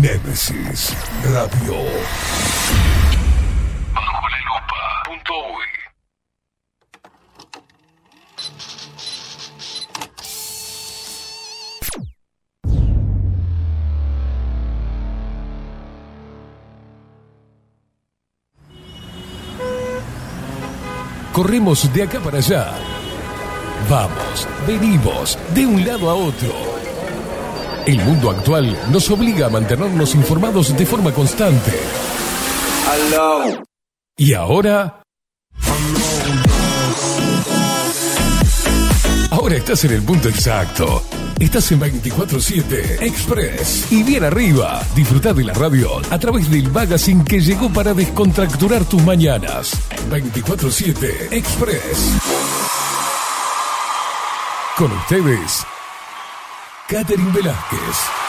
Nemesis Radio. Bajo la lupa. Punto uy. Corremos de acá para allá. Vamos, venimos, de un lado a otro. El mundo actual nos obliga a mantenernos informados de forma constante. Y ahora... Ahora estás en el punto exacto. Estás en 24-7 Express. Y bien arriba, disfruta de la radio a través del magazine que llegó para descontracturar tus mañanas. 24-7 Express. Con ustedes, Catherine Velázquez.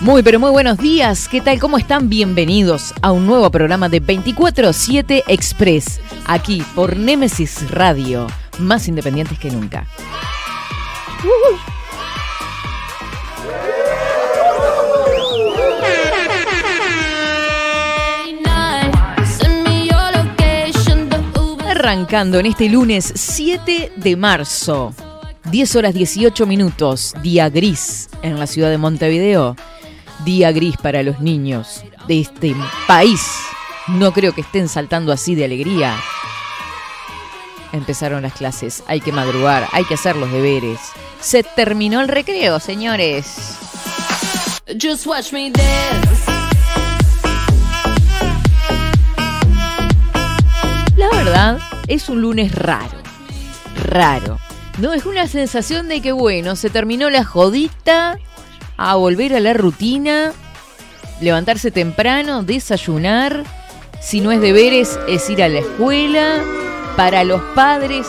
Muy pero muy buenos días, ¿qué tal? ¿Cómo están? Bienvenidos a un nuevo programa de 24-7 Express, aquí por Nemesis Radio, más independientes que nunca. Arrancando en este lunes 7 de marzo, 10 horas 18 minutos, día gris en la ciudad de Montevideo, día gris para los niños de este país. No creo que estén saltando así de alegría. Empezaron las clases, hay que madrugar, hay que hacer los deberes. Se terminó el recreo, señores. Just watch me dance. La verdad, es un lunes raro. Raro. No es una sensación de que, bueno, se terminó la jodita, a volver a la rutina, levantarse temprano, desayunar. Si no es deberes, es ir a la escuela. Para los padres,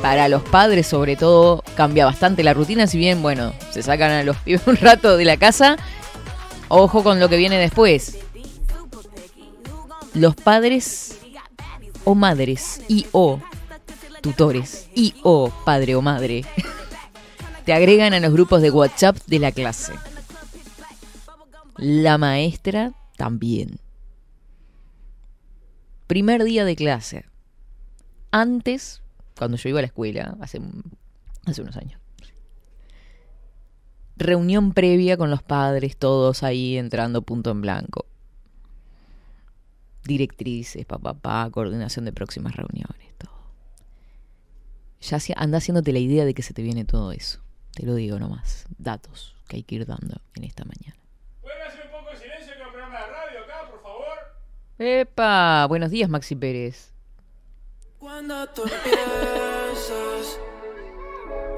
para los padres sobre todo, cambia bastante la rutina. Si bien, bueno, se sacan a los pibes un rato de la casa, ojo con lo que viene después. Los padres o madres y o tutores y o padre o madre te agregan a los grupos de WhatsApp de la clase. La maestra también. Primer día de clase. Antes, cuando yo iba a la escuela, hace, hace unos años. Reunión previa con los padres, todos ahí entrando punto en blanco directrices, papá, pa, coordinación de próximas reuniones. Ya anda haciéndote la idea de que se te viene todo eso. Te lo digo nomás. Datos que hay que ir dando en esta mañana. ¿Pueden hacer un poco de silencio en el programa de radio acá, por favor? ¡Epa! Buenos días, Maxi Pérez. Cuando tú nunca.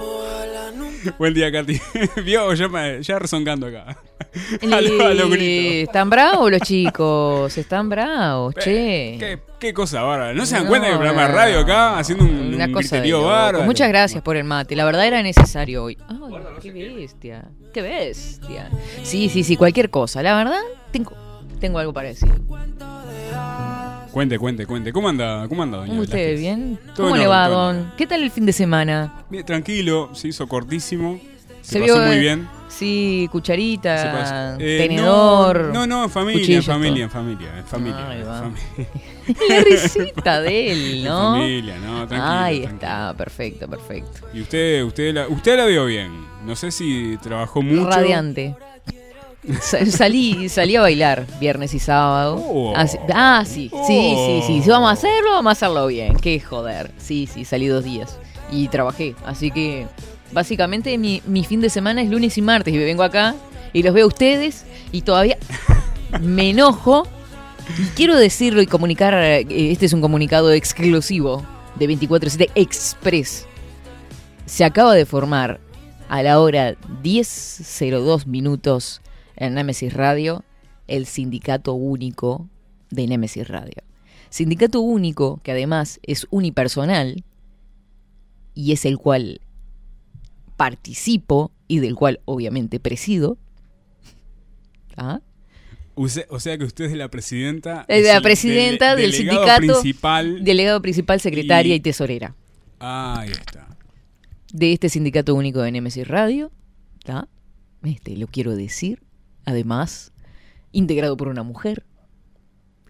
Buen día, Katy. Vio, ya, me- ya acá. A lo- a los gritos. ¿Están bravos los chicos? ¿Están bravos? Che. ¿Qué, qué cosa bárbara. ¿No se dan No, cuenta que el programa de radio acá haciendo un, Una un cosa bárbaro? Muchas gracias por el mate. La verdad era necesario hoy. Ay, qué bestia. Qué bestia. Sí, sí, sí, cualquier cosa. La verdad, tengo, tengo algo para decir. Cuente, cuente, cuente. ¿Cómo anda, cómo anda, doña ¿Cómo usted? Velázquez? ¿Bien? ¿Cómo en le va, en don? ¿Qué tal el fin de semana? Bien, tranquilo, se hizo cortísimo. Se, Se pasó vio, muy bien. Sí, cucharita. Eh, tenedor. No, no, en familia, en familia, en familia, en familia. En familia. La risita de él, En ¿no? familia, no, tranquilo. Ahí tranquilo. está, perfecto, perfecto. Y usted, usted la, usted la vio bien. No sé si trabajó mucho. Radiante. Sa- Salí, salí a bailar viernes y sábado. Oh. Ah, sí, sí, sí, sí, sí. Si Oh. vamos a hacerlo, vamos a hacerlo bien. Qué joder. Sí, sí, salí dos días. Y trabajé. Así que, básicamente, mi, mi fin de semana es lunes y martes. Y me vengo acá y los veo a ustedes. Y todavía me enojo. Y quiero decirlo y comunicar. eh, Este es un comunicado exclusivo de 24-7 Express. Se acaba de formar a la hora 10.02 minutos en Nemesis Radio el sindicato único de Nemesis Radio. Sindicato único que además es unipersonal y es el cual participo y del cual obviamente presido. ¿Ah? O sea, que usted es la presidenta. Es la presidenta del delegado sindicato, principal. delegado principal, secretaria y, Y- tesorera Ah, ahí está. de este sindicato único de Nemesis Radio. ¿tá? Este, lo quiero decir. Además, integrado por una mujer.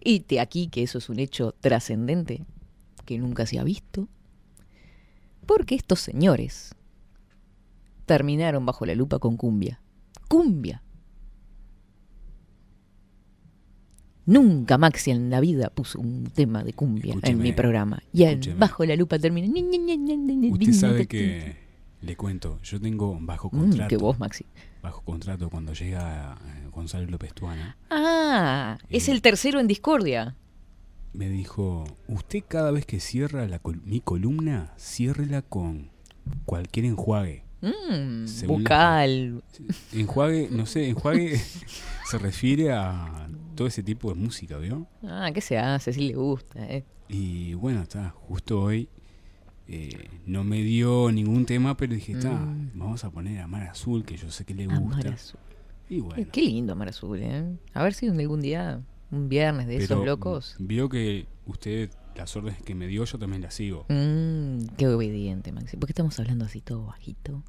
Y te aquí que eso es un hecho trascendente que nunca se ha visto. Porque estos señores terminaron bajo la lupa con cumbia. Cumbia. Nunca Maxi en la vida puso un tema de cumbia en mi programa. Y en bajo la lupa termina. Usted sabe que. Le cuento, yo tengo bajo Mm, contrato. que vos, Maxi. Bajo contrato cuando llega eh, Gonzalo López Tuana. Ah, es el tercero en discordia. Me dijo: Usted cada vez que cierra la col- mi columna, ciérrela con cualquier enjuague. Mm, la- bucal. Enjuague, no sé, enjuague se refiere a todo ese tipo de música, ¿vio? Ah, ¿qué se hace? Si le gusta. Eh. Y bueno, está, justo hoy eh, no me dio ningún tema, pero dije, está, Mm. vamos a poner a Mar Azul, que yo sé que le Amar gusta. Azul. Y bueno, Qué lindo Amar Azul, ¿eh? A ver si algún día, un viernes de pero esos locos. vio que usted, las órdenes que me dio, yo también las sigo. Mm, qué obediente, Maxi. ¿Por qué estamos hablando así todo bajito?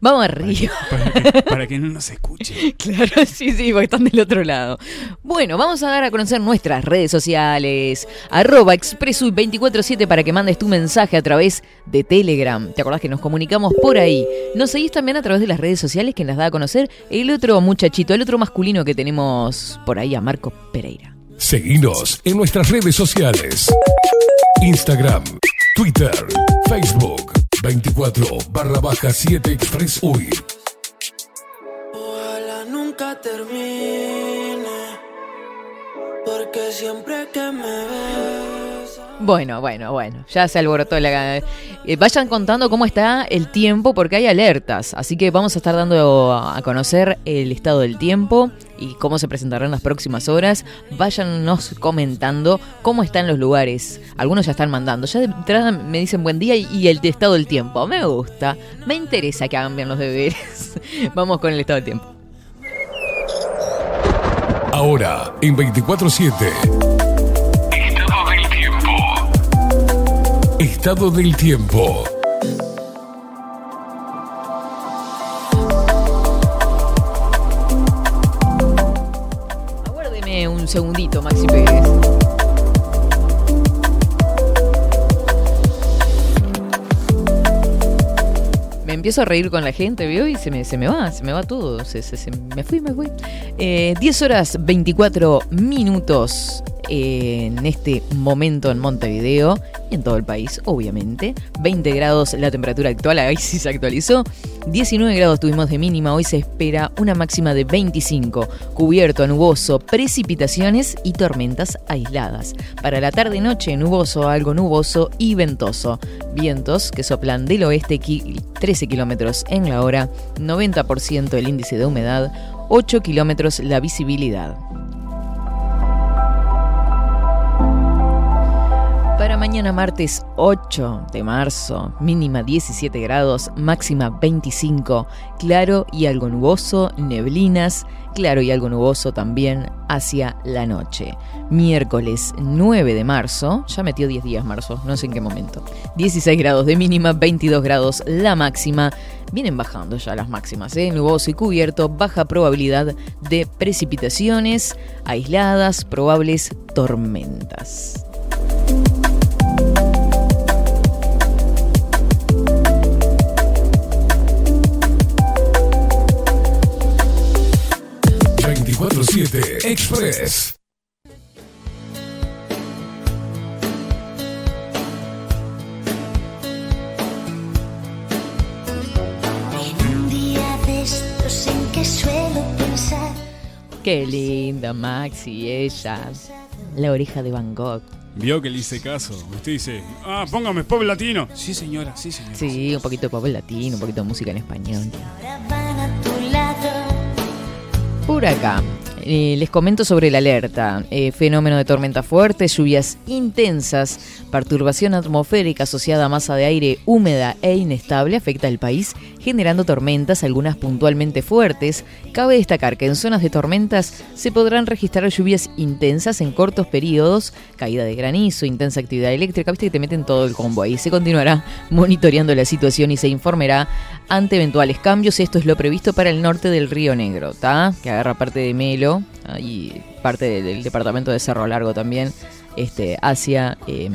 Vamos arriba. Para que, para que no nos escuche. Claro, sí, sí, porque están del otro lado. Bueno, vamos a dar a conocer nuestras redes sociales. Arroba Expresu247 para que mandes tu mensaje a través de Telegram. ¿Te acordás que nos comunicamos por ahí? Nos seguís también a través de las redes sociales que nos da a conocer el otro muchachito, el otro masculino que tenemos por ahí, a Marco Pereira. Seguinos en nuestras redes sociales. Instagram, Twitter, Facebook, 24 barra baja 7 Express UI. Ojalá nunca termine. Porque siempre que me ves. Bueno, bueno, bueno, ya se alborotó la... eh, vayan contando cómo está el tiempo porque hay alertas, así que vamos a estar dando a conocer el estado del tiempo y cómo se presentará en las próximas horas. Váyanos comentando cómo están los lugares. Algunos ya están mandando, ya de entrada me dicen buen día y, el estado del tiempo. Me gusta, me interesa que hagan los deberes. vamos con el estado del tiempo. Ahora, en 24-7. Estado del tiempo. Aguárdeme un segundito, Maxi Pérez. Me empiezo a reír con la gente, ¿vio? Y se me, se me va, se me va todo. Se, se- me fui, me fui. Eh, 10 horas 24 minutos en este momento en Montevideo y en todo el país, obviamente. 20 grados la temperatura actual, ahí sí se actualizó. 19 grados tuvimos de mínima, hoy se espera una máxima de 25. Cubierto, nuboso, precipitaciones y tormentas aisladas. Para la tarde-noche, nuboso, algo nuboso y ventoso. Vientos que soplan del oeste qui- 13 kilómetros en la hora, 90% el índice de humedad, 8 kilómetros la visibilidad. Mañana martes 8 de marzo, mínima 17 grados, máxima 25, claro y algo nuboso, neblinas, claro y algo nuboso también hacia la noche. Miércoles 9 de marzo, ya metió 10 días marzo, no sé en qué momento. 16 grados de mínima, 22 grados la máxima. Vienen bajando ya las máximas, ¿eh? nuboso y cubierto, baja probabilidad de precipitaciones aisladas, probables tormentas. 247 Express. Qué linda Maxi ella. La oreja de Van Gogh. Vio que le hice caso. Usted dice, ah, póngame pop latino. Sí, señora, sí, señora. Sí, un poquito de pop latino, un poquito de música en español. Por acá, eh, les comento sobre la alerta. Eh, fenómeno de tormenta fuerte, lluvias intensas, perturbación atmosférica asociada a masa de aire húmeda e inestable afecta al país, generando tormentas, algunas puntualmente fuertes. Cabe destacar que en zonas de tormentas se podrán registrar lluvias intensas en cortos periodos, caída de granizo, intensa actividad eléctrica, viste que te meten todo el combo ahí. Se continuará monitoreando la situación y se informará ante eventuales cambios. Esto es lo previsto para el norte del Río Negro, ¿tá? Que agarra parte de Melo ah, y parte del, departamento de Cerro Largo también, este, hacia, em,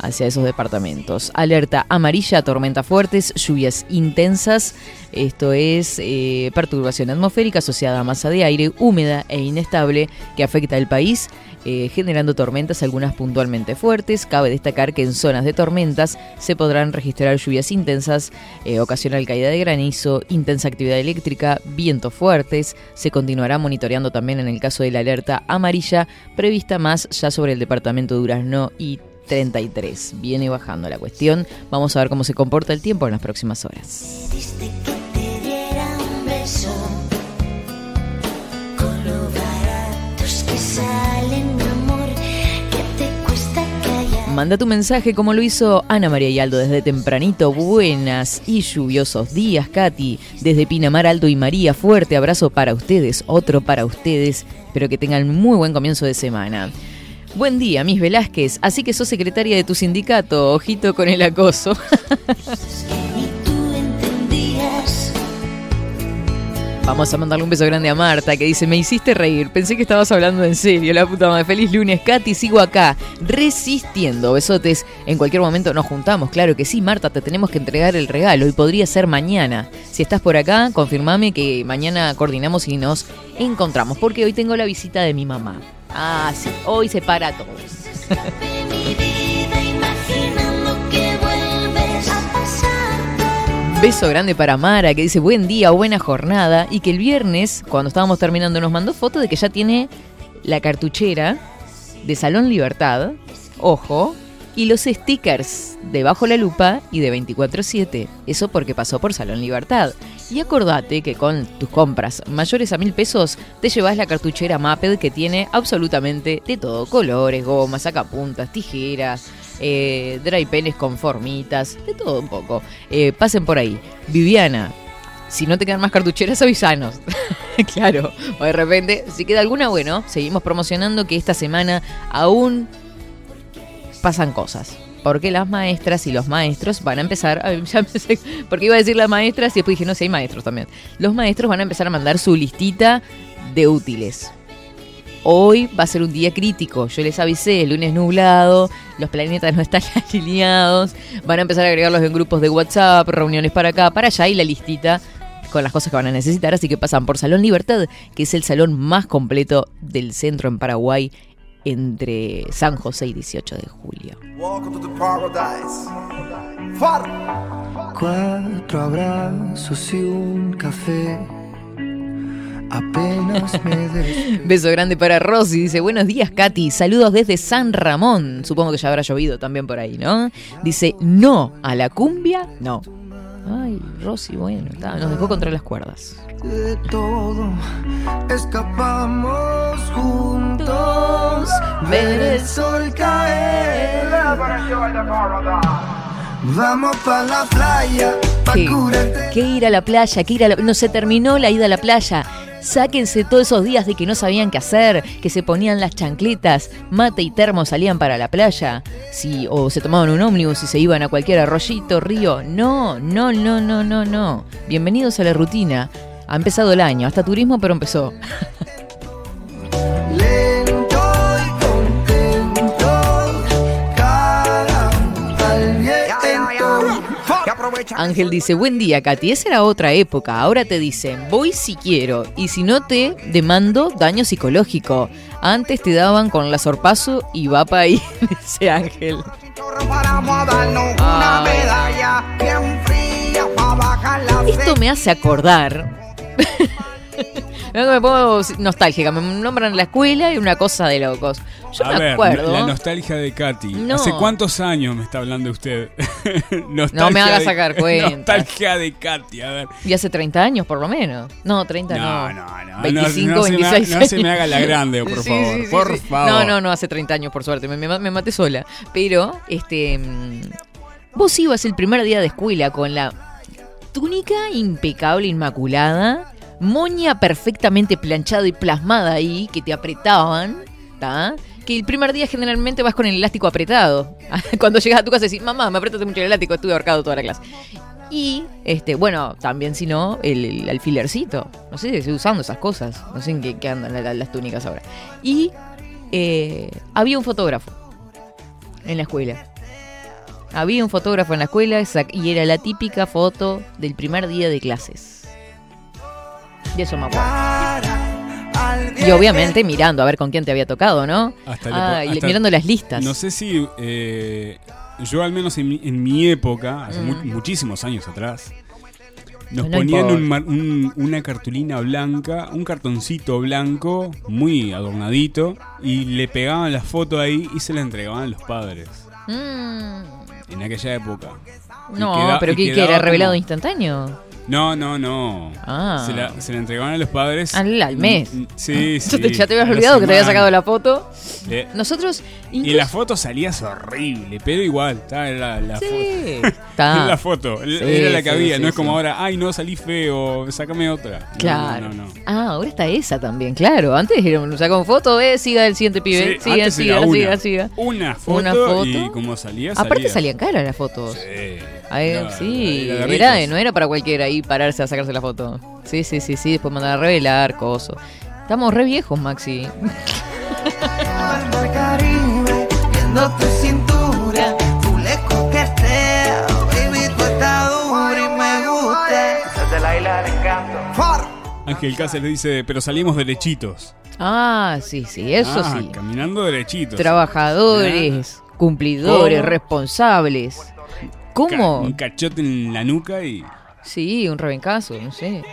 hacia esos departamentos. Alerta amarilla, tormentas fuertes, lluvias intensas. Esto es eh, perturbación atmosférica asociada a masa de aire húmeda e inestable que afecta al país, eh, generando tormentas, algunas puntualmente fuertes. Cabe destacar que en zonas de tormentas se podrán registrar lluvias intensas, eh, ocasional caída de granizo, intensa actividad eléctrica, vientos fuertes. Se continuará monitoreando también en el caso de la alerta amarilla, prevista más ya sobre el departamento de Durazno y 33. Viene bajando la cuestión. Vamos a ver cómo se comporta el tiempo en las próximas horas. Manda tu mensaje como lo hizo Ana María y Aldo desde tempranito. Buenas y lluviosos días, Katy. Desde Pinamar, Aldo y María, fuerte abrazo para ustedes, otro para ustedes. Espero que tengan muy buen comienzo de semana. Buen día, Miss Velázquez. Así que sos secretaria de tu sindicato. Ojito con el acoso. Vamos a mandarle un beso grande a Marta que dice, me hiciste reír, pensé que estabas hablando en serio, la puta madre. Feliz lunes, Katy, sigo acá, resistiendo. Besotes, en cualquier momento nos juntamos, claro que sí, Marta, te tenemos que entregar el regalo y podría ser mañana. Si estás por acá, confirmame que mañana coordinamos y nos encontramos, porque hoy tengo la visita de mi mamá. Ah, sí, hoy se para todo. De mi vida imaginando que vuelves a pasar. Beso grande para Mara que dice buen día, buena jornada y que el viernes, cuando estábamos terminando, nos mandó foto de que ya tiene la cartuchera de Salón Libertad, ojo, y los stickers de Bajo la Lupa y de 24-7. Eso porque pasó por Salón Libertad. Y acordate que con tus compras mayores a mil pesos te llevas la cartuchera Maped que tiene absolutamente de todo: colores, gomas, sacapuntas, tijeras, eh, dry penes con formitas, de todo un poco. Eh, pasen por ahí. Viviana, si no te quedan más cartucheras, avisanos. claro, o de repente, si queda alguna, bueno, seguimos promocionando que esta semana aún pasan cosas. Porque las maestras y los maestros van a empezar, ya me sé- porque iba a decir las maestras y después dije, no, si hay maestros también. Los maestros van a empezar a mandar su listita de útiles. Hoy va a ser un día crítico, yo les avisé, el lunes nublado, los planetas no están alineados, van a empezar a agregarlos en grupos de WhatsApp, reuniones para acá, para allá y la listita con las cosas que van a necesitar, así que pasan por Salón Libertad, que es el salón más completo del centro en Paraguay entre San José y 18 de julio. Welcome to the paradise. Far. Cuatro abrazos y un café. Apenas me. Beso grande para Rosy, dice, buenos días Katy, saludos desde San Ramón, supongo que ya habrá llovido también por ahí, ¿no? Dice, no, a la cumbia, no. Ay, Rosy, bueno, está, nos dejó contra las cuerdas. de todo. Escapamos juntos. Ver el sol caer. Vamos pa' la playa. Pa' ¿Qué, ir a la playa? ¿Qué ir a la- No se terminó la ida a la playa. Sáquense todos esos días de que no sabían qué hacer, que se ponían las chancletas, mate y termo salían para la playa, si, o se tomaban un ómnibus y se iban a cualquier arroyito, río. No, no, no, no, no, no. Bienvenidos a la rutina. Ha empezado el año, hasta turismo, pero empezó. Ángel dice, buen día, Katy. Esa era otra época. Ahora te dicen, voy si quiero. Y si no te demando daño psicológico. Antes te daban con la sorpaso y va para ahí, dice Ángel. Esto me hace acordar. me pongo nostálgica. Me nombran la escuela y una cosa de locos. Yo a me ver, acuerdo. la nostalgia de Katy. No. ¿Hace cuántos años me está hablando usted? No me haga sacar cuenta. Nostalgia de Katy, a ver. Y hace 30 años, por lo menos. No, 30 no. No, no, no. 25, no, no se me ha- 26 no se me años. haga la grande, por Sí, favor. sí, sí, por favor. No, no, no, hace 30 años, por suerte. Me, me- me maté sola. Pero, este. mm, Vos ibas el primer día de escuela con la túnica impecable, inmaculada, moña perfectamente planchada y plasmada ahí, que te apretaban. Que el primer día generalmente vas con el elástico apretado. Cuando llegas a tu casa decís, mamá, me apretaste mucho el elástico, estuve ahorcado toda la clase. Y, este, bueno, también si no, el, alfilercito. No sé estoy usando esas cosas. No sé en qué, andan la- la- las túnicas ahora. Y eh, había un fotógrafo en la escuela. Había un fotógrafo en la escuela y era la típica foto del primer día de clases. De eso me acuerdo. Y obviamente mirando a ver con quién te había tocado, ¿no? Hasta ah, le- hasta- mirando las listas. No sé si eh, yo al menos en mi, en mi época, hace mu- Mm. muchísimos años atrás, nos No ponían un un- una cartulina blanca, un cartoncito blanco, muy adornadito, y le pegaban la foto ahí y se la entregaban a los padres. Mm, En aquella época. No, queda- pero ¿qué, era revelado como- instantáneo? No, no, no. Ah. Se, la, se la entregaban a los padres. Al- al mes. Mm, Sí, sí. Yo te- ya te habías olvidado que te había sacado la foto. Eh, Nosotros y la foto salías horrible, pero igual, estaba la, la Sí, foto. está. la foto, Sí, era la que sí, había, sí, no es como sí. ahora, ay no, salí feo, sácame otra. Claro. No, no, no. Ah, ahora está esa también, claro. Antes un sacó foto, eh, siga el siguiente pibe. Sí, siga, siga, siga, una, siga. Una foto, Una foto. y como salía, Aparte salía. salían caras las fotos. Sí. A ver, Era- sí, era no era para cualquiera ahí pararse a sacarse la foto. Sí, sí, sí, sí, después mandar a revelar, coso. Estamos re viejos, Maxi. Ángel Cáceres dice, pero salimos derechitos. Ah, sí, sí, eso Ah, sí. Caminando derechitos. Trabajadores, cumplidores, ¿Cómo? responsables. ¿Cómo? Un cachote en la nuca y... Sí, un rebencazo, no sé.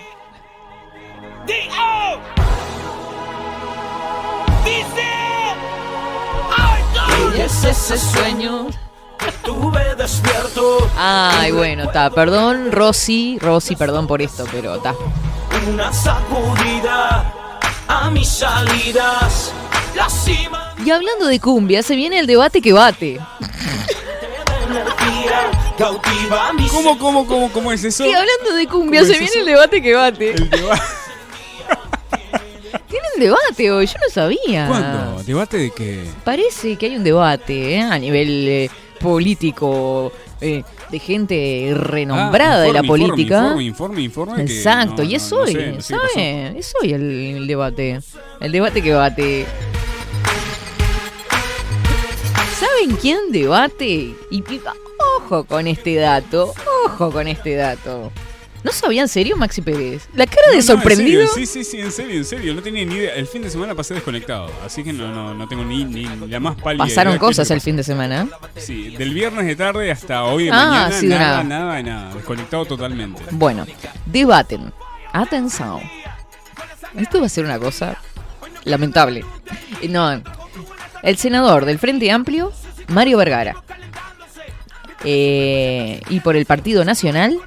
Y es ese sueño. Estuve despierto, Ay, bueno, está. Perdón, Rosy. Rosy, perdón por esto, pero está. una sacudida a mis salidas. La cima Y hablando de cumbia, se viene el debate que bate. cautiva mis ¿Cómo, cómo, cómo, cómo es eso? Y hablando de cumbia, ¿Cómo se es viene eso? el debate que bate. El debate. Tienen debate hoy, yo no sabía. ¿Cuándo? ¿Debate de qué? Parece que hay un debate ¿eh? a nivel eh, político, eh, de gente renombrada Ah, de la informe, política. Informe, informe, informe. que Exacto, no, y es no, no hoy, sé, no sé. ¿sabe? Es hoy el, el debate. El debate que bate. ¿Saben quién debate? Y, ojo con este dato, ojo con este dato. ¿No sabía en serio Maxi Pérez? La cara de no, sorprendido. sí, sí, sí, en serio, en serio. No tenía ni idea. El fin de semana pasé desconectado. Así que no, no, no tengo ni, ni la más pálida Pasaron cosas el fin de semana. Sí, del viernes de tarde hasta hoy de Ah, mañana. sí, de nada, nada. nada, nada. Desconectado totalmente. Bueno, debaten. Atención. Esto va a ser una cosa lamentable. No, el senador del Frente Amplio, Mario Vergara. Eh, y por el Partido Nacional,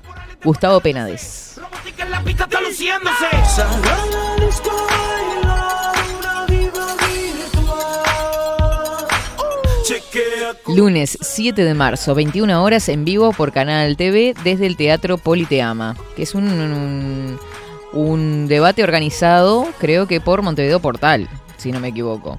Gustavo Penades. Lunes 7 de marzo, 21 horas en vivo por Canal TV desde el Teatro Politeama, que es un, un, un debate organizado, creo que por Montevideo Portal, si no me equivoco.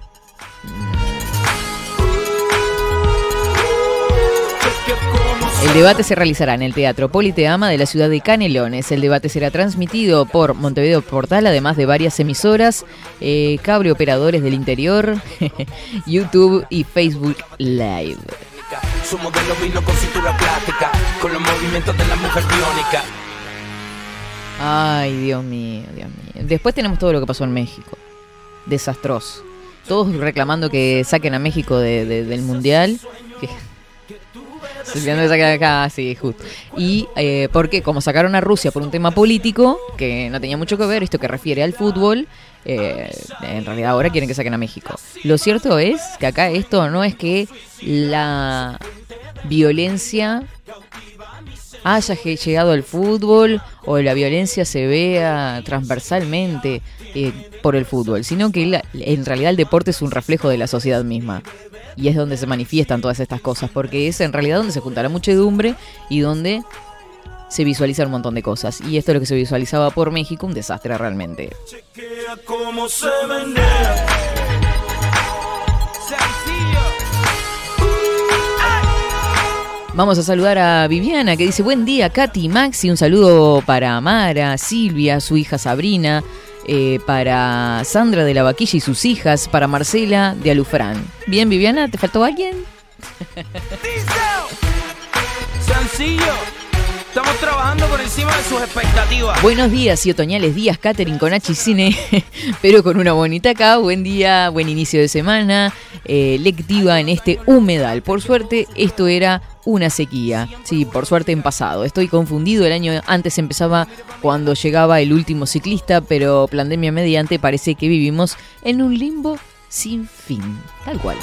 El debate se realizará en el Teatro Politeama de la ciudad de Canelones. El debate será transmitido por Montevideo Portal, además de varias emisoras, eh, cable operadores del interior, YouTube y Facebook Live. Su modelo vino con cintura plástica, con los movimientos de la mujer biónica. Ay, Dios mío, Dios mío. Después tenemos todo lo que pasó en México. Desastroso. Todos reclamando que saquen a México de- de- del Mundial. Que- Acá, sí, justo. Y eh, porque como sacaron a Rusia por un tema político, que no tenía mucho que ver, esto que refiere al fútbol, eh, en realidad ahora quieren que saquen a México. Lo cierto es que acá esto no es que la violencia haya llegado al fútbol o la violencia se vea transversalmente eh, por el fútbol, sino que en realidad el deporte es un reflejo de la sociedad misma. Y es donde se manifiestan todas estas cosas, porque es en realidad donde se junta la muchedumbre y donde se visualiza un montón de cosas. Y esto es lo que se visualizaba por México, un desastre realmente. Vamos a saludar a Viviana que dice buen día Katy y Maxi, un saludo para Mara, Silvia, su hija Sabrina, eh, para Sandra de la Vaquilla y sus hijas, para Marcela de Alufrán. Bien Viviana, ¿te faltó alguien? Sencillo. Estamos trabajando por encima de sus expectativas. Buenos días y otoñales días, Catering con H Cine, pero con una bonita acá. Buen día, buen inicio de semana, eh, lectiva en este humedal. Por suerte, esto era una sequía. Sí, por suerte en pasado. Estoy confundido, el año antes empezaba cuando llegaba el último ciclista, pero pandemia mediante parece que vivimos en un limbo sin fin. Tal cual.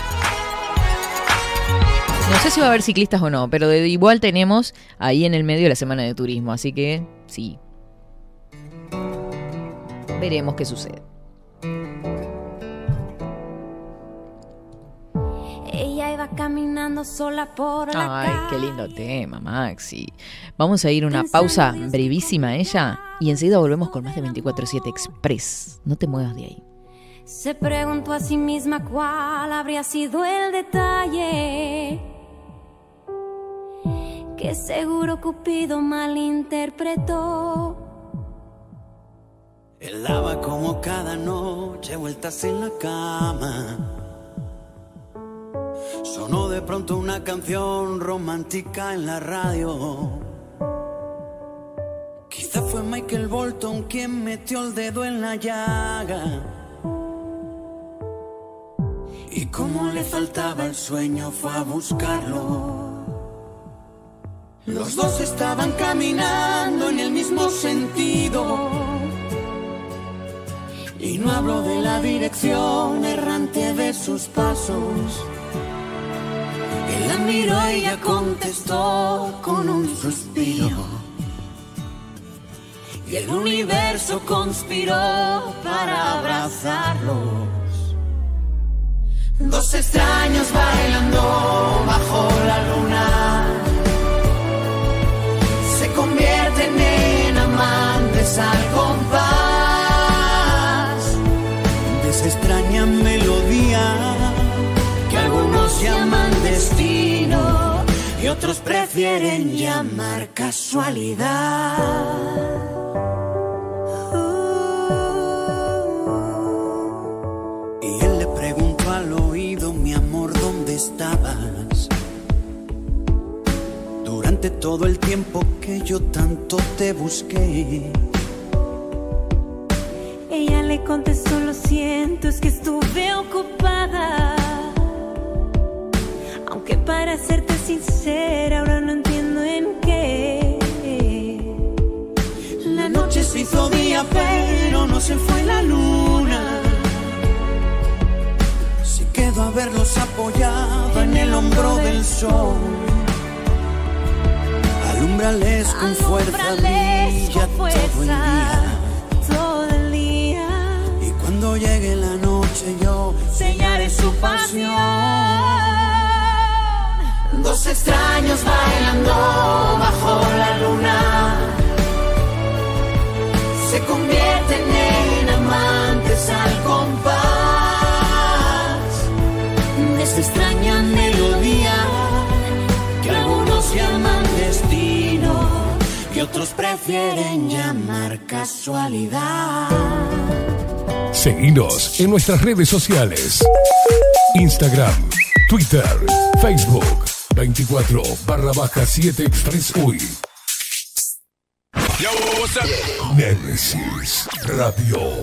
No sé si va a haber ciclistas o no, pero de igual tenemos ahí en el medio la semana de turismo, así que sí. Veremos qué sucede. Ella iba caminando sola por la Ay, qué lindo tema, Maxi. Vamos a ir a una pausa brevísima ella y enseguida volvemos con más de 24-7 Express. No te muevas de ahí. Se preguntó a sí misma cuál habría sido el detalle que seguro Cupido malinterpretó. Él daba como cada noche vueltas en la cama. Sonó de pronto una canción romántica en la radio. Quizá fue Michael Bolton quien metió el dedo en la llaga. Y como le faltaba el sueño fue a buscarlo. Los dos estaban caminando en el mismo sentido. Y no hablo de la dirección errante de sus pasos. Él la miró y ella contestó con un suspiro. Y el universo conspiró para abrazarlos. Dos extraños bailando bajo la luna. Convierten en amantes al compás de esa extraña melodía que algunos llaman destino y otros prefieren llamar casualidad. Durante todo el tiempo que yo tanto te busqué. Ella le contestó, lo siento, es que estuve ocupada. Aunque para serte sincera, ahora no entiendo en qué. La noche se hizo día, pero no se fue la luna. Se quedó a verlos apoyado en el hombro del sol. Alumbrales con fuerza, Alumbrales brilla con todo el fuerza día. todo el día. Y cuando llegue la noche yo sellaré su pasión. Dos extraños bailando bajo la luna se convierten en amantes al compás de esa extraña otros prefieren llamar casualidad. Seguinos en nuestras redes sociales. Instagram, Twitter, Facebook, 24 barra baja 7 Express UI. Nemesis Radio.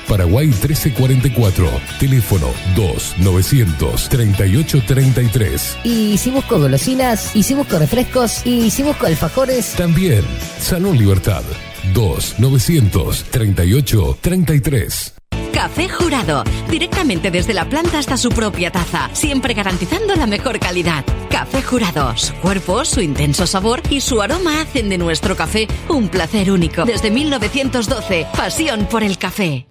Paraguay 1344. Teléfono 2 900 3833. Y si busco golosinas. Y si busco refrescos. Y si busco alfajores. También. Salón Libertad. 2 900 38 33. Café Jurado, directamente desde la planta hasta su propia taza, siempre garantizando la mejor calidad. Café Jurado, su cuerpo, su intenso sabor y su aroma hacen de nuestro café un placer único. Desde 1912, pasión por el café.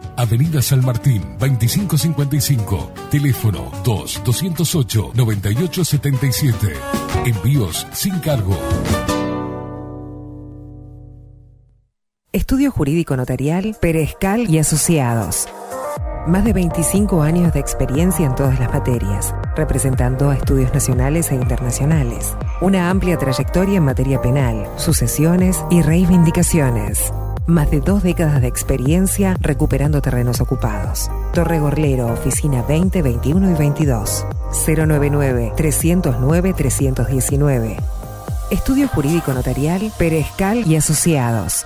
Avenida San Martín, 2555. Teléfono 2-208-9877. Envíos sin cargo. Estudio Jurídico Notarial, Perezcal y Asociados. Más de 25 años de experiencia en todas las materias, representando a estudios nacionales e internacionales. Una amplia trayectoria en materia penal, sucesiones y reivindicaciones. Más de dos décadas de experiencia recuperando terrenos ocupados. Torre Gorlero, oficina 20, 21 y 22. 099-309-319. Estudio Jurídico Notarial, Perezcal y Asociados.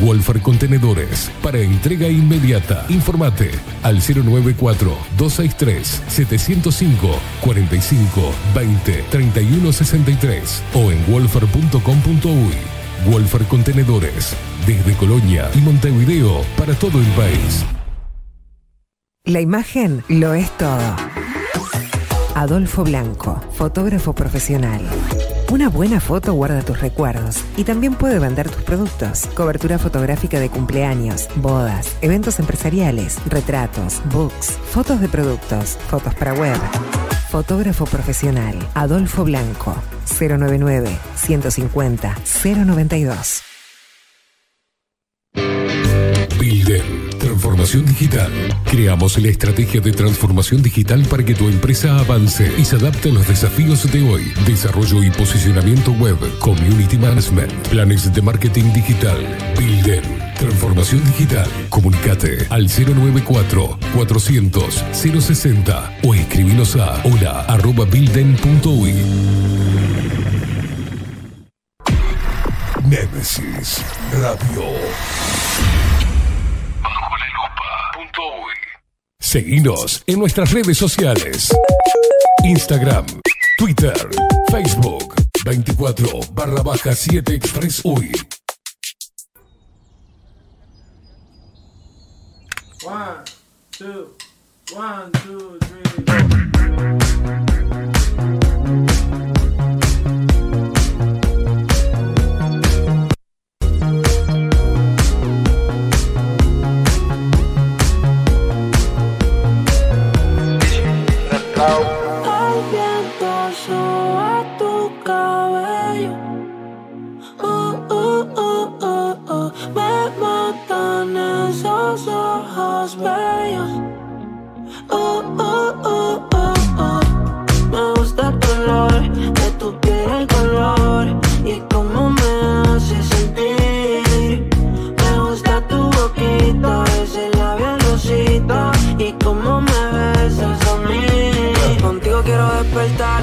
Wolfer Contenedores para entrega inmediata. Informate al 094-263-705 45 20 31 63 o en wolfer.com.uy. Wolfer Contenedores desde Colonia y Montevideo para todo el país. La imagen lo es todo. Adolfo Blanco, fotógrafo profesional. Una buena foto guarda tus recuerdos y también puede vender tus productos. Cobertura fotográfica de cumpleaños, bodas, eventos empresariales, retratos, books, fotos de productos, fotos para web. Fotógrafo profesional, Adolfo Blanco, 099 150 092. Builden, transformación digital. Creamos la estrategia de transformación digital para que tu empresa avance y se adapte a los desafíos de hoy. Desarrollo y posicionamiento web, community management, planes de marketing digital. Builden, transformación digital. Comunicate al 094 400 060 o escribinos a hola. Nemesis Radio. Seguinos en nuestras redes sociales. Instagram, Twitter, Facebook, 24 barra baja 7 Express UI. One, two, one, two, three. Bellos. Uh, uh, uh, uh, uh. Me gusta el color de tu piel, el color y cómo me hace sentir. Me gusta tu boquita, ese labial rosita y cómo me besas a mí. Contigo quiero despertar,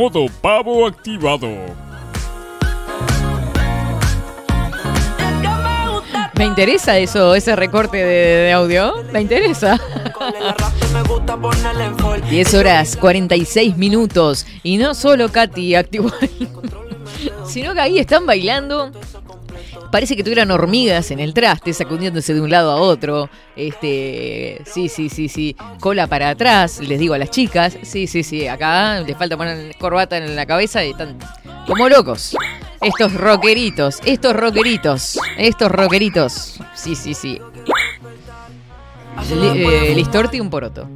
Modo pavo activado. Me interesa eso, ese recorte de, audio. Me interesa. 10 horas 46 minutos. Y no solo Katy activó, sino que ahí están bailando. Parece que tuvieran hormigas en el traste, sacudiéndose de un lado a otro. Este, sí, sí, sí, sí. Cola para atrás, les digo a las chicas. Sí, sí, sí. Acá les falta poner corbata en la cabeza y están como locos. Estos rockeritos, estos rockeritos, estos rockeritos. Sí, sí, sí. Eh, Listorti un poroto.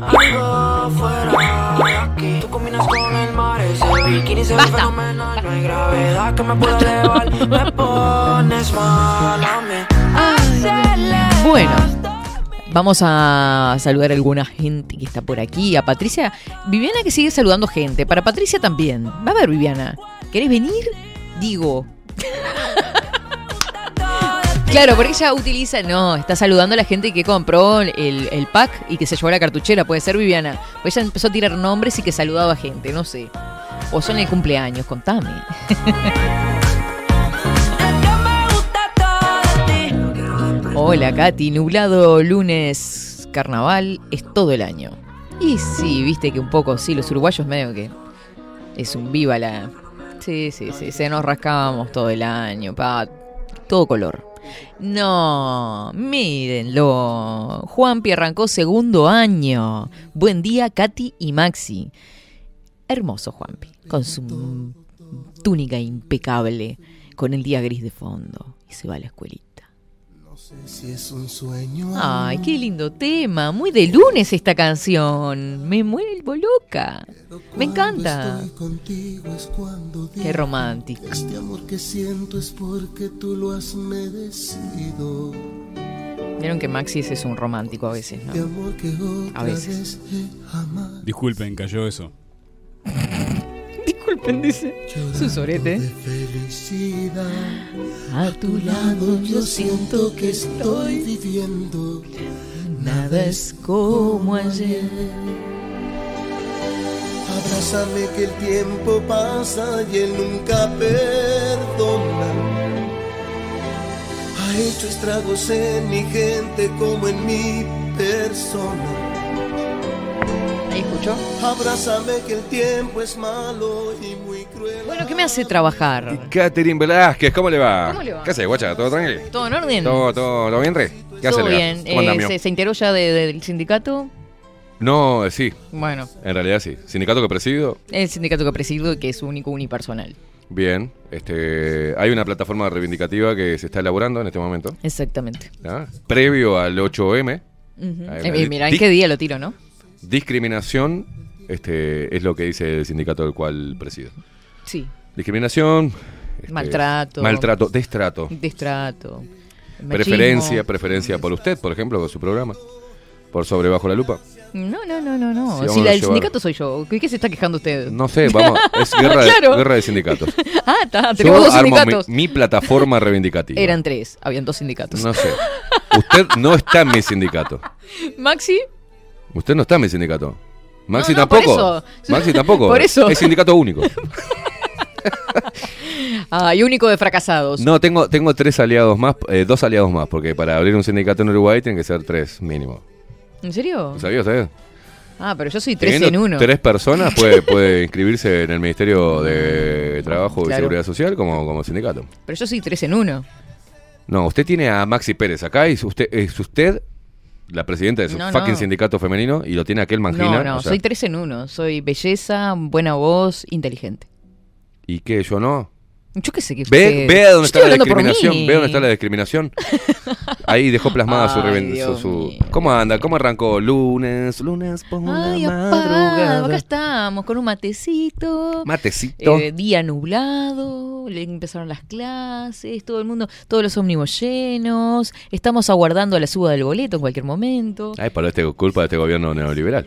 Algo fuera de aquí. Tú combinas con el mar, ese bikini se ve fenomenal. No hay gravedad que me pueda elevar. Me pones mal a mí. Bueno, vamos a saludar a alguna gente que está por aquí. A Patricia. Viviana que sigue saludando gente. Para Patricia también. Va a ver, Viviana. ¿Querés venir? Digo. Claro, porque ella utiliza, no, está saludando a la gente que compró el, el pack y que se llevó la cartuchera, puede ser Viviana. Pues ella empezó a tirar nombres y que saludaba a gente, no sé. O son el cumpleaños, contame. Hola Katy, nublado lunes, carnaval, es todo el año. Y sí, viste que un poco, sí, los uruguayos medio que es un viva la... Sí, sí, sí, se nos rascábamos todo el año, pa, todo color. No, mírenlo. Juanpi arrancó segundo año. Buen día, Katy y Maxi. Hermoso Juanpi, con su túnica impecable, con el día gris de fondo. Y se va a la escuelita. Si es un sueño. Ay, qué lindo tema. Muy de lunes esta canción. Me vuelvo loca. Me encanta. Estoy contigo es cuando Qué romántico. Este amor que siento es porque tú lo has merecido. Vieron que Maxi es un romántico a veces, ¿no? otra A veces. Disculpen, cayó eso. Disculpen, dice. Su sorete. Felicidad. A tu lado yo siento que estoy viviendo. Nada es como ayer. Abrázame que el tiempo pasa y él nunca perdona. Ha hecho estragos en mi gente como en mi persona. ¿Ahí escuchó? Abrázame que el tiempo es malo y muy cruel. Bueno, ¿qué me hace trabajar? Catherine Velázquez, ¿cómo le va? ¿Cómo le va? ¿Qué hace, guacha? ¿Todo tranquilo? ¿Todo en orden? ¿Todo, todo, todo bien, Re? ¿Qué hace, Todo bien. ¿Cómo anda, Eh? ¿se, se enteró ya de- del sindicato? No, eh, sí. Bueno, En realidad sí. Sindicato que presido, el sindicato que presido, que es único, unipersonal. bien. Este, hay una plataforma reivindicativa que se está elaborando en este momento. Exactamente. ¿ah? Previo al 8M. Ujú. Ahí Eh, mirá, ¿en qué día lo tiro, no? Discriminación este, es lo que dice el sindicato del cual presido. Sí. Discriminación. este, Maltrato. Maltrato, destrato. Destrato. machismo. Preferencia, preferencia por usted, por ejemplo, con su programa. Por sobre bajo la lupa. No, no, no, no, no. Si a la del llevar- sindicato soy yo. ¿Qué, se está quejando usted? No sé, vamos, es guerra, Claro. de, guerra de sindicatos. Ah, está, tenemos dos armo mi, sindicatos. mi plataforma reivindicativa. Eran tres, habían dos sindicatos. No sé. Usted no está en mi sindicato. Maxi, Usted no está en mi sindicato. Maxi No, no, por tampoco. eso. Maxi tampoco. Por eso. Es sindicato único. ah, y único de fracasados. No, tengo, tengo tres aliados más, eh, dos aliados más, porque para abrir un sindicato en Uruguay tienen que ser tres mínimo. ¿En serio? ¿Sabías? ¿Sabías? Ah, pero yo soy tres Teniendo en uno. Tres personas puede, puede inscribirse en el Ministerio de Trabajo y. Seguridad Social como, como sindicato. Pero yo soy tres en uno. No, usted tiene a Maxi Pérez acá y usted, es usted la presidenta de su No, fucking no. sindicato femenino y lo tiene aquel Mangina. No, no, o sea, soy tres en uno. Soy belleza, buena voz, inteligente. ¿Y qué? ¿Yo no? Yo qué sé que Ve, vea Yo dónde está la discriminación. Ve dónde está la discriminación. Ahí dejó plasmada su, reven- su, ¿Cómo anda? ¿Cómo arrancó? Lunes, lunes por Ay, la apá, madrugada. acá estamos con un matecito. Matecito. Eh, día nublado, le empezaron las clases, todo el mundo, todos los ómnibus llenos. Estamos aguardando la suba del boleto en cualquier momento. Ay, pero este culpa de este gobierno neoliberal.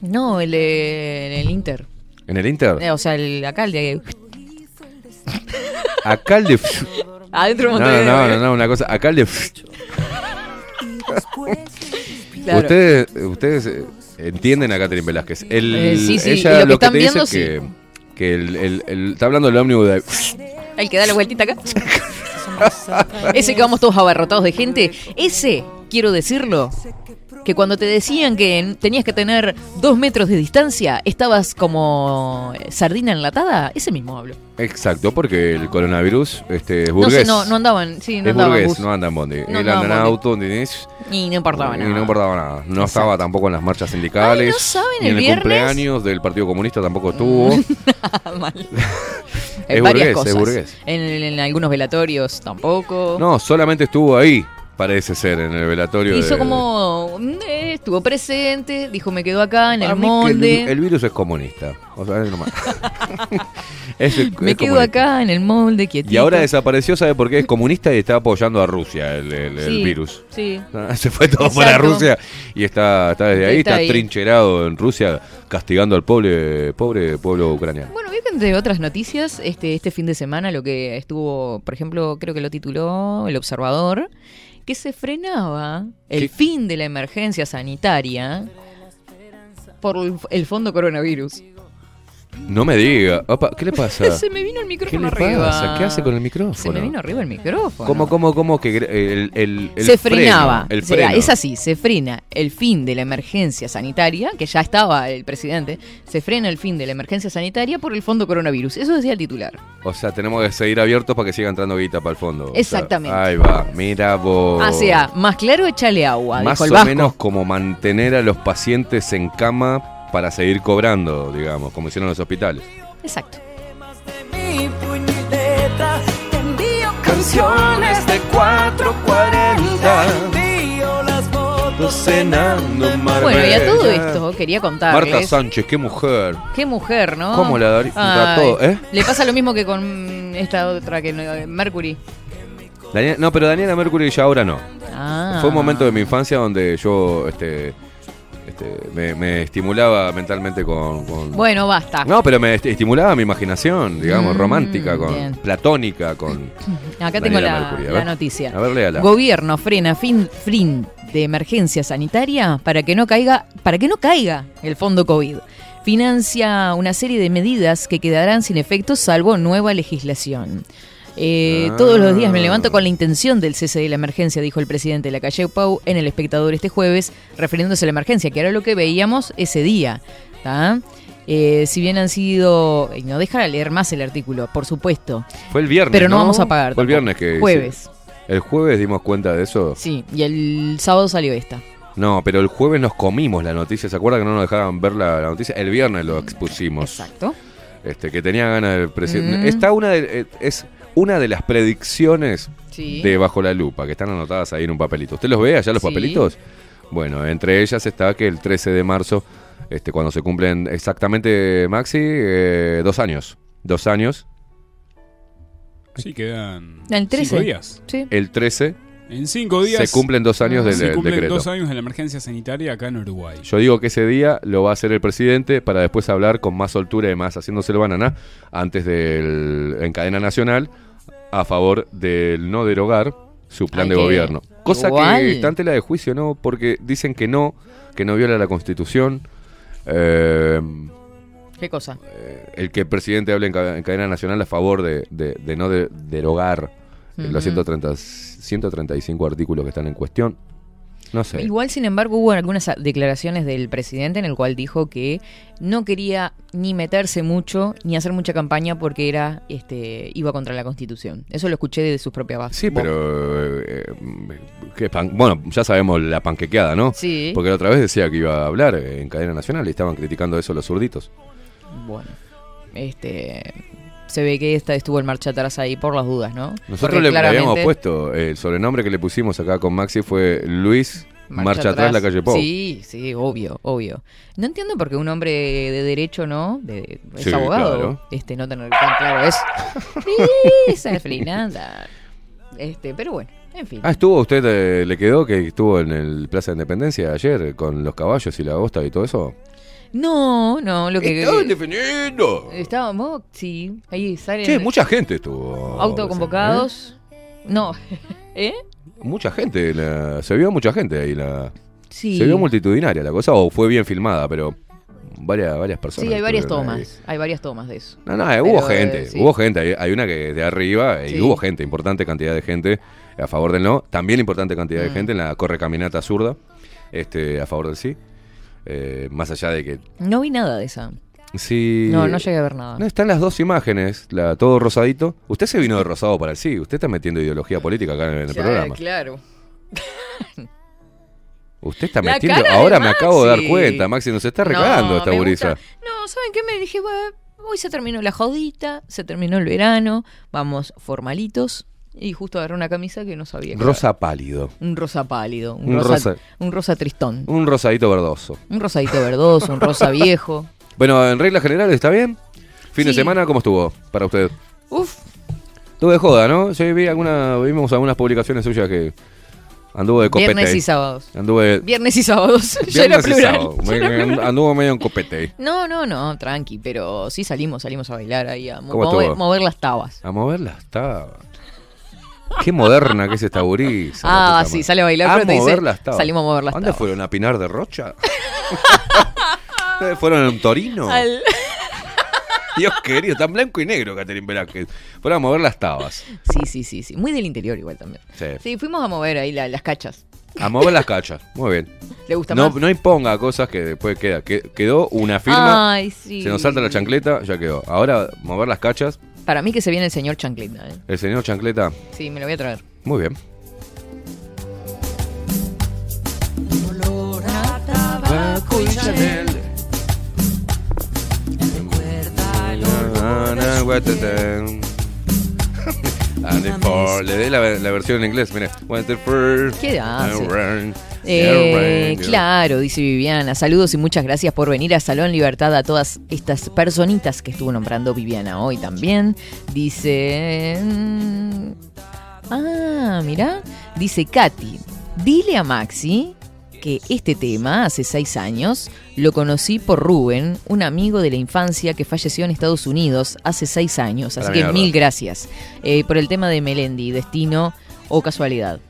No, el, eh, el Inter. ¿En el Inter? Eh, o sea, el, acá el de. Acá el de... Adentro de No, no, no, no, no, una cosa. Acá el de... Claro. Ustedes, ustedes eh, entienden a Catherine Velázquez. El, Eh, sí, sí, Ella lo que lo que están te dice viendo, es que, que el, el- el- está hablando del ómnibus de... El que da la vueltita acá. ese que vamos todos abarrotados de gente. Ese, quiero decirlo, que cuando te decían que tenías que tener dos metros de distancia, estabas como sardina enlatada. Ese mismo hablo. Exacto, porque el coronavirus este, es No burgués. sé, no, no andaban, sí, no es andaban burgués, bus. no anda en bondi. No Él andaba anda en auto, ¿entendés? Y no importaba Y nada. no importaba nada. No estaba tampoco en las marchas sindicales. Ay, ¿no saben ni el en el viernes? cumpleaños del Partido Comunista tampoco estuvo. Mal. Es varias burgués, cosas. es burgués. En, en algunos velatorios tampoco. No, solamente estuvo ahí, parece ser, en el velatorio. Hizo de- como. mm, eh, estuvo presente, dijo me quedo acá en Para el mí que molde. El, virus es comunista. O sea, es nomás. Es- es me quedo comunista. acá en el molde, quietito. Y ahora desapareció, ¿sabe por qué? Es comunista y está apoyando a Rusia el, el- el Sí, virus. Sí. Se fue todo Exacto. para Rusia y está, está desde ahí, Está está, ahí. trincherado en Rusia, castigando al pobre, pobre pueblo ucraniano. Bueno, vio que entre otras noticias, este, este fin de semana lo que estuvo, por ejemplo, creo que lo tituló El Observador, que se frenaba el fin de la emergencia sanitaria por el- el fondo coronavirus. No me diga, Opa, ¿qué le pasa? Se me vino el ¿Qué micrófono le arriba. pasa? ¿Qué hace con el micrófono? Se me vino arriba el micrófono. ¿Cómo, cómo, cómo que el, el, el se freno, frenaba. el O sea, freno. es así, se frena el fin de la emergencia sanitaria, que ya estaba el presidente, se frena el fin de la emergencia sanitaria por el fondo coronavirus. Eso decía el titular. O sea, tenemos que seguir abiertos para que siga entrando guita para el fondo. O sea, Exactamente. ahí va, mira vos. Ah, sea, más claro, échale agua, Más dijo el o Vasco. menos como mantener a los pacientes en cama para seguir cobrando, digamos, como hicieron los hospitales. Exacto. mi puño y letra. Te envío canciones de 440. Te envío las fotos cenando en Bueno, y a todo esto quería contarles. Marta Sánchez, qué mujer. Qué mujer, ¿no? ¿Cómo la todo, ¿eh? Le pasa lo mismo que con esta otra que Mercury. Daniela- no, pero Daniela Mercury ya ahora no. Ah. Fue un momento de mi infancia donde yo este, este, me, me estimulaba mentalmente con, con- Bueno, basta. No, pero me est- estimulaba mi imaginación, digamos, Mm, romántica, con bien. platónica, con... Acá tengo la, noticia. A ver, léala. Gobierno frena fin, fin de emergencia sanitaria para que no caiga, para que no caiga el fondo COVID. Financia una serie de medidas que quedarán sin efecto salvo nueva legislación. Eh, Ah. Todos los días me levanto con la intención del cese de la emergencia, dijo el presidente de la calle Pau en el espectador este jueves, refiriéndose a la emergencia, que era lo que veíamos ese día. Eh, si bien han sido. No dejar leer más el artículo, por supuesto. Fue el viernes, Pero no, vamos a pagar. Fue el viernes que... Jueves. El jueves dimos cuenta de eso. Sí, y el sábado salió esta. No, pero el jueves nos comimos la noticia. ¿Se acuerda que no nos dejaban ver la, la noticia? El viernes lo expusimos. Exacto. Este, que tenía ganas del presidente. Mm. Está una de, eh, es una de las predicciones Sí. de Bajo la Lupa, que están anotadas ahí en un papelito. ¿Usted los ve allá los Sí. papelitos? Bueno, entre ellas está que el 13 de marzo, este, cuando se cumplen exactamente, Maxi, eh, dos años. Dos años. Sí, quedan El 13. cinco días. Sí. El 13 En cinco días se cumplen dos años del, se del cumplen decreto. dos años de la emergencia sanitaria acá en Uruguay. Yo digo que ese día lo va a hacer el presidente para después hablar con más soltura y más haciéndose el banana antes del en cadena nacional a favor del no derogar su plan Ay, de gobierno. Cosa igual. que está en tela de juicio, ¿no? Porque dicen que no, que no viola la constitución. Eh, ¿Qué cosa? el que el presidente hable en cadena nacional a favor de, de- de no de- derogar eh, los Ujú. 130, 135 artículos que están en cuestión. No sé. Igual, sin embargo, hubo algunas declaraciones del presidente en el cual dijo que no quería ni meterse mucho ni hacer mucha campaña porque era este iba contra la Constitución. Eso lo escuché de sus propias bases. Sí, pero. eh, ¿qué pan- bueno, ya sabemos la panquequeada, ¿no? Sí. Porque la otra vez decía que iba a hablar en cadena nacional y estaban criticando eso los zurditos. Bueno, este se ve que esta estuvo en marcha atrás ahí por las dudas, ¿no? Nosotros le, le habíamos puesto, el sobrenombre que le pusimos acá con Maxi fue Luis Marcha, atrás. la calle Pau. Sí, sí, obvio, obvio. No entiendo por qué un hombre de derecho, ¿no? De, es Sí, abogado. claro. Este, no tener tan claro eso. Esa flinada. Este, pero bueno, en fin. Ah, estuvo usted, eh, le quedó que estuvo en el Plaza de Independencia ayer con los caballos y la bosta y todo eso. No, no, lo que. Estaban defendiendo. Estábamos, sí, ahí salen. Che, mucha gente estuvo. Autoconvocados. No, ¿eh? Mucha gente, la- se vio mucha gente ahí. La, Sí. Se vio multitudinaria la cosa, o fue bien filmada, pero varias, varias personas. Sí, hay varias ahí. tomas. Hay varias tomas de eso. No, no, eh, hubo gente, eh, sí. hubo gente. Hay, hay una que de arriba y Sí. hubo gente, importante cantidad de gente a favor del no. También importante cantidad de Mm. gente en la correcaminata zurda este, a favor del sí. Eh, más allá de que No vi nada de esa. sí. No, no llegué a ver nada. No, están las dos imágenes, la, todo rosadito. Usted se vino de rosado para el sí. Usted está metiendo ideología política acá en el programa. Claro. Usted está La metiendo. Ahora me acabo de dar cuenta, Maxi, nos está recagando No, esta gurisa. No, ¿saben qué? Me dije, bueno, hoy se terminó la jodita, se terminó el verano, vamos formalitos. Y justo agarré una camisa que no sabía. que Rosa pálido. Un rosa pálido, un, Un rosa, rosa- un rosa tristón. Un rosadito verdoso. Un rosadito verdoso, un rosa viejo. Bueno, en regla general, ¿está bien? Fin de semana, ¿cómo estuvo para usted? Uf, Estuve de joda, ¿no? Sí, vi alguna, vimos algunas publicaciones suyas que anduvo de copete. viernes y sábados. Anduve. Viernes y sábados. era viernes y plural. sábado. Ya era plural. Anduvo medio en copete. No, no, no, tranqui, pero sí salimos, salimos a bailar ahí, a mo- ¿Cómo mover, estuvo? mover las tabas. A moverla estaba. Qué moderna que es esta gurisa. Ah, sí, sale a bailar, A pero te dice, estaba. salimos a mover las ¿Dónde tabas. fueron? ¿A Pinar de Rocha? ¿Ustedes ¿Fueron a un Torino? Al- Dios querido, tan blanco y negro, Catherine Velázquez. Fueron a mover las tabas. Sí, sí, sí, sí. Muy del interior igual también. Sí. Sí, fuimos a mover ahí la- las cachas. A mover las cachas. Muy bien. ¿Le gusta No, más? no imponga cosas que después queda. Que- quedó una firma. Ay, sí. Se nos salta la chancleta, ya quedó. Ahora, mover las cachas. Para mí que se viene el señor Chancleta, ¿eh? El señor chancleta. Sí, me lo voy a traer. Muy bien. And for- Le dé la, la versión en inglés, mire. ¿Qué hace? Eh, claro, dice Viviana. Saludos y muchas gracias por venir a Salón Libertad a todas estas personitas que estuvo nombrando Viviana hoy también. Dice. mm, Ah, mira. Dice Katy. Dile a Maxi que este tema, hace seis años, lo conocí por Rubén, un amigo de la infancia que falleció en Estados Unidos hace seis años. Así que mil gracias eh, por el tema de Melendi, destino o casualidad.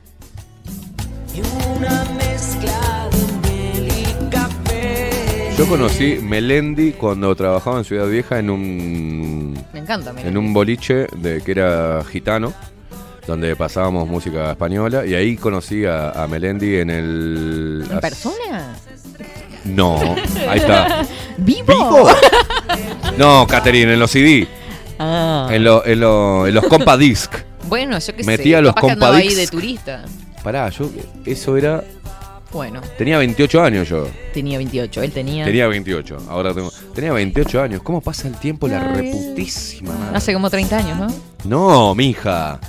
Yo conocí Melendi cuando trabajaba en Ciudad Vieja en un Me encanta, Melendi. en un boliche de que era gitano, donde pasábamos música española y ahí conocí a, a Melendi en el ¿En persona? No, ahí está. ¿Vivo? No, Caterine, en los CD, Ah. en, lo- en, lo- en los compa disc. Bueno, yo qué Metía sé. los capaz que andaba ahí de turista. Pará, yo eso era Bueno, tenía 28 años yo. tenía 28, él tenía... Tenía 28, ahora tengo. Tenía 28 años. ¿Cómo pasa el tiempo? La reputísima madre. Hace como 30 años, ¿no? No, mija.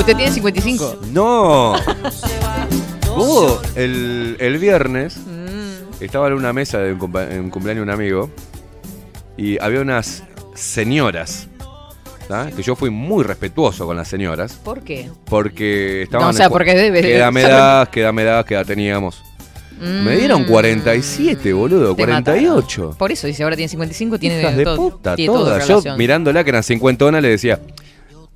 Usted tiene 55. No. Hubo el, el viernes. Mm. Estaba en una mesa de un, cumpleaños de un amigo. Y había unas señoras. ¿tá? Que yo fui muy respetuoso con las señoras. ¿Por qué? Porque estaban. No, o sea, porque debe- ¿Qué edad me das? ¿Qué edad me das? ¿Qué edad teníamos? Me dieron 47, boludo. Mm. Te 48. Por eso dice, ahora tiene 55, tiene Hijas de todo, puta, tiene todas. Yo mirándola que eran cincuentona le decía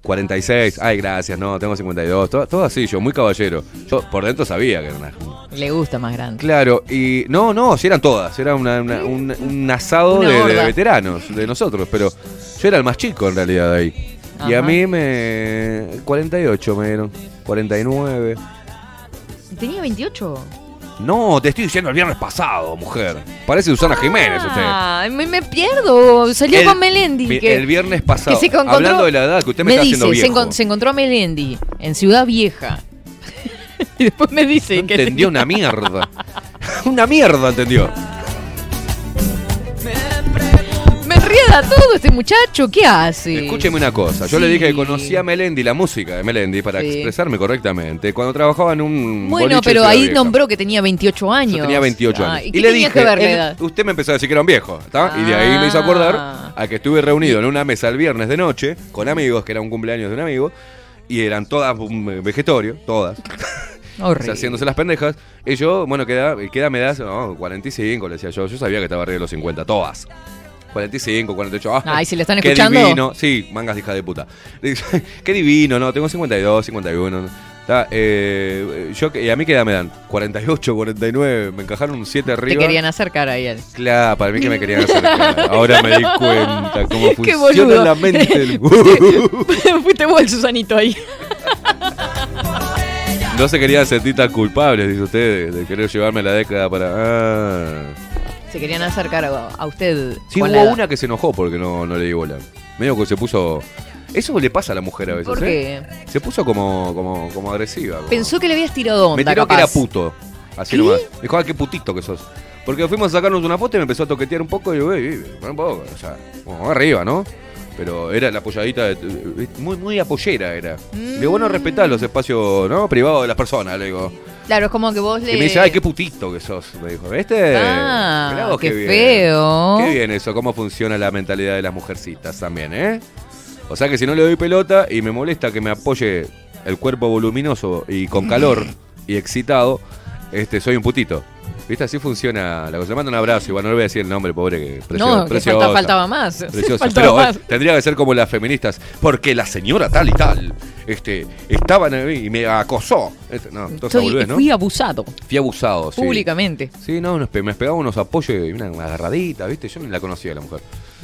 46, ay gracias, no, tengo 52, todo, todo así, yo muy caballero. Yo por dentro sabía que era una... Le gusta más grande. Claro, y no, no, si eran todas, era una- una- un, un asado de, veteranos, de nosotros, pero yo era el más chico en realidad de ahí. Y a mí me... 48 me dieron, 49. ¿Tenía 28? No, te estoy diciendo el viernes pasado, mujer. Parece Susana Jiménez usted. Ah, me, me pierdo. Salió El- con Melendi. que, el viernes pasado, que se encontró- hablando de la edad, que usted me, me está dice, haciendo se, viejo. encon- se encontró a Melendi en Ciudad Vieja. y después me dice No que... entendió una mierda. una mierda entendió. Enreda todo este muchacho. ¿Qué hace? Escúcheme una cosa. Yo le dije que conocía a Melendi, la música de Melendi, para Sí. expresarme correctamente. Cuando trabajaba en un. Bueno, pero ahí Vieja. nombró que tenía 28 años. Yo tenía 28 Ah, años. ¿Y, qué le dije. que ver la edad? usted me empezó a decir que era un viejo. ¿está? Y de ahí me hizo acordar a que estuve reunido en una mesa el viernes de noche con amigos, que era un cumpleaños de un amigo. Y eran todas un vegetorio, todas. Horrible. haciéndose las pendejas. Y yo, bueno, queda, queda me das, no, 45, le decía yo. Yo sabía que estaba arriba de los 50, todas. 45, 48. Ah, Ay, si le están qué escuchando. divino. Sí, mangas de hija de puta. Qué divino, no, tengo 52, 51. Ta, eh, yo, ¿Y a mí qué edad me dan? 48, 49. Me encajaron un 7 Te arriba. querían acercar ahí. él. Claro, para mí que me querían acercar. Ahora me di cuenta cómo Qué funciona boludo. la mente del Fuiste vos el Susanito ahí. No se querían sentir tan culpables, dice usted, de, de querer llevarme la década para. Ah. Se querían acercar a, a usted. Sí, con hubo la edad. una que se enojó porque no, no le di bola. Medio que se puso. Eso le pasa a la mujer a veces. ¿Por ¿eh? qué? Se puso como, como, como agresiva. como- Pensó que le habías tirado onda. Me tiró que era puto. Así ¿Qué? nomás. Me dijo, ah, qué putito que sos. Porque fuimos a sacarnos una foto y me empezó a toquetear un poco y yo, "Ey, ey, para un poco. O sea, como arriba, ¿no? Pero era la apoyadita, de- muy, muy apoyera era. Le digo, bueno, respetá los espacios ¿no? privados de las personas, le digo. Claro, es como que vos le. Y me dice, ay, qué putito que sos. Me dijo, ¿viste? Ah, Mirá vos qué bien. feo. Qué bien eso, cómo funciona la mentalidad de las mujercitas también, ¿eh? O sea que si no le doy pelota y me molesta que me apoye el cuerpo voluminoso y con calor y excitado, este, soy un putito. ¿Viste? Así funciona la cosa. Le mando un abrazo, igual no le voy a decir el nombre, pobre, que precio- No, que preciosa. falta- faltaba más. Preciosa. Faltaba Pero eh, tendría que ser como las feministas, porque la señora tal y tal, este, estaban ahí y me acosó. Este, no, esa Soy- ¿no? Fui abusado. Fui abusado, sí. Públicamente. Sí, no, me pegaba unos apoyos y una agarradita, ¿viste? Yo ni la conocía la mujer.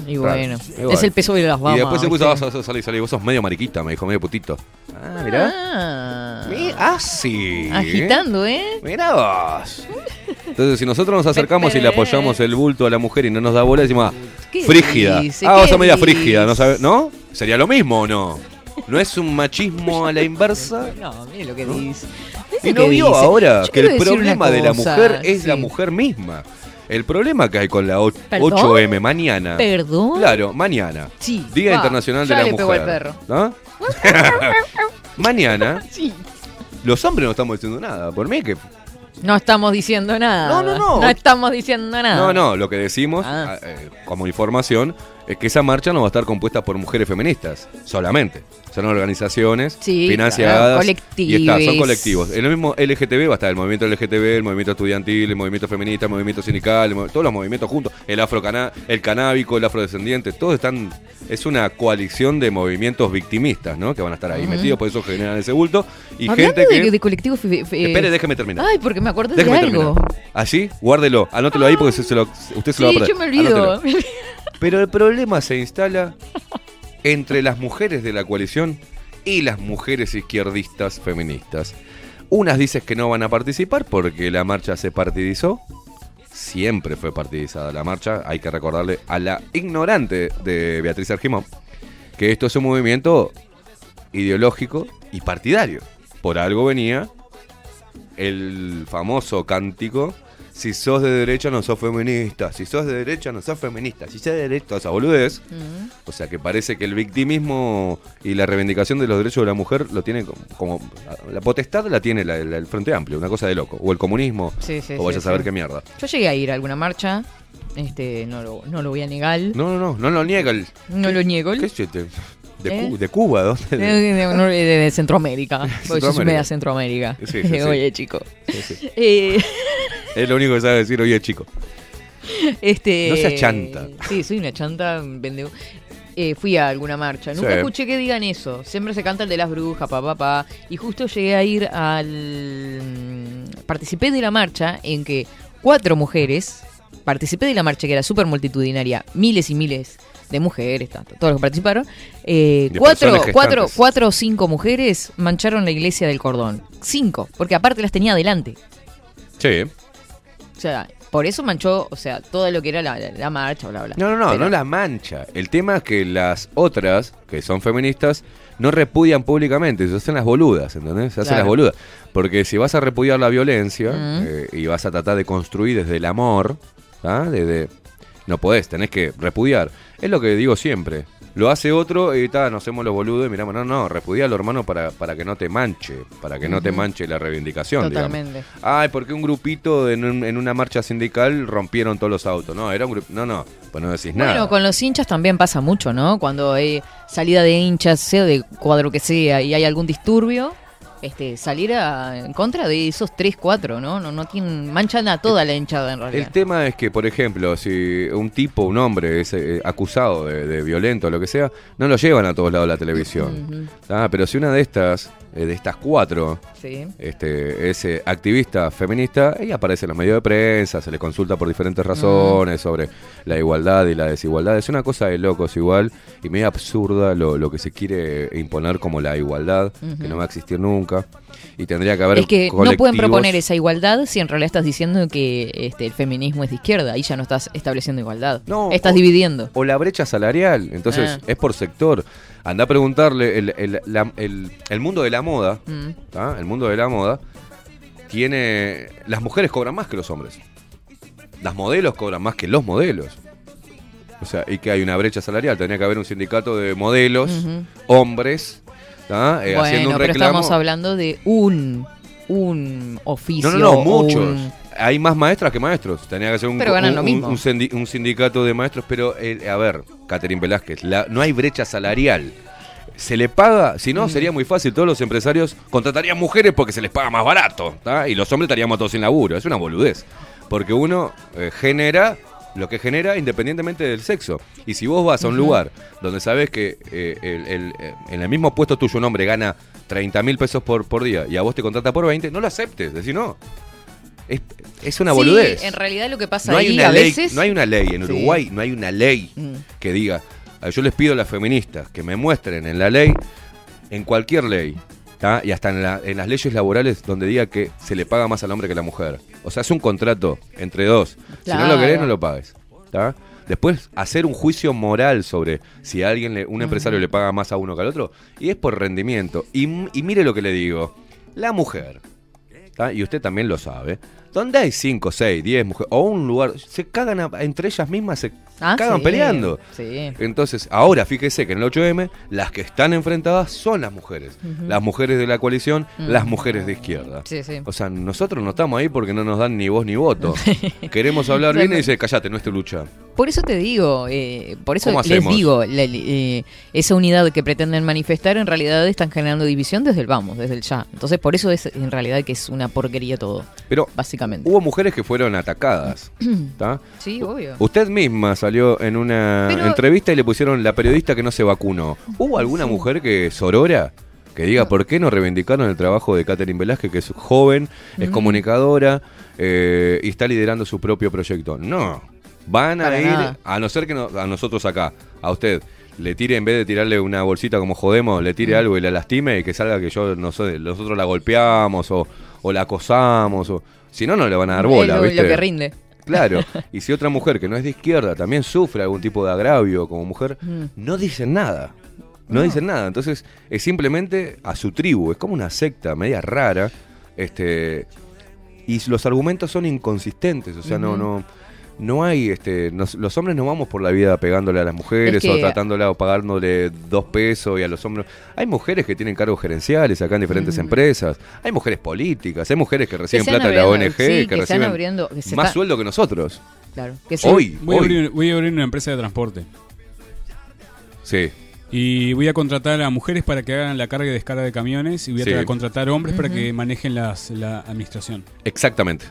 Y bueno, Y bueno. es el peso de las damas. Y después se puso, ah, salí, salí, vos sos medio mariquita, me dijo, medio putito. Ah, mirá. Ah, Ah, sí. agitando, ¿eh? Mirá vos. Entonces, si nosotros nos acercamos y le apoyamos el bulto a la mujer y no nos da bola, decimos, ah, ¿Qué frígida. dice? Ah, vos ¿Qué sos media frígida, ¿no sabes? ¿No? ¿Sería lo mismo o no? ¿No es un machismo a la inversa? No, mire lo que dice. Y no vio ahora Yo que el problema de la mujer es la mujer misma. El problema que hay con la o- ¿Perdón? 8M mañana. ¿Perdón? Claro, mañana. Sí. Día va, Internacional de la le Mujer. pegó al perro. ¿No? mañana. Sí. Los hombres no estamos diciendo nada. Por mí que. No estamos diciendo nada. No, no, no. No estamos diciendo nada. No, no, lo que decimos Ah. eh, como información es que esa marcha no va a estar compuesta por mujeres feministas solamente. Son organizaciones Sí, financiadas. claro, Y está, son colectivos. En lo mismo LGTB va a estar el movimiento LGTB, el movimiento estudiantil, el movimiento feminista, el movimiento sindical, el mov- todos los movimientos juntos. El afrocana, el canábico, el afrodescendiente, todos están. Es una coalición de movimientos victimistas, ¿no? Que van a estar ahí metidos, por eso generan ese bulto. Y Hablando gente que. de, de colectivo. fe- fe- Espere, déjeme terminar. Ay, porque me Déjeme de algo. terminar. ¿Así? Guárdelo, anótelo ahí porque se, se lo- usted se lo va a perder. yo me olvido. Anótelo. Pero el problema se instala entre las mujeres de la coalición y las mujeres izquierdistas feministas. Unas dicen que no van a participar porque la marcha se partidizó. Siempre fue partidizada la marcha. Hay que recordarle a la ignorante de Beatriz Argimón que esto es un movimiento ideológico y partidario. Por algo venía el famoso cántico si sos de derecha no sos feminista, si sos de derecha no sos feminista, si sos de derecha, esa boludez. O sea que parece que el victimismo y la reivindicación de los derechos de la mujer lo tiene como, como- la potestad la tiene la- la- el Frente Amplio, una cosa de loco. O el comunismo, Sí, sí, o vaya sí, a saber qué mierda. Yo llegué a ir a alguna marcha. Este, no lo, no lo voy a negar. No, no, no, no lo niega el... No lo niego. ¿Qué es este? ¿De, ¿Eh? Cu- de Cuba? ¿Dónde? De, Centroamérica. Porque sos Centroamérica. media Centroamérica. Sí, sí, sí. Oye, chico. Eh, Es lo único que sabe decir, oye, chico. este, No seas chanta. Sí, soy una chanta. Eh, fui a alguna marcha. Nunca Sí. escuché que digan eso. Siempre se canta el de las brujas, papá, papá. Y justo llegué a ir al. mm, Participé de la marcha en que cuatro mujeres. Participé de la marcha que era súper multitudinaria. Miles y miles de mujeres, tanto, todos los que participaron. Eh, cuatro, cuatro, cuatro o cinco mujeres mancharon la iglesia del cordón. Cinco, porque aparte las tenía adelante. Sí. O sea, por eso manchó, o sea, todo lo que era la, la- la marcha, bla, bla. No, no, no, Pero- no la mancha. El tema es que las otras, que son feministas, no repudian públicamente, se hacen las boludas, ¿entendés? Se hacen Claro. las boludas. Porque si vas a repudiar la violencia Mm. eh, y vas a tratar de construir desde el amor, ¿ah? Desde, no podés, tenés que repudiar. Es lo que digo siempre. Lo hace otro y ta, nos hacemos los boludos y miramos, no, no, repudialo hermano para, para que no te manche, para que no te manche la reivindicación, digamos. Totalmente. Ay, porque un grupito en, un- en una marcha sindical rompieron todos los autos. No, era un grupo. No, no, pues no decís nada. Bueno, con los hinchas también pasa mucho, ¿no? Cuando hay salida de hinchas, sea de cuadro que sea, y hay algún disturbio, este, salir a- en contra de esos 3, 4, ¿no? No, no tienen, manchan a toda la hinchada en realidad. El tema es que, por ejemplo, si un tipo, un hombre es eh, acusado de, de violento o lo que sea, no lo llevan a todos lados de la televisión. Ah, pero si una de estas, eh, de estas cuatro, Sí. este, es eh, activista feminista, ella aparece en los medios de prensa, se le consulta por diferentes razones sobre la igualdad y la desigualdad. Es una cosa de locos igual y medio absurda lo, lo que se quiere imponer como la igualdad, que no va a existir nunca. Y tendría que haber Es que no pueden proponer esa igualdad si en realidad estás diciendo que este, el feminismo es de izquierda. Ahí ya no estás estableciendo igualdad. No, estás o- dividiendo. O la brecha salarial. Entonces, Ah. es por sector. Anda a preguntarle, el, el- la- el- el mundo de la moda, Mm. el mundo de la moda, tiene... Las mujeres cobran más que los hombres. Las modelos cobran más que los modelos. O sea, y que hay una brecha salarial. Tendría que haber un sindicato de modelos, hombres, ¿tá? Eh, haciendo bueno, un pero estamos hablando de un, un oficio. No, no, no, muchos. un- Hay más maestras que maestros. Tenía que ser un, Pero ganan un- lo un- mismo. sindicato de maestros. Pero, eh, a ver, Catherine Velázquez, la- no hay brecha salarial. Se le paga, si Mm. no, sería muy fácil. Todos los empresarios contratarían mujeres porque se les paga más barato. ¿tá? Y los hombres estaríamos todos sin laburo. Es una boludez. Porque uno eh, genera lo que genera independientemente del sexo. Y si vos vas a un lugar donde sabes que eh, el- el- eh, en el mismo puesto tuyo un hombre gana 30 mil pesos por, por día y a vos te contrata por 20, no lo aceptes. Decís no. Es, es una Sí, boludez. en realidad lo que pasa no hay ahí una a ley, veces. no hay una ley en Sí. Uruguay, no hay una ley Mm. que diga, "Ah, yo les pido a las feministas que me muestren en la ley, en cualquier ley, ¿tá? y hasta en, la- en las leyes laborales donde diga que se le paga más al hombre que a la mujer. O sea, es un contrato entre dos. Si no lo querés, no lo pagues. ¿tá? Después, hacer un juicio moral sobre si a alguien, le- un empresario le paga más a uno que al otro, y es por rendimiento. Y, mire lo que le digo, la mujer, ¿tá? y usted también lo sabe, donde hay 5, 6, 10 mujeres, o un lugar, se cagan a- entre ellas mismas, se Ah, cagan sí, peleando. Sí. Entonces, ahora fíjese que en el 8M las que están enfrentadas son las mujeres. Las mujeres de la coalición, las mujeres de izquierda. Sí, sí. O sea, nosotros no estamos ahí porque no nos dan ni voz ni voto. Queremos hablar bien y dice, callate, no es tu lucha. Por eso te digo, eh, por eso ¿Cómo les hacemos? digo, la- eh, esa unidad que pretenden manifestar en realidad están generando división desde el vamos, desde el ya. Entonces por eso es en realidad que es una porquería todo, Pero básicamente. hubo mujeres que fueron atacadas. Sí, obvio. Usted misma salió en una Pero- entrevista y le pusieron la periodista que no se vacunó. ¿Hubo alguna mujer que sorora? Que diga, ¿por qué no reivindicaron el trabajo de Catherine Velázquez, que es joven, es Mm. comunicadora eh, y está liderando su propio proyecto? No. Van a ir, nada. a no ser que no- a nosotros acá, a usted, le tire, en vez de tirarle una bolsita como jodemos, le Mm. tire algo y la lastime y que salga que yo, no sé, nosotros la golpeamos o, o la acosamos. O, si no, no le van a dar bola, lo que rinde. Claro, y si otra mujer que no es de izquierda también sufre algún tipo de agravio como mujer, Mm. no dicen nada. No, dicen nada. Entonces es simplemente a su tribu. Es como una secta media rara. Este, y los argumentos son inconsistentes. O sea, no, no hay. Este, nos- los hombres no vamos por la vida pegándole a las mujeres Es que- o tratándola o pagándole dos pesos y a los hombres. Hay mujeres que tienen cargos gerenciales acá en diferentes empresas. Hay mujeres políticas. Hay mujeres que reciben plata de la ONG sí, que, reciben abriendo- que se más está- sueldo que nosotros. Claro. Que sí. Hoy, Voy a, abrir, voy a abrir una empresa de transporte. Sí. Y voy a contratar a mujeres para que hagan la carga y descarga de camiones y voy a Sí. tra- contratar hombres para que manejen las, la administración. Exactamente.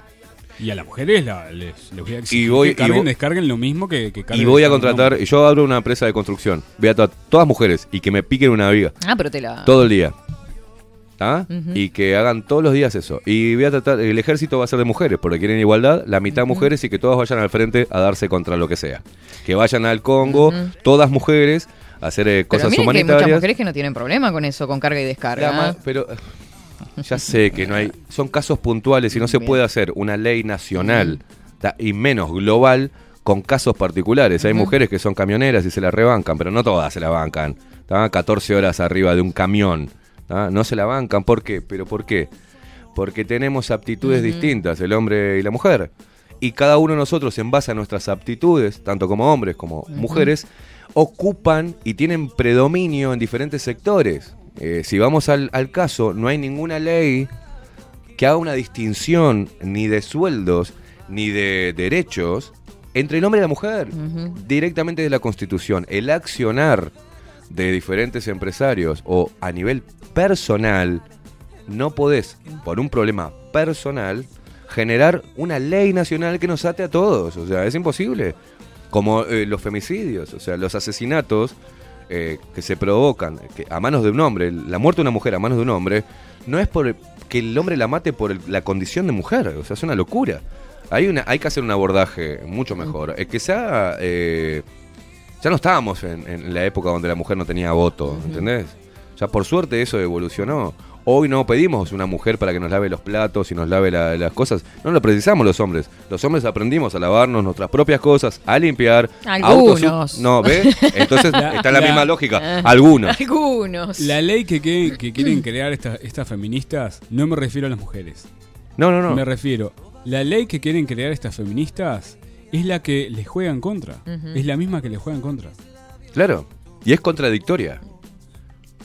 Y a las mujeres la- les, les voy a exigir Y voy- que carguen, y voy- descarguen lo mismo que, que carguen Y voy a contratar, yo abro una empresa de construcción. Voy a tratar todas mujeres y que me piquen una viga. Ah, pero te la... Todo el día. ¿Ah? Y que hagan todos los días eso. Y voy a tratar, el ejército va a ser de mujeres, porque quieren igualdad, la mitad mujeres y que todas vayan al frente a darse contra lo que sea. Que vayan al Congo, todas mujeres, a hacer eh, Pero cosas miren que hay muchas humanitarias. mujeres que no tienen problema con eso, con carga y descarga. La pero eh, ya sé que no hay. Son casos puntuales y no se puede hacer una ley nacional y menos global con casos particulares. Hay mujeres que son camioneras y se la rebancan, pero no todas se la bancan. ta, 14 horas arriba de un camión. No se la bancan. ¿Por qué? ¿Pero por qué? Porque tenemos aptitudes distintas, el hombre y la mujer. Y cada uno de nosotros, en base a nuestras aptitudes, tanto como hombres como mujeres, ocupan y tienen predominio en diferentes sectores. Eh, si vamos al, al caso, no hay ninguna ley que haga una distinción ni de sueldos ni de derechos entre el hombre y la mujer. Directamente de la Constitución. El accionar de diferentes empresarios o a nivel personal no podés, por un problema personal, generar una ley nacional que nos ate a todos. O sea, es imposible. Como eh, los femicidios, o sea, los asesinatos eh, que se provocan que a manos de un hombre, la muerte de una mujer a manos de un hombre, no es por que el hombre la mate por el- la condición de mujer. O sea, es una locura. Hay, una, hay que hacer un abordaje mucho mejor. Es que sea... eh, ya no estábamos en, en la época donde la mujer no tenía voto, ¿entendés? Ya por suerte eso evolucionó. Hoy no pedimos una mujer para que nos lave los platos y nos lave la- las cosas. No lo precisamos los hombres. Los hombres aprendimos a lavarnos nuestras propias cosas, a limpiar. Algunos. autos- No, ¿ves? Entonces La- está la, la- misma lógica. Algunos. Algunos. La ley que, que- que quieren crear estas estas feministas, no me refiero a las mujeres. No, no, no. Me refiero. La ley que quieren crear estas feministas es la que les juega en contra. Es la misma que les juega en contra. Claro. Y es contradictoria.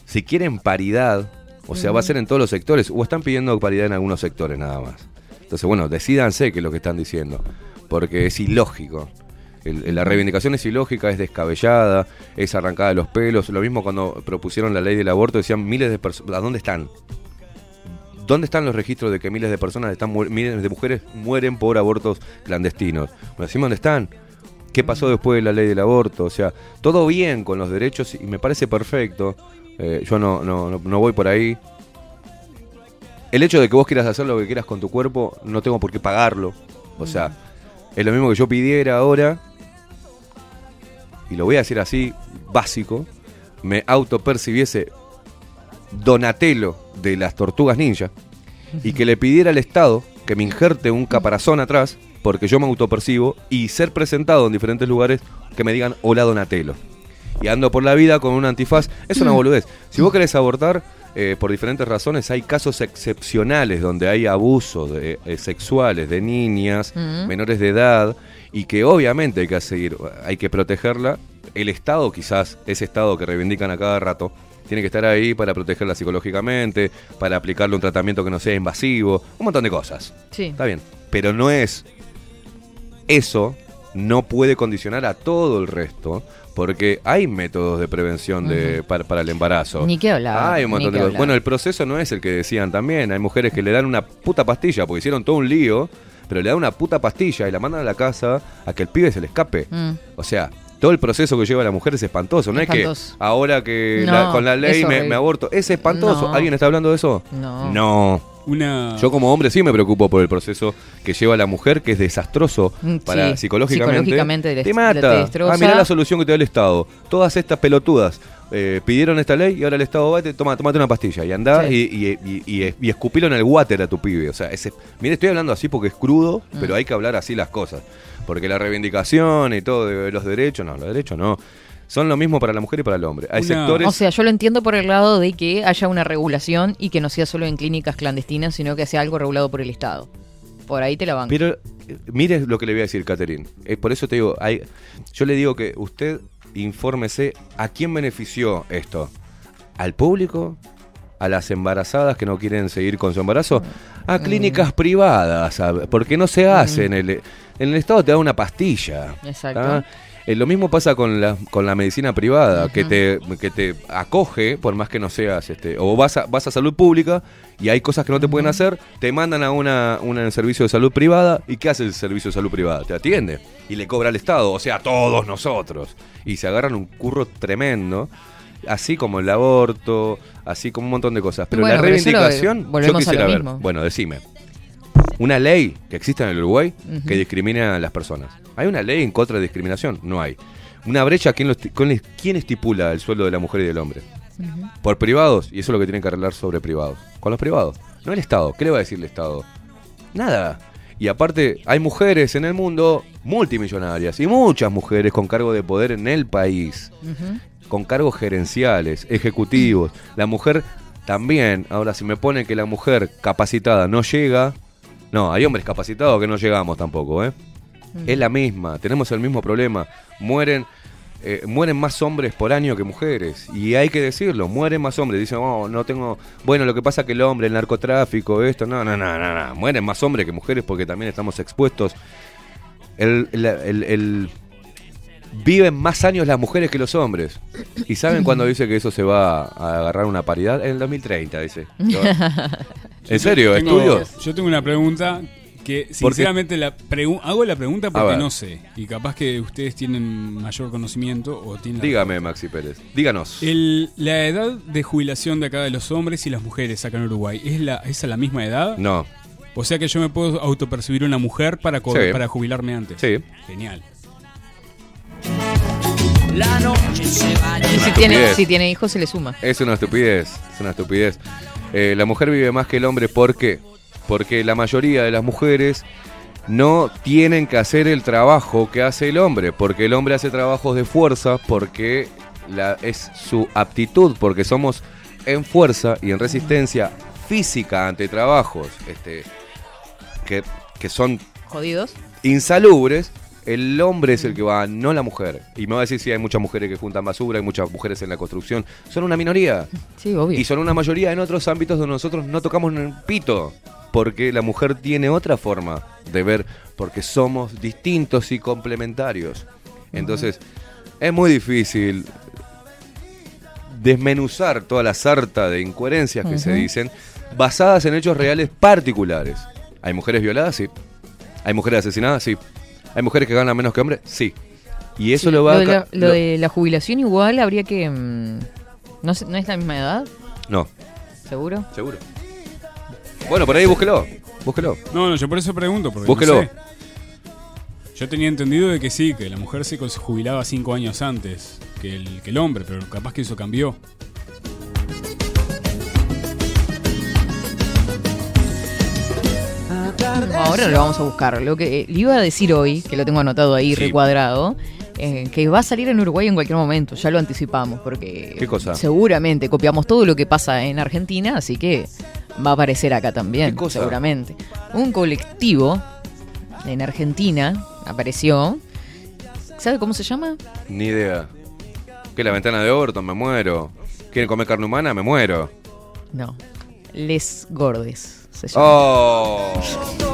Si quieren paridad, o sea, va a ser en todos los sectores, o están pidiendo paridad en algunos sectores nada más. Entonces, bueno, decídanse qué es lo que están diciendo, porque es ilógico. La reivindicación es ilógica, es descabellada, es arrancada de los pelos. Lo mismo cuando propusieron la ley del aborto, decían miles de personas. ¿A dónde están? ¿Dónde están los registros de que miles de personas, están miles de mujeres mueren por abortos clandestinos? Bueno, decimos dónde están. ¿Qué pasó después de la ley del aborto? O sea, todo bien con los derechos y me parece perfecto. Eh, yo no, no, no, no voy por ahí. El hecho de que vos quieras hacer lo que quieras con tu cuerpo, no tengo por qué pagarlo. O sea, es lo mismo que yo pidiera ahora, y lo voy a decir así, básico, me autopercibiese Donatello de las tortugas ninja y que le pidiera al Estado que me injerte un caparazón atrás, porque yo me autopercibo, y ser presentado en diferentes lugares que me digan hola Donatello. Y ando por la vida con un antifaz, es una boludez. Si vos querés abortar, eh, por diferentes razones, hay casos excepcionales donde hay abusos de- eh, sexuales de niñas, Mm. menores de edad, y que obviamente hay que seguir, hay que protegerla. El Estado, quizás, ese Estado que reivindican a cada rato, tiene que estar ahí para protegerla psicológicamente, para aplicarle un tratamiento que no sea invasivo, un montón de cosas. Sí. Está bien. Pero no es. Eso no puede condicionar a todo el resto. Porque hay métodos de prevención de, para, para el embarazo. Ni qué hablar, Hay un montón de cosas. Bueno, el proceso no es el que decían también. Hay mujeres que le dan una puta pastilla porque hicieron todo un lío, pero le dan una puta pastilla y la mandan a la casa a que el pibe se le escape. Mm. O sea, todo el proceso que lleva la mujer es espantoso. No Espantoso. es que ahora que No, la- con la ley me, me aborto. Es espantoso. No. ¿Alguien está hablando de eso? No. No. Una... Yo como hombre sí me preocupo por el proceso que lleva la mujer, que es desastroso Mm, para sí, psicológicamente. psicológicamente te mata. te. Ah, mirá la solución que te da el Estado. Todas estas pelotudas eh, pidieron esta ley y ahora el Estado va y te toma, tomate una pastilla y andá Sí. y, y, y, y- y escupilo en el water a tu pibe. O sea, ese, mire, estoy hablando así porque es crudo, Mm. pero hay que hablar así las cosas. Porque la reivindicación y todo de los derechos, no, los derechos no. Son lo mismo para la mujer y para el hombre. Hay sectores... O sea, yo lo entiendo por el lado de que haya una regulación y que no sea solo en clínicas clandestinas, sino que sea algo regulado por el Estado. Por ahí te la banco. Pero eh, mire lo que le voy a decir, Catherine. Eh, por eso te digo, hay, yo le digo que usted infórmese a quién benefició esto. ¿Al público? ¿A las embarazadas que no quieren seguir con su embarazo? A clínicas privadas, a- porque no se hace en el... En el Estado te da una pastilla. Exacto. ¿ah? Eh, lo mismo pasa con la, con la medicina privada, que, te, que te acoge, por más que no seas, este, o vas a, vas a salud pública y hay cosas que no te pueden hacer, te mandan a una, un servicio de salud privada y ¿qué hace el servicio de salud privada? Te atiende y le cobra al Estado, o sea, a todos nosotros. Y se agarran un curro tremendo, así como el aborto, así como un montón de cosas. Pero Bueno, la pero lo- reivindicación, yo a lo quisiera ver, mismo. bueno, decime. Una ley que exista en el Uruguay que discrimina a las personas. ¿Hay una ley en contra de discriminación? No hay. Una brecha, ¿quién, lo ¿quién estipula el sueldo de la mujer y del hombre? Por privados, y eso es lo que tienen que arreglar sobre privados. Con los privados, no el Estado. ¿Qué le va a decir el Estado? Nada. Y aparte, hay mujeres en el mundo multimillonarias y muchas mujeres con cargo de poder en el país, con cargos gerenciales, ejecutivos. La mujer también, ahora si me pone que la mujer capacitada no llega, no, hay hombres capacitados que no llegamos tampoco, ¿eh? Es la misma, tenemos el mismo problema. Mueren, eh, mueren más hombres por año que mujeres. Y hay que decirlo, mueren más hombres. Dicen, oh, no tengo. Bueno, lo que pasa que el hombre, el narcotráfico, esto. No, no, no, no, no. Mueren más hombres que mujeres porque también estamos expuestos. El, el- el- el- viven más años las mujeres que los hombres. ¿Y saben cuándo dice que eso se va a agarrar una paridad? En el 2030, dice. ¿En serio? ¿Estudios? Yo tengo una pregunta que sinceramente la pregu- hago la pregunta porque no sé. Y capaz que ustedes tienen mayor conocimiento o tienen Dígame, Maxi Pérez. Díganos. El- la edad de jubilación de acá de los hombres y las mujeres acá en Uruguay, ¿es, la, ¿es a la misma edad? No. O sea que yo me puedo autopercibir una mujer para, Sí. para jubilarme antes. Sí. Genial. La noche se va Y si tiene, si tiene hijos, se le suma. Es una estupidez, es una estupidez. Eh, la mujer vive más que el hombre, ¿por qué? Porque la mayoría de las mujeres no tienen que hacer el trabajo que hace el hombre, porque el hombre hace trabajos de fuerza, porque la, es su aptitud, porque somos en fuerza y en resistencia física ante trabajos este, que, que son Jodidos. insalubres, el hombre es el que va, no la mujer. Y me va a decir si hay muchas mujeres que juntan basura, hay muchas mujeres en la construcción. Son una minoría. Sí, obvio. Y son una mayoría en otros ámbitos donde nosotros no tocamos en el pito. Porque la mujer tiene otra forma de ver, porque somos distintos y complementarios. Entonces, es muy difícil desmenuzar toda la sarta de incoherencias que se dicen basadas en hechos reales particulares. ¿Hay mujeres violadas? Sí. ¿Hay mujeres asesinadas? Sí. ¿Hay mujeres que ganan menos que hombres? Sí. Y eso lo va lo, a... de la, lo lo- de la jubilación igual habría que... mm, no, sé- ¿No es la misma edad? No, ¿Seguro? seguro. Bueno, por ahí búsquelo. Búsquelo. No, no, yo por eso pregunto. Porque Búsquelo. no sé. Yo tenía entendido de que sí, que la mujer se jubilaba cinco años antes que el, que el hombre, pero capaz que eso cambió. Ahora lo vamos a buscar. Lo que le iba a decir hoy, que lo tengo anotado ahí, Sí. recuadrado, eh, que va a salir en Uruguay en cualquier momento. Ya lo anticipamos, porque ¿Qué cosa? seguramente copiamos todo lo que pasa en Argentina, así que va a aparecer acá también, ¿Qué cosa? seguramente. Un colectivo en Argentina apareció. ¿Sabe cómo se llama? Ni idea. ¿Qué la ventana de Overton? Me muero. ¿Quieren comer carne humana? Me muero. No. Les Gordes. Se llama. Oh.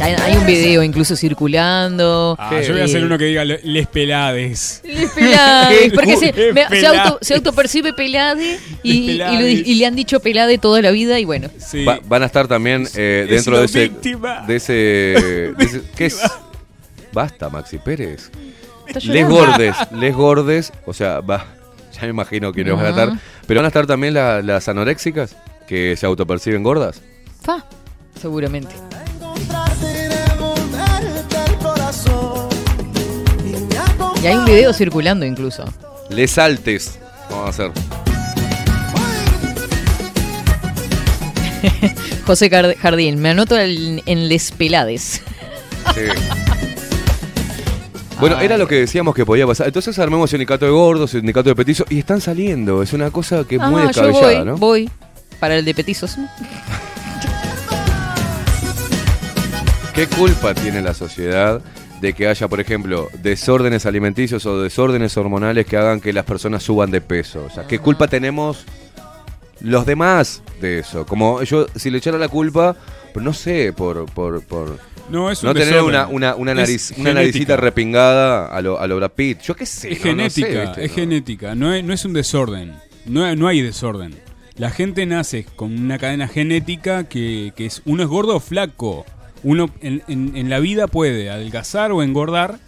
Hay, hay un video incluso circulando. Ah, yo voy a hacer uno que diga le- les pelades. Les Pelade, porque se, Les me- se, Pelade. auto, se autopercibe Pelade y, Les y lo- Pelades. y le han dicho Pelade toda la vida y bueno. Va- van a estar también eh, dentro de ese, víctima. de ese, de ese- ¿Qué es? Basta, Maxi Pérez. Les gordes, les gordes, o sea, va, ya me imagino que no van a estar, pero van a estar también la- las anoréxicas que se autoperciben gordas. Fa, seguramente. Y hay un video circulando incluso. Les altes, vamos a hacer. José Card- Jardín, me anoto en Les Pelades. Sí. Bueno, era lo que decíamos que podía pasar. Entonces armemos sindicato de gordos, sindicato de petizos, y están saliendo. Es una cosa que es muy Ah, yo descabellada, voy, ¿no? voy para el de petizos. ¿Qué culpa tiene la sociedad de que haya, por ejemplo, desórdenes alimenticios o desórdenes hormonales que hagan que las personas suban de peso? O sea, ¿qué culpa tenemos los demás de eso? Como yo, si le echara la culpa, pues no sé, por... por, por No, es un tener desorden. una, una, una, Es nariz, una genética. naricita repingada a lo, a lo Brad Pitt. Yo qué sé. Es no- no sé, genética, ¿viste? es No. genética, no es, no es un desorden. No, no hay desorden. La gente nace con una cadena genética que, que es uno es gordo o flaco. Uno en, en- en la vida puede adelgazar o engordar,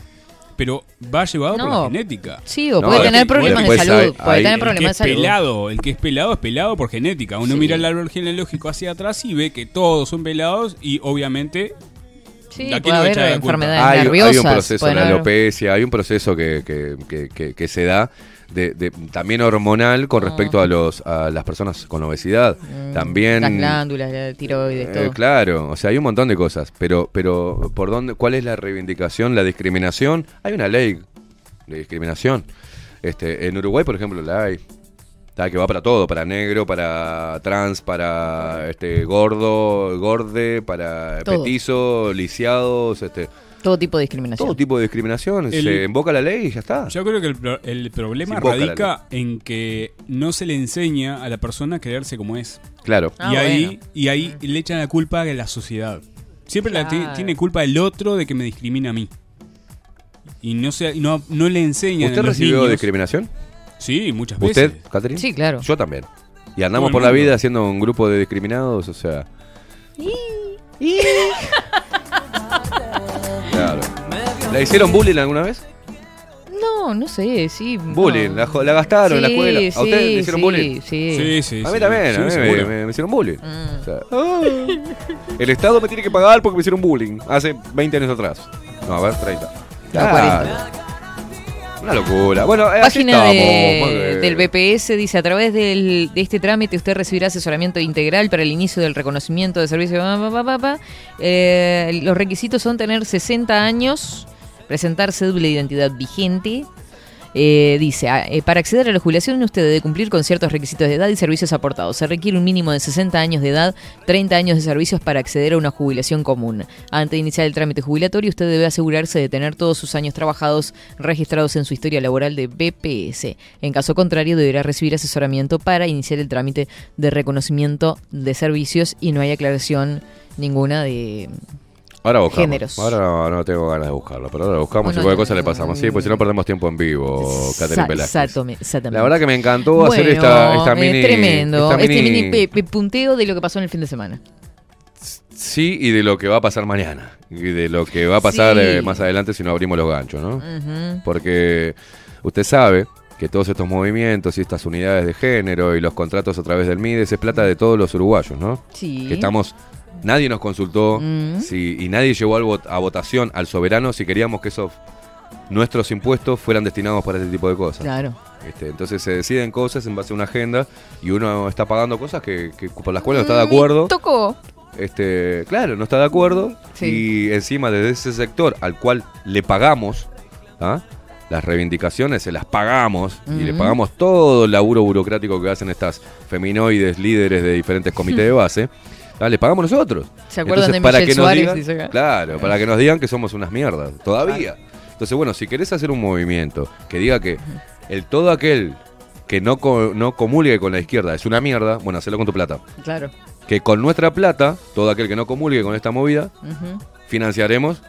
pero va llevado por la No. genética. Sí, o puede tener problemas de salud. Puede tener problemas de el que salud. es pelado, el que es pelado es pelado por genética. Uno Sí. mira el árbol genealógico hacia atrás y ve que todos son pelados y obviamente Sí, enfermedades hay, hay un proceso, haber- alopecia, hay un proceso que, que- que- que- que se da de, de- también hormonal con respecto a los a las personas con obesidad. también Las glándulas, la tiroides, eh, todo. claro, o sea, hay un montón de cosas, pero pero por dónde cuál es la reivindicación, la discriminación? Hay una ley de discriminación. Este, en Uruguay, por ejemplo, la hay. Está, que va para todo, para negro, para trans, para este gordo, gorde, para Todo. petizo, lisiados, este, Todo tipo de discriminación. todo tipo de discriminación. El- se invoca la ley y ya está. Yo creo que el, pro- el problema radica en que no se le enseña a la persona a creerse como es. Claro. Ah, y, ahí, bueno. y ahí le echan la culpa a la sociedad. Siempre la tiene culpa el otro de que me discrimina a mí. Y no, se, no, no le enseñan. ¿Usted a los recibió niños- discriminación? Sí, muchas veces. ¿Usted, Catherine? Sí, claro. Yo también. Y andamos por la vida haciendo un grupo de discriminados, o sea. Claro. ¿La hicieron bullying alguna vez? No, no sé, sí. no. Bullying, la, jo- la gastaron en la escuela. ¿A usted le hicieron sí, bullying? sí. Sí, sí, A mí sí. también, Sí, a mí me, me- me hicieron bullying. Mm. O sea, ah, el Estado me tiene que pagar porque me hicieron bullying hace 20 años atrás. No, a ver, 30. No, Claro. Una locura. Bueno, eh, así Página de- bien. del BPS dice, a través del- de este trámite usted recibirá asesoramiento integral para el inicio del reconocimiento de servicio. pa, pa, pa, pa, pa. Eh, los requisitos son tener 60 años, presentar cédula de identidad vigente. Eh, dice, ah, eh, para acceder a la jubilación usted debe cumplir con ciertos requisitos de edad y servicios aportados. Se requiere un mínimo de 60 años de edad, 30 años de servicios para acceder a una jubilación común. Antes de iniciar el trámite jubilatorio, usted debe asegurarse de tener todos sus años trabajados registrados en su historia laboral de BPS. En caso contrario, deberá recibir asesoramiento para iniciar el trámite de reconocimiento de servicios y no hay aclaración ninguna de Ahora buscamos. géneros. Ahora no, no tengo ganas de buscarlo, pero ahora buscamos Bueno, y cualquier cosa le pasamos. Sí, pues si no perdemos tiempo en vivo, Catherine Velázquez. La verdad que me encantó hacer esta, esta eh, mini. tremendo. esta este mini- pe- punteo de lo que pasó en el fin de semana. Sí, y de lo que va a pasar mañana. Y de lo que va a pasar Sí. eh, más adelante si no abrimos los ganchos, ¿no? Porque usted sabe que todos estos movimientos y estas unidades de género y los contratos a través del MIDES es plata de todos los uruguayos, ¿no? Sí. Que estamos. Nadie nos consultó Mm. si, y nadie llevó al vot- a votación al soberano si queríamos que esos nuestros impuestos fueran destinados para este tipo de cosas. Claro. Este, entonces se deciden cosas en base a una agenda y uno está pagando cosas que, que por las cuales no está de acuerdo. Tocó. Este, claro, no está de acuerdo. Sí. Y encima desde ese sector al cual le pagamos, ¿ah? las reivindicaciones se las pagamos y le pagamos todo el laburo burocrático que hacen estas feminoides líderes de diferentes comités de base. ¿ah? Le pagamos nosotros. ¿Se acuerdan de para Michelle que nos Suárez? digan- Dice acá. claro, para que nos digan que somos unas mierdas, todavía. Entonces, bueno, si querés hacer un movimiento que diga que el todo aquel que no, co- no comulgue con la izquierda es una mierda, bueno, hacelo con tu plata. Claro. Que con nuestra plata, todo aquel que no comulgue con esta movida, financiaremos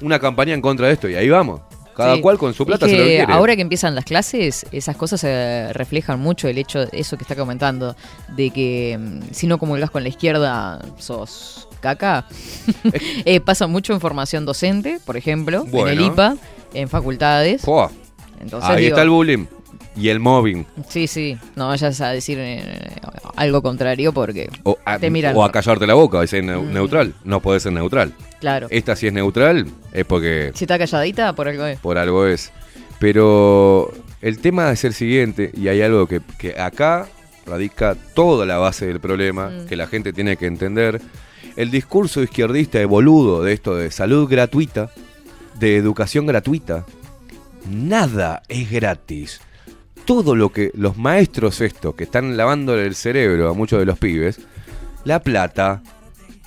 una campaña en contra de esto. Y ahí vamos. Cada Sí. cual con su Es plata que se lo quiere. Ahora que empiezan las clases, esas cosas se reflejan mucho el hecho, eso que está comentando, de que mm, si no comulgas con la izquierda, sos caca. Eh, pasa mucho en formación docente, por ejemplo, en el. IPA, en facultades. Entonces, Ahí digo, está el bullying y el mobbing. Sí, sí, no vayas a decir eh, algo contrario porque O a, te miran. o a callarte la boca, es neu- neutral. No puede ser neutral. Claro. Esta si es neutral, es porque Si está calladita, por algo es. por algo es. Pero el tema es el siguiente, y hay algo que, que acá radica toda la base del problema, Mm. que la gente tiene que entender. El discurso izquierdista de boludo de esto de salud gratuita, de educación gratuita, nada es gratis. Todo lo que los maestros estos que están lavándole el cerebro a muchos de los pibes, la plata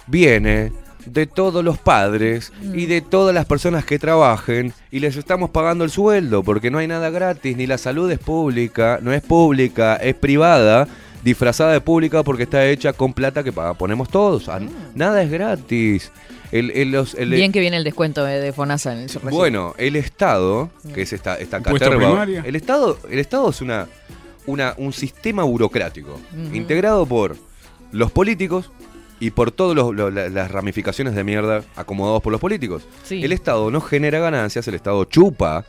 viene de todos los padres y de todas las personas que trabajen y les estamos pagando el sueldo porque no hay nada gratis, ni la salud es pública, no es pública, es privada, disfrazada de pública porque está hecha con plata que ponemos todos. Ah, Nada es gratis. El, el- los- el- Bien que viene el descuento de, de FONASA en el bueno, el Estado, que es esta, esta caterva, el Estado, el Estado es una, una, un sistema burocrático Ujú. integrado por los políticos y por todas las ramificaciones de mierda acomodados por los políticos. Sí. El Estado no genera ganancias, el Estado chupa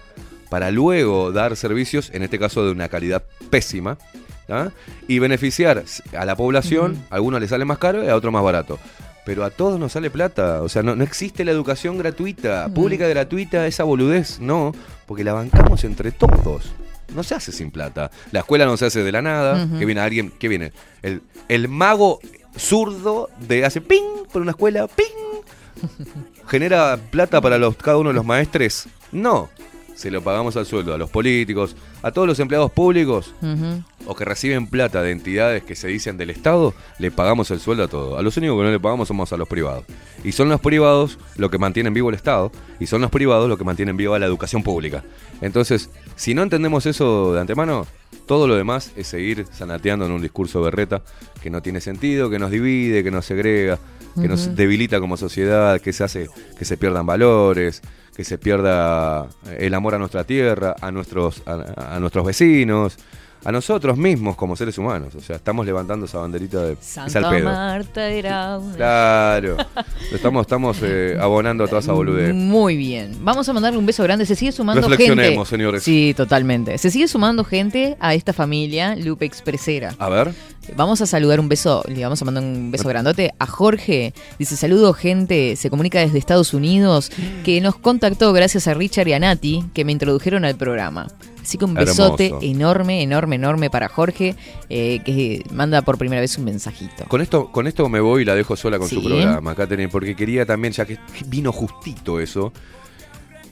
para luego dar servicios, en este caso de una calidad pésima, ¿ah? y beneficiar a la población, a algunos les sale más caro y a otros más barato. Pero a todos nos sale plata, o sea, no, no existe la educación gratuita, pública gratuita, esa boludez, no, porque la bancamos entre todos. No se hace sin plata. La escuela no se hace de la nada. Que viene alguien, que viene? El, el mago zurdo de hace ping por una escuela, ping. ¿Genera plata para los, cada uno de los maestres? No. Se lo pagamos al sueldo a los políticos, a todos los empleados públicos o que reciben plata de entidades que se dicen del Estado, le pagamos el sueldo a todos. A los únicos que no le pagamos somos a los privados. Y son los privados los que mantienen vivo el Estado y son los privados los que mantienen viva la educación pública. Entonces, si no entendemos eso de antemano, todo lo demás es seguir sanateando en un discurso berreta que no tiene sentido, que nos divide, que nos segrega. que nos debilita como sociedad, que se hace que se pierdan valores, que se pierda el amor a nuestra tierra, a nuestros, a, a nuestros vecinos, a nosotros mismos como seres humanos. O sea, estamos levantando esa banderita de Santa pedo. Marta era una... Claro. Estamos, estamos eh, abonando a toda esa boludez. Muy bien. Vamos a mandarle un beso grande. Se sigue sumando gente. Reflexionemos, señores. Sí, totalmente. Se sigue sumando gente a esta familia Lupe Expresera. A ver. Vamos a saludar un beso, le vamos a mandar un beso grandote a Jorge. Dice, saludo gente, se comunica desde Estados Unidos, que nos contactó gracias a Richard y a Nati, que me introdujeron al programa. Así que un besote Hermoso. enorme, enorme, enorme para Jorge, eh, que manda por primera vez un mensajito. Con esto, con esto me voy y la dejo sola con Sí. su programa, Katherine, porque quería también, ya que vino justito eso.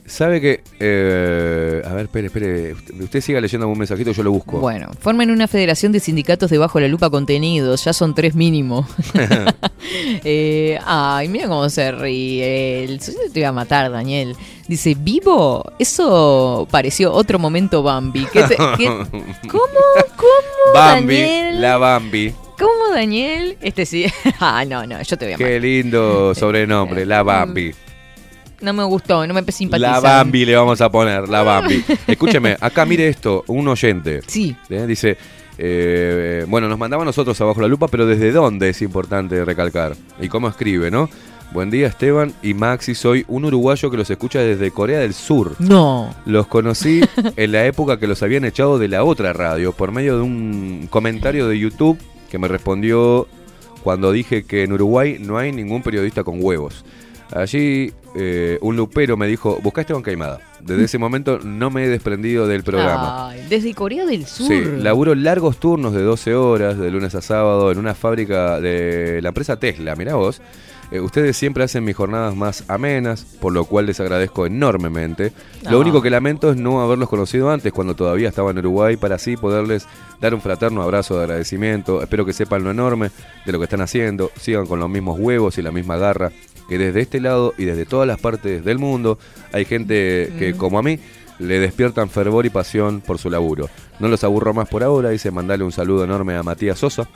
¿Sabe que.? eh, a ver, espere, espere. Usted, usted siga leyendo algún mensajito, yo lo busco. Bueno, formen una federación de sindicatos de bajo la lupa contenidos, ya son tres mínimo. Eh, ay, mira cómo se ríe. él. Yo te iba a matar, Daniel. Dice, ¿vivo? Eso pareció otro momento Bambi. ¿Qué te- qué- ¿Cómo? ¿Cómo, Bambi, Daniel? la Bambi. ¿Cómo, Daniel? Este sí. ah, no, no, yo te voy a matar. Qué lindo sobrenombre, la Bambi. No me gustó, no me simpatizó. La Bambi le vamos a poner, la Bambi. Escúcheme, acá mire esto, un oyente. Sí. ¿eh? Dice, eh, bueno, nos mandaba nosotros abajo la lupa, pero ¿desde dónde es importante recalcar? Y cómo escribe, ¿no? Buen día Esteban y Maxi, soy un uruguayo que los escucha desde Corea del Sur. No. Los conocí en la época que los habían echado de la otra radio por medio de un comentario de YouTube que me respondió cuando dije que en Uruguay no hay ningún periodista con huevos. Allí eh, un lupero me dijo, busca a Esteban Caimada. Desde ese momento no me he desprendido del programa. Ay, desde Corea del Sur. Sí, laburo largos turnos de 12 horas, de lunes a sábado, en una fábrica de la empresa Tesla, mirá vos. Eh, ustedes siempre hacen mis jornadas más amenas, por lo cual les agradezco enormemente. Lo Ah. único que lamento es no haberlos conocido antes, cuando todavía estaba en Uruguay, para así poderles dar un fraterno abrazo de agradecimiento. Espero que sepan lo enorme de lo que están haciendo, sigan con los mismos huevos y la misma garra, que desde este lado y desde todas las partes del mundo hay gente que, Mm. como a mí, le despiertan fervor y pasión por su laburo. No los aburro más por ahora, dice mandarle un saludo enorme a Matías Sosa,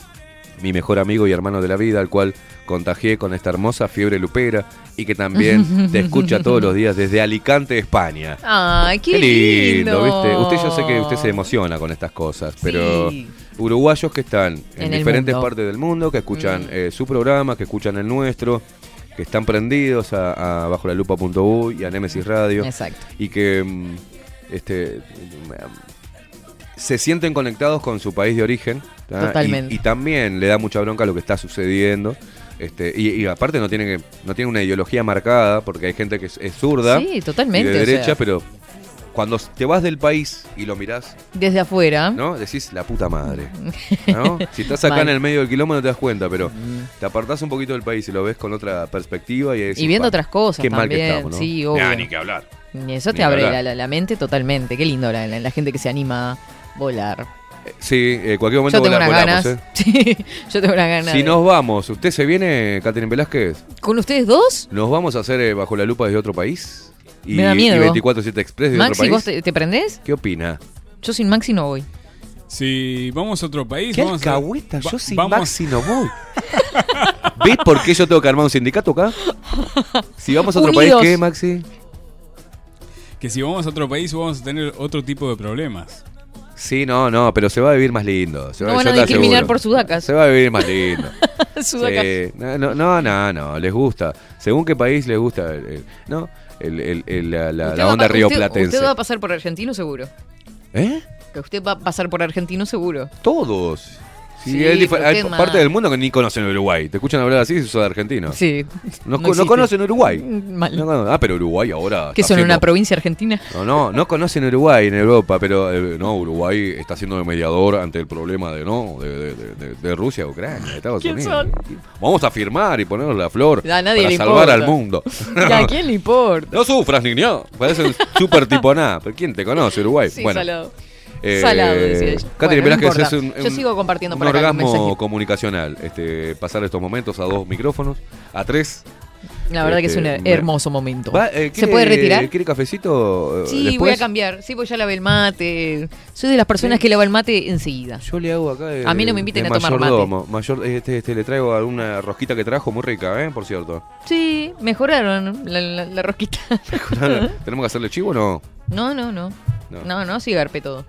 mi mejor amigo y hermano de la vida, al cual contagié con esta hermosa fiebre lupera y que también te escucha todos los días desde Alicante, España. Ay, qué, Qué lindo, lindo. ¿viste? Usted yo sé que usted se emociona con estas cosas, pero uruguayos que están en, diferentes mundo. Mm. partes del mundo, que escuchan eh, su programa, que escuchan el nuestro, que están prendidos a, a bajo la lupa.u y a Nemesis Radio. Exacto. Y que mm, este se sienten conectados con su país de origen. ¿tá? Totalmente. Y, y también le da mucha bronca lo que está sucediendo. Este, y, y aparte no tiene que, no tiene una ideología marcada, porque hay gente que es, es zurda Sí, totalmente, y de o derecha, sea. pero cuando te vas del país y lo mirás, Desde afuera. ¿no? Decís la puta madre. ¿no? Si estás acá en el medio del quilombo no te das cuenta, pero te apartás un poquito del país y lo ves con otra perspectiva y, decís, Y viendo "Pa, otras cosas qué mal que estamos, ¿no? sí, obvio. Nah, ni que hablar. Y eso Ni te abre la, la- la mente totalmente. Qué lindo la, la- la gente que se anima a volar. Sí, en cualquier momento Yo tengo vola- unas volamos, ganas. ¿eh? Sí, yo tengo unas ganas. Si de- nos vamos, ¿usted se viene, Catherine Velázquez? ¿Con ustedes dos? ¿Nos vamos a hacer eh, bajo la lupa desde otro país? Y, Me da miedo. Y 24-7 Express de otro Maxi, país. ¿vos te, te prendés? ¿Qué opina? Yo sin Maxi no voy. Si vamos a otro país, ¿Qué vamos a- alcahueta? Yo sin vamos- Maxi no voy. ¿Ves por qué yo tengo que armar un sindicato acá? Si vamos a otro Unidos. país, ¿qué, Maxi? Que si vamos a otro país vamos a tener otro tipo de problemas. Sí, no, no, pero se va a vivir más lindo. Se No va, van yo a te discriminar aseguro. por sudacas. Se va a vivir más lindo. Sudacas. Sí, no, no, no, no, no, les gusta. Según qué país les gusta, el- ¿no? El- el- el- la, la- onda pa- rioplatense. Usted, usted va a pasar por argentino seguro. ¿Eh? Que usted va a pasar por argentino seguro. Todos. Sí, Sí, pero hay qué parte del mundo que ni conocen Uruguay. Te escuchan hablar así y sos argentino. Sí. No, No conocen Uruguay. Mal. No ah, pero Uruguay ahora. ¿Que está son una provincia argentina? No, no, no conocen Uruguay en Europa, pero eh, no, Uruguay está siendo de mediador ante el problema de no de, de- de- de- de Rusia, Ucrania, de Estados ¿Quién Unidos. son? Vamos a firmar y ponernos la flor A nadie para le salvar importa. al mundo. ¿Y ¿A quién le importa? No sufras, niño. Parecen súper tipo nada. ¿Pero quién te conoce, Uruguay? Sí, bueno, salado. Eh, Salado, decía ella. Catherine Bueno, no Velázquez es importa. un, Yo un- sigo compartiendo un por acá orgasmo comunicacional. Este, pasar estos momentos a dos micrófonos, a tres. La verdad que es un Este, hermoso momento. Va, eh, ¿Se ¿quiere- puede retirar? ¿Quiere cafecito? eh, Sí, después? voy a cambiar. Sí, pues ya lavé el mate. Soy de las personas que lava el mate enseguida. Yo le hago acá. A mí no me inviten a tomar mate. Mayor, este, este, le traigo alguna rosquita que trajo muy rica, ¿eh? Por cierto. Sí, mejoraron la, la- la rosquita. ¿Tenemos que hacerle chivo o no? No, no, no. No. No, no, sí garpe todo.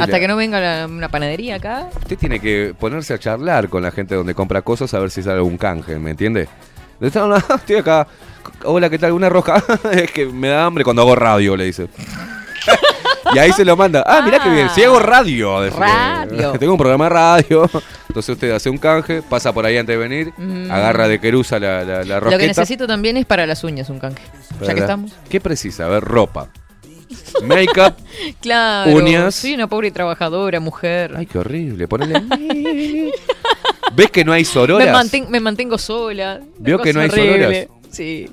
Hasta que no venga la- una panadería acá. Usted tiene que ponerse a charlar con la gente donde compra cosas a ver si sale algún canje, ¿me entiende? No, no, Estoy acá. Hola, ¿qué tal? ¿Una rosca? es que me da hambre cuando hago radio, le dice. y ahí se lo manda. Ah, mirá qué bien. Si hago radio. decirle. Radio. Tengo un programa de radio. Entonces usted hace un canje, pasa por ahí antes de venir, Mm. agarra de querusa la, la, la Lo que necesito también es para las uñas un canje. Ya que estamos. ¿Qué precisa? A ver, ropa. Make-up. Claro. Uñas. Soy una pobre trabajadora, mujer. Ay, qué horrible. Ponele. ¿Ves que no hay sororas? Me, manten- me mantengo sola. ¿Vio Una que no hay horrible. sororas? Sí.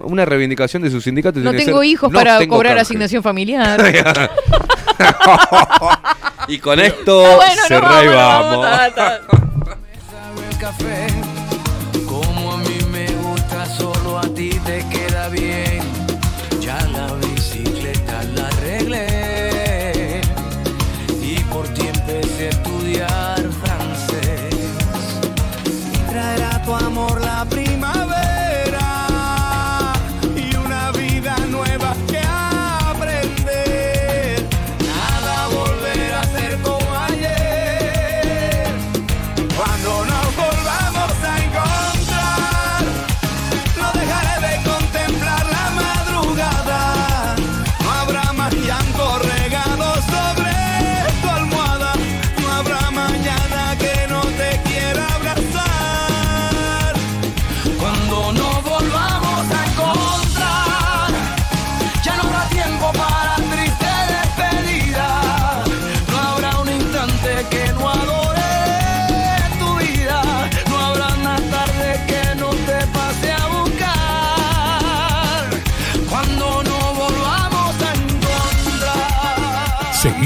Una reivindicación de su sindicato No tengo ser, hijos "No para tengo cobrar canje". asignación familiar. y con esto bueno, cerrá no, vamos. vamos, ta, ta. Como a mí me gusta, solo a ti te queda bien.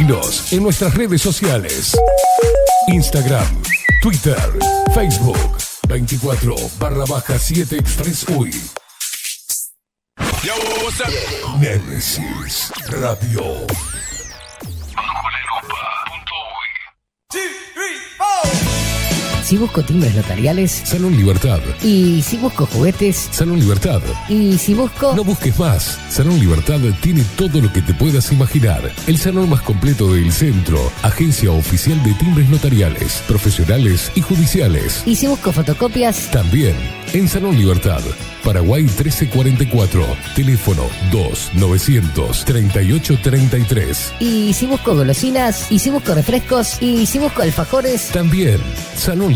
Seguinos en nuestras redes sociales. Instagram, Twitter, Facebook, 24 barra baja 7 Express UI. Nemesis Radio. Si busco timbres notariales. Salón Libertad. Y si busco juguetes. Salón Libertad. Y si busco. No busques más. Salón Libertad tiene todo lo que te puedas imaginar. El salón más completo del centro. Agencia oficial de timbres notariales, profesionales y judiciales. Y si busco fotocopias. También en Salón Libertad. Paraguay 1344. Teléfono 2 900 3833. Y si busco golosinas. Y si busco refrescos. Y si busco alfajores. También Salón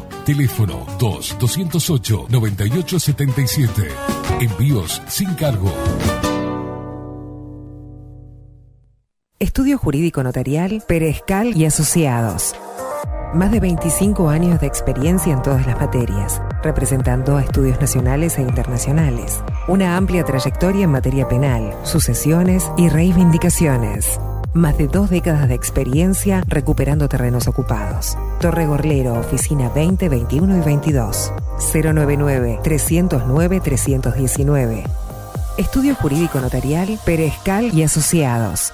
Teléfono 2-208-9877. Envíos sin cargo. Estudio Jurídico Notarial, Perezcal y Asociados. Más de 25 años de experiencia en todas las materias, representando a estudios nacionales e internacionales. Una amplia trayectoria en materia penal, sucesiones y reivindicaciones. Más de dos décadas de experiencia recuperando terrenos ocupados. Torre Gorlero, oficina 20, 21 y 22. 099-309-319. Estudio Jurídico Notarial, Perezcal y Asociados.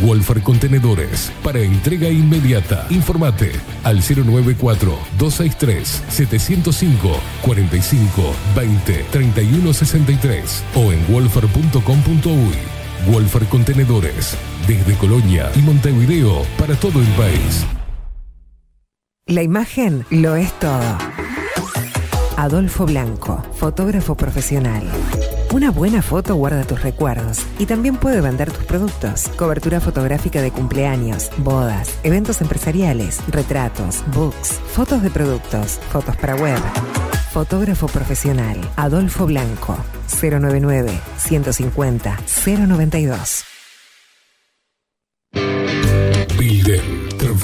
Wolfer Contenedores para entrega inmediata. Informate al 094-263-705 45 20 31 63 o en wolfer.com.uy. Wolfer Contenedores desde Colonia y Montevideo para todo el país. La imagen lo es todo. Adolfo Blanco, fotógrafo profesional. Una buena foto guarda tus recuerdos y también puede vender tus productos. Cobertura fotográfica de cumpleaños, bodas, eventos empresariales, retratos, books, fotos de productos, fotos para web. Fotógrafo profesional, Adolfo Blanco, 099 150 092.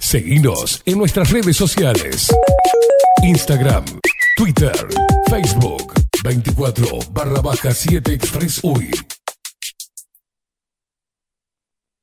Seguinos en nuestras redes sociales. Instagram, Twitter, Facebook, 24 barra baja 7 Express UI.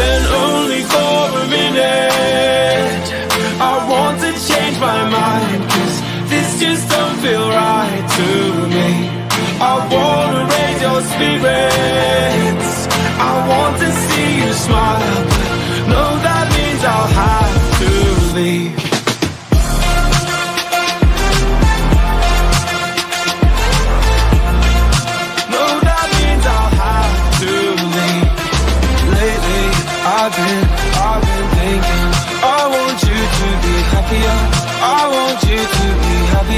Then only for a minute. I want to change my mind Cause this just don't feel right to me. I wanna raise your spirits. I want to see you smile But no, that means I'll have to leave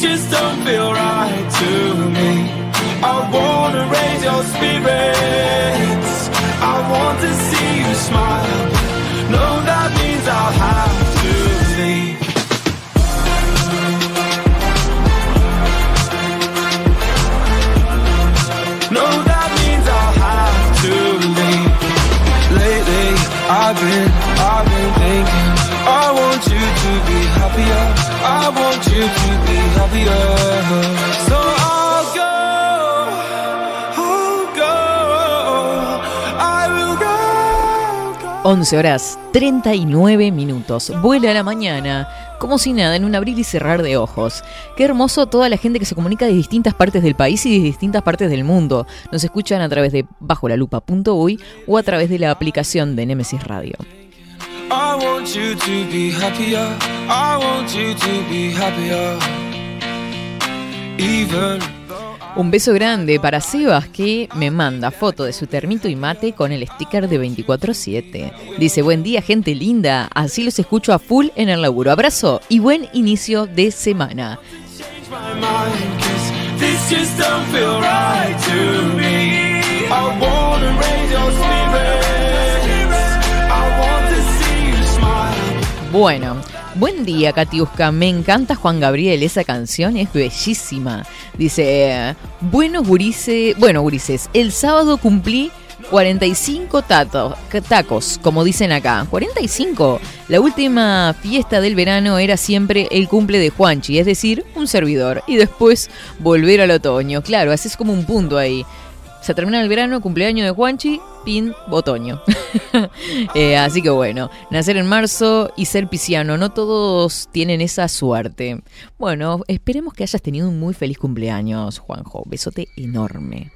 just don't feel right to me. I wanna raise your spirits. I want to see you smile. No, that means I'll have to leave. No, that means I'll have to leave. Lately I've been, I've been thinking want you to be happier I want you to be happier So I'll go I'll go I will go 11 horas 39 minutos. Vuela la mañana, como si nada, en un abrir y cerrar de ojos. Qué hermoso toda la gente que se comunica de distintas partes del país y de distintas partes del mundo. Nos escuchan a través de bajolalupa.uy o a través de la aplicación de Nemesis Radio. I want you to be happier I want you to be happier Even Un beso grande para Sebas que me manda foto de su termito y mate con el sticker de 24-7. Dice, buen día gente linda, así los escucho a full en el laburo. Abrazo y buen inicio de semana. Bueno, buen día Katiuska, me encanta Juan Gabriel, esa canción es bellísima. Dice, buenos gurises, bueno gurises, el sábado cumplí 45 tato- tacos, como dicen acá. 45. La última fiesta del verano era siempre el cumple de Juanchi, es decir, un servidor. Y después volver al otoño. Claro, haces como un punto ahí. Se termina el verano, cumpleaños de Juanchi, pin, otoño. Eh, así que bueno, nacer en marzo y ser pisciano, no todos tienen esa suerte. Bueno, esperemos que hayas tenido un muy feliz cumpleaños, Juanjo. Besote enorme.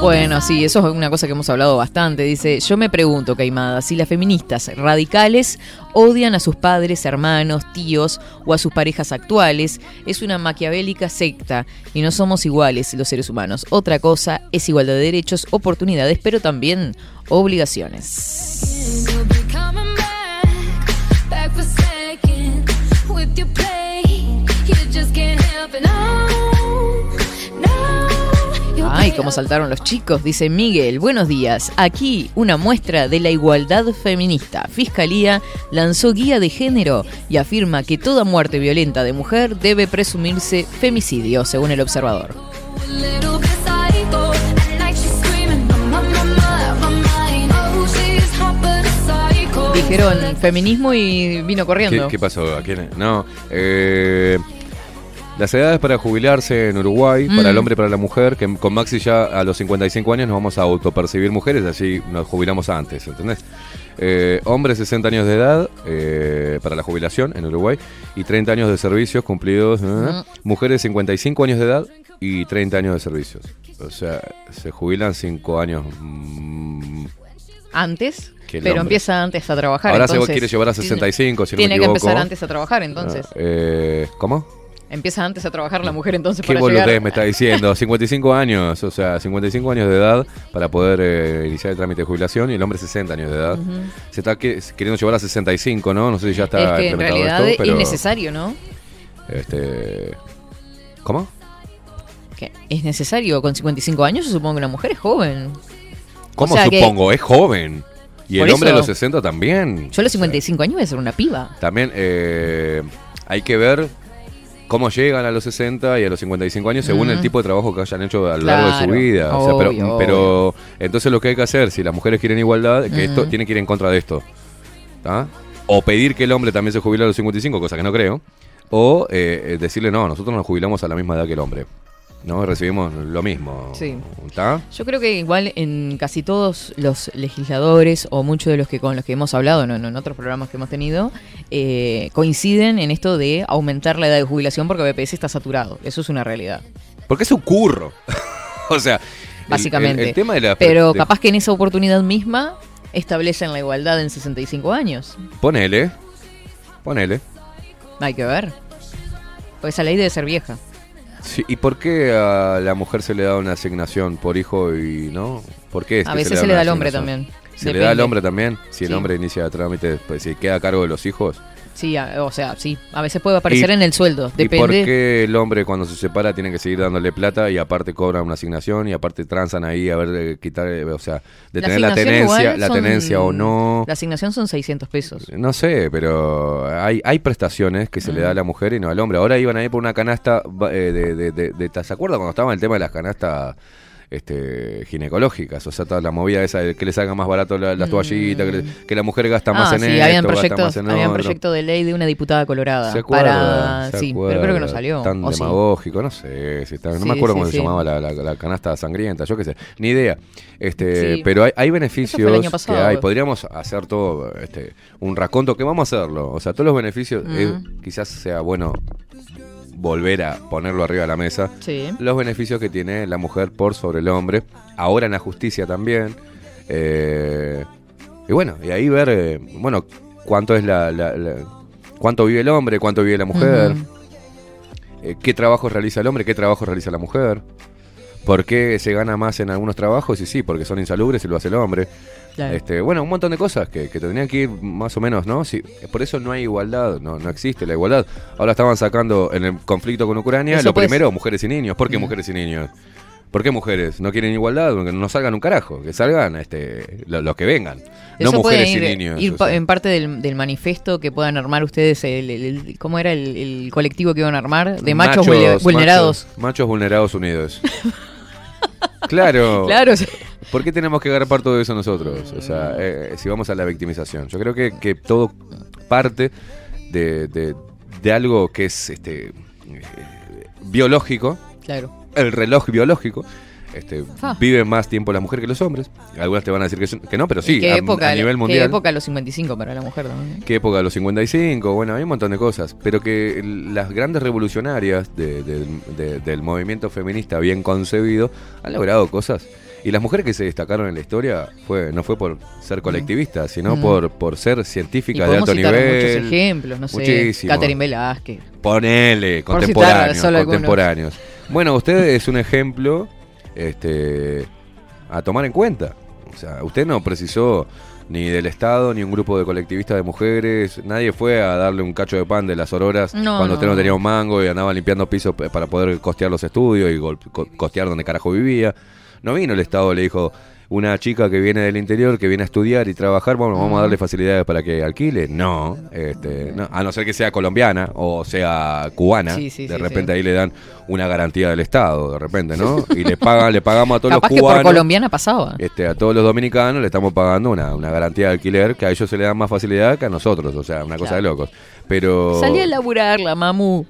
Bueno, sí, eso es una cosa que hemos hablado bastante. Dice, yo me pregunto, Caimada, si las feministas radicales odian a sus padres, hermanos, tíos o a sus parejas actuales, es una maquiavélica secta y no somos iguales los seres humanos. Otra cosa es igualdad de derechos, oportunidades, pero también obligaciones. Ay, cómo saltaron los chicos, dice Miguel. Buenos días. Aquí una muestra de la igualdad feminista. Fiscalía lanzó guía de género y afirma que toda muerte violenta de mujer debe presumirse femicidio, según el observador. Dijeron feminismo y vino ¿Qué, corriendo. qué pasó? ¿A quién? No. eh, las edades para jubilarse en Uruguay, Mm. para el hombre y para la mujer, que con Maxi ya a los 55 años nos vamos a autopercibir mujeres, así nos jubilamos antes, ¿entendés? Eh, hombres 60 años de edad eh, para la jubilación en Uruguay y 30 años de servicios cumplidos. ¿eh? Mm. Mujeres 55 años de edad y 30 años de servicios. O sea, se jubilan 5 años. mm, Antes, pero hombre. empieza antes a trabajar. Ahora se entonces, quiere llevar a 65, si no me Tiene que empezar antes a trabajar, entonces. eh, ¿Cómo? Empieza antes a trabajar la mujer, entonces ¿Qué para llegar. me está diciendo? 55 años, o sea, 55 años de edad para poder eh, iniciar el trámite de jubilación y el hombre 60 años de edad. Se está que- queriendo llevar a 65, ¿no? No sé si ya está es que en realidad esto, pero... es necesario, ¿no? Este, ¿Cómo? Es necesario. Con 55 años, yo supongo que una mujer es joven. ¿Cómo O sea que- supongo? Es joven. Y Por el hombre eso- de los 60 también. Yo a los 55 años voy a ser una piba. También eh, hay que ver cómo llegan a los 60 y a los 55 años según Mm. el tipo de trabajo que hayan hecho a lo largo de su vida. O sea, pero, obvio, pero entonces lo que hay que hacer, si las mujeres quieren igualdad, que esto tiene que ir en contra de esto. ¿tá? O pedir que el hombre también se jubile a los 55, cosa que no creo. O eh, eh, decirle, no, nosotros nos jubilamos a la misma edad que el hombre. ¿No? Recibimos lo mismo. Sí. ¿Está? Yo creo que igual en casi todos los legisladores o muchos de los que con los que hemos hablado no, en otros programas que hemos tenido eh, coinciden en esto de aumentar la edad de jubilación porque BPS está saturado. Eso es una realidad, Porque es un curro. o sea, básicamente. El, el tema de la. Pero de- capaz que en esa oportunidad misma establecen la igualdad en 65 años. Ponele. Ponele. Hay que ver. Pues esa ley debe ser vieja. Sí, ¿Y por qué a la mujer se le da una asignación por hijo y no? ¿Por qué? es A veces se le da al hombre también. ¿Se le da al hombre también? Si el hombre inicia trámite, pues, si queda a cargo de los hijos. Sí, a- o sea, sí. A veces puede aparecer ¿Y- en el sueldo. ¿Y por Depende. qué el hombre cuando se separa tiene que seguir dándole plata y aparte cobra una asignación y aparte transan ahí a ver de quitar, eh, o sea, de La tener la tenencia, la son- tenencia o no? La asignación son 600 pesos. No sé, pero hay, hay prestaciones que se le da Mm. a la mujer y no al hombre. Ahora iban a ir por una canasta eh, de, de, de- de- ¿Se acuerdan cuando estaba el tema de las canastas este, ginecológicas? O sea, toda la movida esa de que le salga más barato la- las toallitas, que, le- que la mujer gasta más ah, en sí, esto, habían gasta proyectos, más en habían proyecto de ley de una diputada colorada. ¿Se acuerda? para... ¿Se sí, pero creo que no salió. Tan ¿o sí? demagógico, no sé. si está- no Sí, me acuerdo cómo se llamaba la, la- la canasta sangrienta, yo qué sé. Ni idea. Este. Pero hay, beneficios pasado. que hay. Podríamos hacer todo este, un raconto que vamos a hacerlo. O sea, todos los beneficios, Mm. eh, quizás sea bueno volver a ponerlo arriba de la mesa. Sí. Los beneficios que tiene la mujer por sobre el hombre. Ahora en la justicia también. Eh, y bueno, y ahí ver, eh, bueno, cuánto es la, la- la- cuánto vive el hombre, cuánto vive la mujer, eh, qué trabajo realiza el hombre, qué trabajo realiza la mujer, por qué se gana más en algunos trabajos y sí, porque son insalubres y lo hace el hombre. Claro. Este, bueno, un montón de cosas que, que tendrían que ir más o menos, ¿no? Sí, por eso no hay igualdad, no, no existe la igualdad. Ahora estaban sacando en el conflicto con Ucrania, Eso lo primero, mujeres y niños. ¿Por qué mujeres y niños? ¿Por qué mujeres? ¿No quieren igualdad? Porque no salgan un carajo, que salgan este, lo- los que vengan. no mujeres ir, y niños. ir o pa- sea. en parte del, del manifiesto que puedan armar ustedes. El, el- el- ¿Cómo era el, el colectivo que iban a armar? De machos, vulne- vulnerados. Machos, machos vulnerados unidos. Claro. Claro, sí. ¿Por qué tenemos que agarrar todo eso nosotros? O sea, eh, si vamos a la victimización. Yo creo que, que todo parte de, de- de algo que es este eh, biológico. Claro. El reloj biológico. Este, Ah. Vive más tiempo la mujer que los hombres. Algunas te van a decir que, son- que no, pero sí, ¿Qué a, época, a nivel ¿Qué mundial. época los 55 para la mujer también? ¿Qué época los 55? Bueno, hay un montón de cosas. Pero que las grandes revolucionarias de- de- de- del movimiento feminista bien concebido han logrado cosas. Y las mujeres que se destacaron en la historia fue no fue por ser colectivistas, sino Mm. por, por ser Y científicas de podemos alto nivel. muchos ejemplos, no sé, Muchísimo. Catherine Velázquez. Ponele, Por contemporáneos, algunos. contemporáneos. Bueno, usted es un ejemplo este, a tomar en cuenta. O sea, usted no precisó ni del Estado, ni un grupo de colectivistas de mujeres. Nadie fue a darle un cacho de pan de las auroras No, cuando usted no tenía un mango y andaba limpiando pisos pe- para poder costear los estudios y costear donde carajo vivía. No vino el Estado, le dijo, una chica que viene del interior, que viene a estudiar y trabajar, bueno, vamos a darle facilidades para que alquile. No, este, no, a no ser que sea colombiana o sea cubana. Sí, sí, de sí, repente ahí le dan una garantía del Estado, de repente, ¿no? Y le pagan, le pagamos a todos Capaz los que por cubanos. colombiana pasaba. Este, a todos los dominicanos le estamos pagando una, una garantía de alquiler que a ellos se le da más facilidad que a nosotros, o sea, una cosa de locos. Pero Salí a laburar la mamu.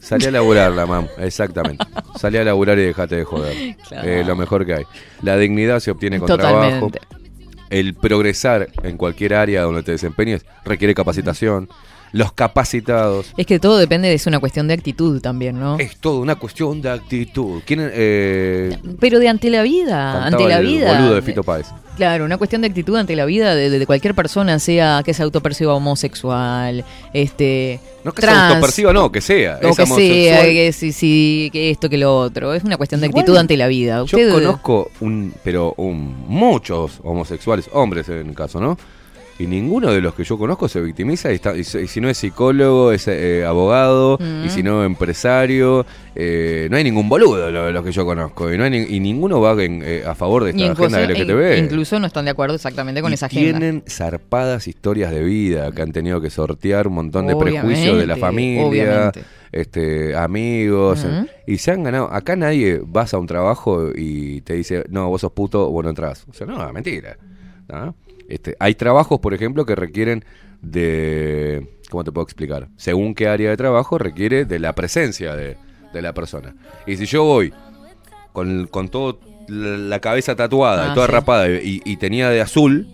Salí a laburar la mam, exactamente. Salí a laburar y dejate de joder. Claro. Eh, lo mejor que hay. La dignidad se obtiene con Totalmente. trabajo. El progresar en cualquier área donde te desempeñes requiere capacitación. Los capacitados. Es que todo depende de es una cuestión de actitud también, ¿no? Es todo una cuestión de actitud. ¿Quién, eh, Pero de ante la vida, ante la el vida. boludo de Fito Páez? Claro, una cuestión de actitud ante la vida de, cualquier persona, sea que se autoperciba homosexual, este, No que se trans, autoperciba, no, que sea. o Es que sea, que sí, sí, que esto, que lo otro. Es una cuestión de Igual, actitud ante la vida. Yo conozco un, pero un, muchos homosexuales, hombres en el caso, ¿no? Y ninguno de los que yo conozco se victimiza y, está- y si y si no es psicólogo, es eh, abogado, Mm. y si no empresario, eh, no hay ningún boludo de lo- de los que yo conozco. Y, no hay ni- y ninguno va en, eh, a favor de esta incluso, agenda LGTB. in- incluso no están de acuerdo exactamente con esa agenda. tienen zarpadas historias de vida que han tenido que sortear un montón de prejuicios de la familia, obviamente. este, amigos, y se han ganado. Acá nadie vas a un trabajo y te dice, no, vos sos puto, vos no entras. O sea, no, mentira. ¿no? Este, hay trabajos, por ejemplo, que requieren de. ¿Cómo te puedo explicar? Según qué área de trabajo, requiere de la presencia de, de la persona. Y si yo voy con, con todo la cabeza tatuada Ah, y toda sí. rapada y, y tenía de azul,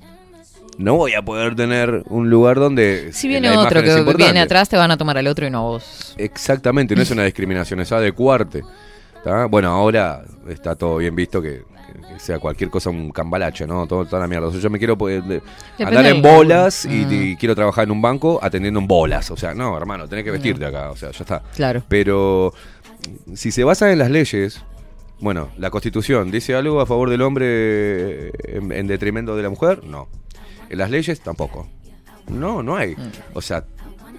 no voy a poder tener un lugar donde. Si viene otro que viene atrás, te van a tomar al otro y no a vos. Exactamente, no es una discriminación, es adecuarte. ¿tá? Bueno, ahora está todo bien visto que, que- sea cualquier cosa un cambalache, ¿no? Todo, toda la mierda. O sea, yo me quiero poder, de- andar en bolas y, y quiero trabajar en un banco atendiendo en bolas. O sea, no, hermano, tenés que vestirte acá. O sea, ya está. Claro. Pero si se basa en las leyes, bueno, la constitución dice algo a favor del hombre en, en detrimento de la mujer, no. En las leyes tampoco. No, no hay. O sea,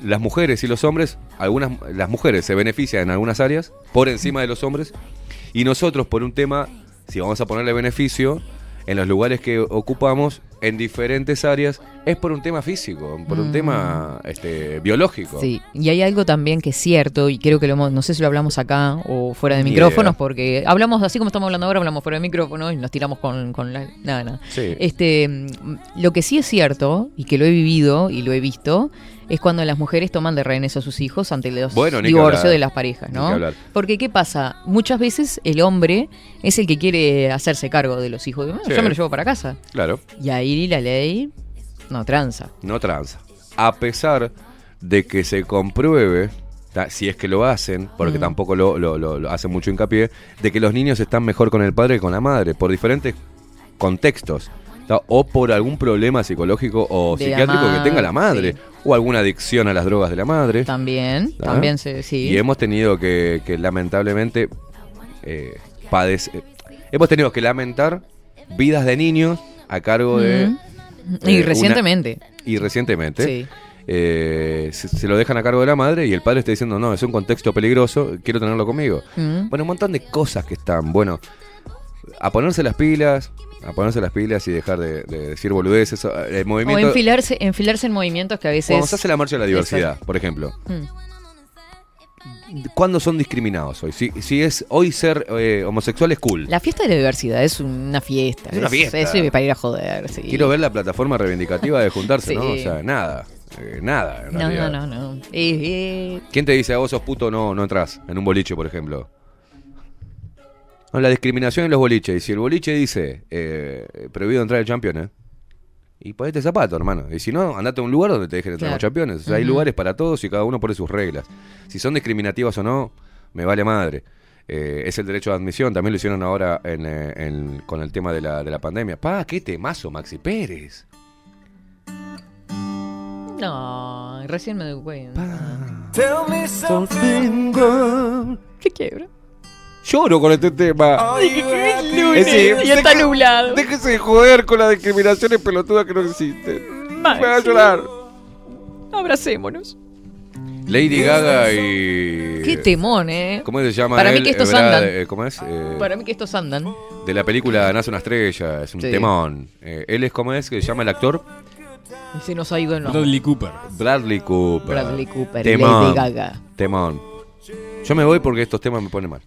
las mujeres y los hombres, algunas las mujeres se benefician en algunas áreas por encima de los hombres y nosotros por un tema, si vamos a ponerle beneficio en los lugares que ocupamos en diferentes áreas es por un tema físico, por un Mm. tema este biológico. Sí, y hay algo también que es cierto, y creo que lo hemos, no sé si lo hablamos acá o fuera de micrófonos, porque hablamos así como estamos hablando ahora, hablamos fuera de micrófonos y nos tiramos con, con la... Nada, nada. Sí. Este, mm, lo que sí es cierto, y que lo he vivido y lo he visto, es cuando las mujeres toman de rehenes a sus hijos ante los Bueno, divorcios de las parejas, Ni ¿no? que. Porque ¿qué pasa? Muchas veces el hombre es el que quiere hacerse cargo de los hijos. "Ah, Sí. Yo me los llevo para casa. Claro. Y ahí la ley no tranza. no tranza. A pesar de que se compruebe, si es que lo hacen, porque Mm. tampoco lo, lo- lo- lo hacen mucho hincapié, de que los niños están mejor con el padre que con la madre, por diferentes contextos. O por algún problema psicológico o De psiquiátrico que tenga la madre, o alguna adicción a las drogas de la madre. También, ¿tá? también se, sí. Y hemos tenido que, que lamentablemente eh, padecer. Hemos tenido que lamentar vidas de niños a cargo de. Eh, Y una- recientemente. y recientemente. Sí. eh, se, se lo dejan a cargo de la madre y el padre está diciendo, no, es un contexto peligroso, quiero tenerlo conmigo. Mm. Bueno, un montón de cosas que están, bueno, a ponerse las pilas, a ponerse las pilas y dejar de, de decir boludeces. El O movimiento... enfilarse, enfilarse en movimientos que a veces... Cuando se hace la marcha de la diversidad, por ejemplo, Mm. ¿cuándo son discriminados hoy? Si, si es hoy ser eh, homosexual es cool. La fiesta de la diversidad es una fiesta. Es una fiesta. Es, para ir a joder, sí. Quiero ver la plataforma reivindicativa de juntarse, ¿no? O sea, nada. eh, nada, en No, no, no, no. Eh, eh, ¿Quién te dice a vos sos puto no, no entras en un boliche, por ejemplo? No, la discriminación en los boliches. Y si el boliche dice eh, prohibido entrar el campeón, ¿eh? Y ponete zapato, hermano. Y si no, andate a un lugar donde te dejen entrar Claro. los campeones. O sea, hay lugares para todos y cada uno pone sus reglas. Si son discriminativas o no, me vale madre. Eh, es el derecho de admisión. También lo hicieron ahora en, eh, en- con el tema de la, de la pandemia. Pa, qué temazo, Maxi Pérez. no, recién me doy cuenta. Tell me something, girl. Se quiebra. Lloro con este tema. You happy? lunes decir, y está deje- nublado. Déjese de joder con las discriminaciones pelotudas que no existen. Me va a llorar. Abracémonos. Lady Gaga y. Qué temón, ¿eh? ¿Cómo se llama? Para mí que estos andan. eh, ¿Cómo es? Eh, Para mí que estos andan. De la película Nace una estrella. Es un Sí. temón. Eh, él es, ¿cómo es? Que se llama el actor se nos ha ido el nombre. Bradley Cooper. Bradley Cooper. Bradley Cooper y Temón. Lady Gaga. Temón. Yo me voy porque estos temas me ponen mal.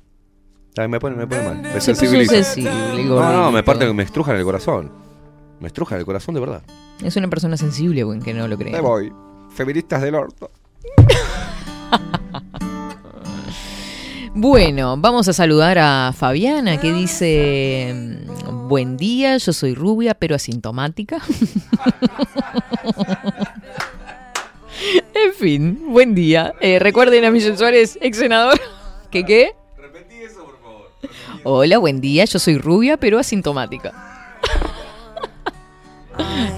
Ay, Me ponen, me ponen mal. Me puso sensibiliza. sensible, No, no, me parte, me estrujan el corazón. Me estrujan el corazón de verdad. Es una persona sensible, güey, que no lo cree. Me voy. Feministas del orto. Bueno, vamos a saludar a Fabiana que dice, buen día, yo soy rubia pero asintomática. en fin, buen día. Eh, recuerden a Michelle Suárez, ex senador. ¿Qué qué? Hola, buen día, yo soy rubia pero asintomática.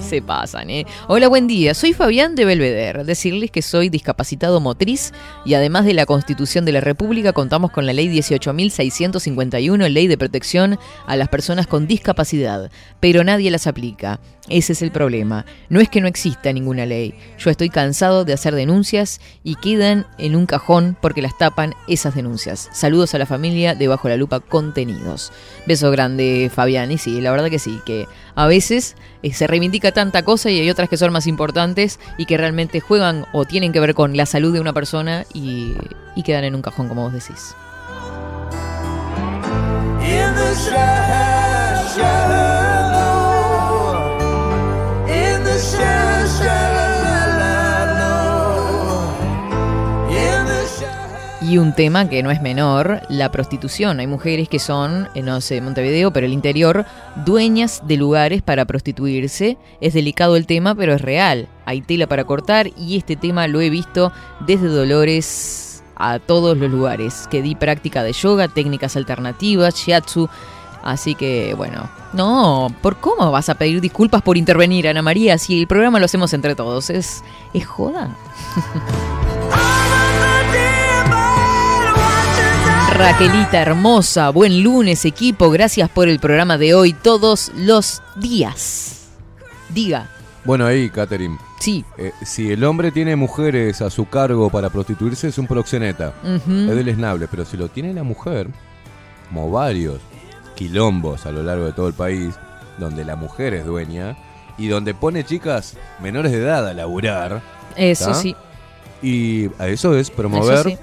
Se pasan, ¿eh? Hola, buen día. Soy Fabián de Belvedere. Decirles que soy discapacitado motriz y además de la Constitución de la República contamos con la Ley 18.651, Ley de Protección a las Personas con Discapacidad, pero nadie las aplica. Ese es el problema. No es que no exista ninguna ley. Yo estoy cansado de hacer denuncias y quedan en un cajón porque las tapan esas denuncias. Saludos a la familia de Bajo la Lupa Contenidos. Beso grande, Fabián. Y sí, la verdad que sí, que a veces eh, se reivindica tanta cosa y hay otras que son más importantes y que realmente juegan o tienen que ver con la salud de una persona y, quedan en un cajón, como vos decís. Y un tema que no es menor, la prostitución. Hay mujeres que son, eh, no sé, Montevideo, pero el interior, dueñas de lugares para prostituirse. Es delicado el tema, pero es real. Hay tela para cortar y este tema lo he visto desde Dolores a todos los lugares. Que di práctica de yoga, técnicas alternativas, shiatsu. Así que, bueno, no, ¿por cómo vas a pedir disculpas por intervenir, Ana María? Si el programa lo hacemos entre todos, es, es joda. Raquelita hermosa, buen lunes equipo, gracias por el programa de hoy todos los días. Diga, Bueno, ahí, Catherine. Sí. Eh, si el hombre tiene mujeres a su cargo para prostituirse, es un proxeneta. Ujú. Es deleznable. Pero si lo tiene la mujer, como varios quilombos a lo largo de todo el país, donde la mujer es dueña y donde pone chicas menores de edad a laburar. Eso ¿tá? sí. Y a eso es promover Eso sí.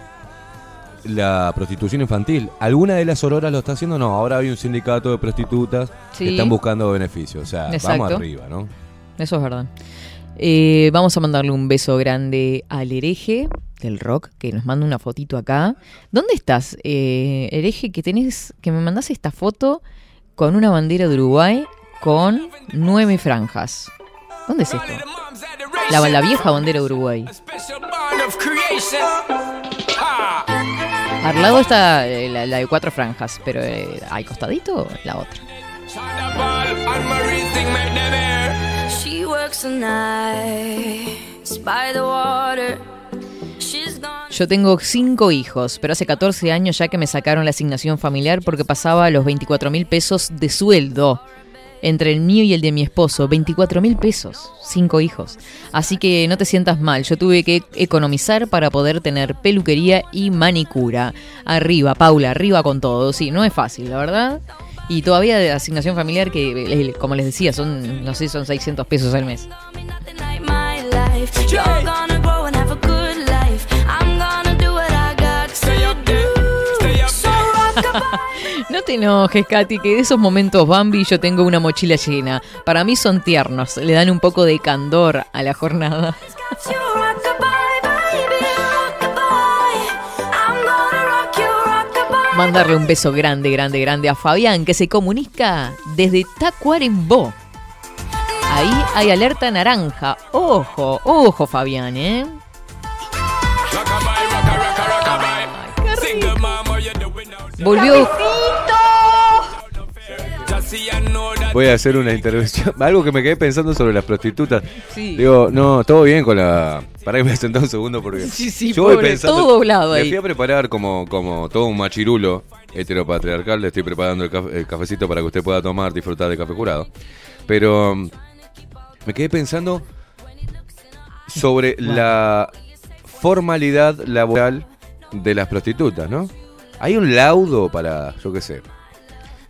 la prostitución infantil. ¿Alguna de las auroras lo está haciendo? No, ahora hay un sindicato de prostitutas Sí. que están buscando beneficios. O sea, Exacto. vamos arriba, ¿no? Eso es verdad. Eh, vamos a mandarle un beso grande al hereje del rock que nos manda una fotito acá. ¿Dónde estás, eh, hereje? Que tenés, que me mandás esta foto con una bandera de Uruguay con nueve franjas. ¿Dónde es esto? La, vieja bandera de Uruguay. Al lado está eh, la, de cuatro franjas, pero eh, al costadito la otra. She works. Yo tengo cinco hijos, pero hace 14 años ya que me sacaron la asignación familiar porque pasaba los 24 mil pesos de sueldo. Entre el mío y el de mi esposo, 24 mil pesos, cinco hijos. Así que no te sientas mal, yo tuve que economizar para poder tener peluquería y manicura. Arriba, Paula, arriba con todo. Sí, no es fácil, la verdad. Y todavía de asignación familiar que, eh, como les decía, son, no sé, son 600 pesos al mes. Te enojes, Katy, que de esos momentos Bambi yo tengo una mochila llena. Para mí son tiernos, le dan un poco de candor a la jornada. Mandarle un beso grande, grande, grande a Fabián, que se comunica desde Tacuarembó. Ahí hay alerta naranja. Ojo, ojo, Fabián, ¿eh? Volvió. Voy a hacer una intervención. Algo que me quedé pensando sobre las prostitutas. Sí. Digo, no, todo bien con la. Pará que me senté un segundo porque. Sí, sí, Yo voy pobre, pensando. todo doblado Me ahí. fui a preparar como, como todo un machirulo heteropatriarcal. Le estoy preparando el, caf- el cafecito para que usted pueda tomar, disfrutar de café jurado. Pero. mm, Me quedé pensando sobre la formalidad laboral de las prostitutas, ¿no? Hay un laudo para, yo qué sé,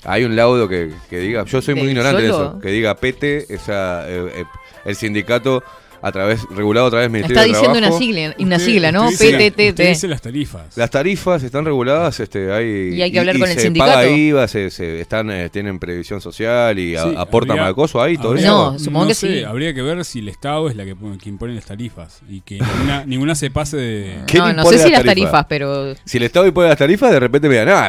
hay un laudo que, que diga, yo soy muy ¿Del ignorante de eso, que diga PETE, esa, eh, eh, el sindicato a través, regulado a través del Ministerio Está de diciendo una sigla, una sigla, ¿no? usted dice- PTTT. usted dice las tarifas. Las tarifas están reguladas, este, hay, Y hay que hablar con el se sindicato. paga IVA, se, se- están, eh, tienen previsión social y a- Sí, aportan habría- acoso ahí, todo habría- eso. No, supongo que sé, sí. Habría que ver si el Estado es la que pone- quien pone las tarifas y que ninguna, ninguna se pase de. ¿Quién No, no impone sé si las tarifas, pero Si el Estado impone las tarifas, de repente me digan, no,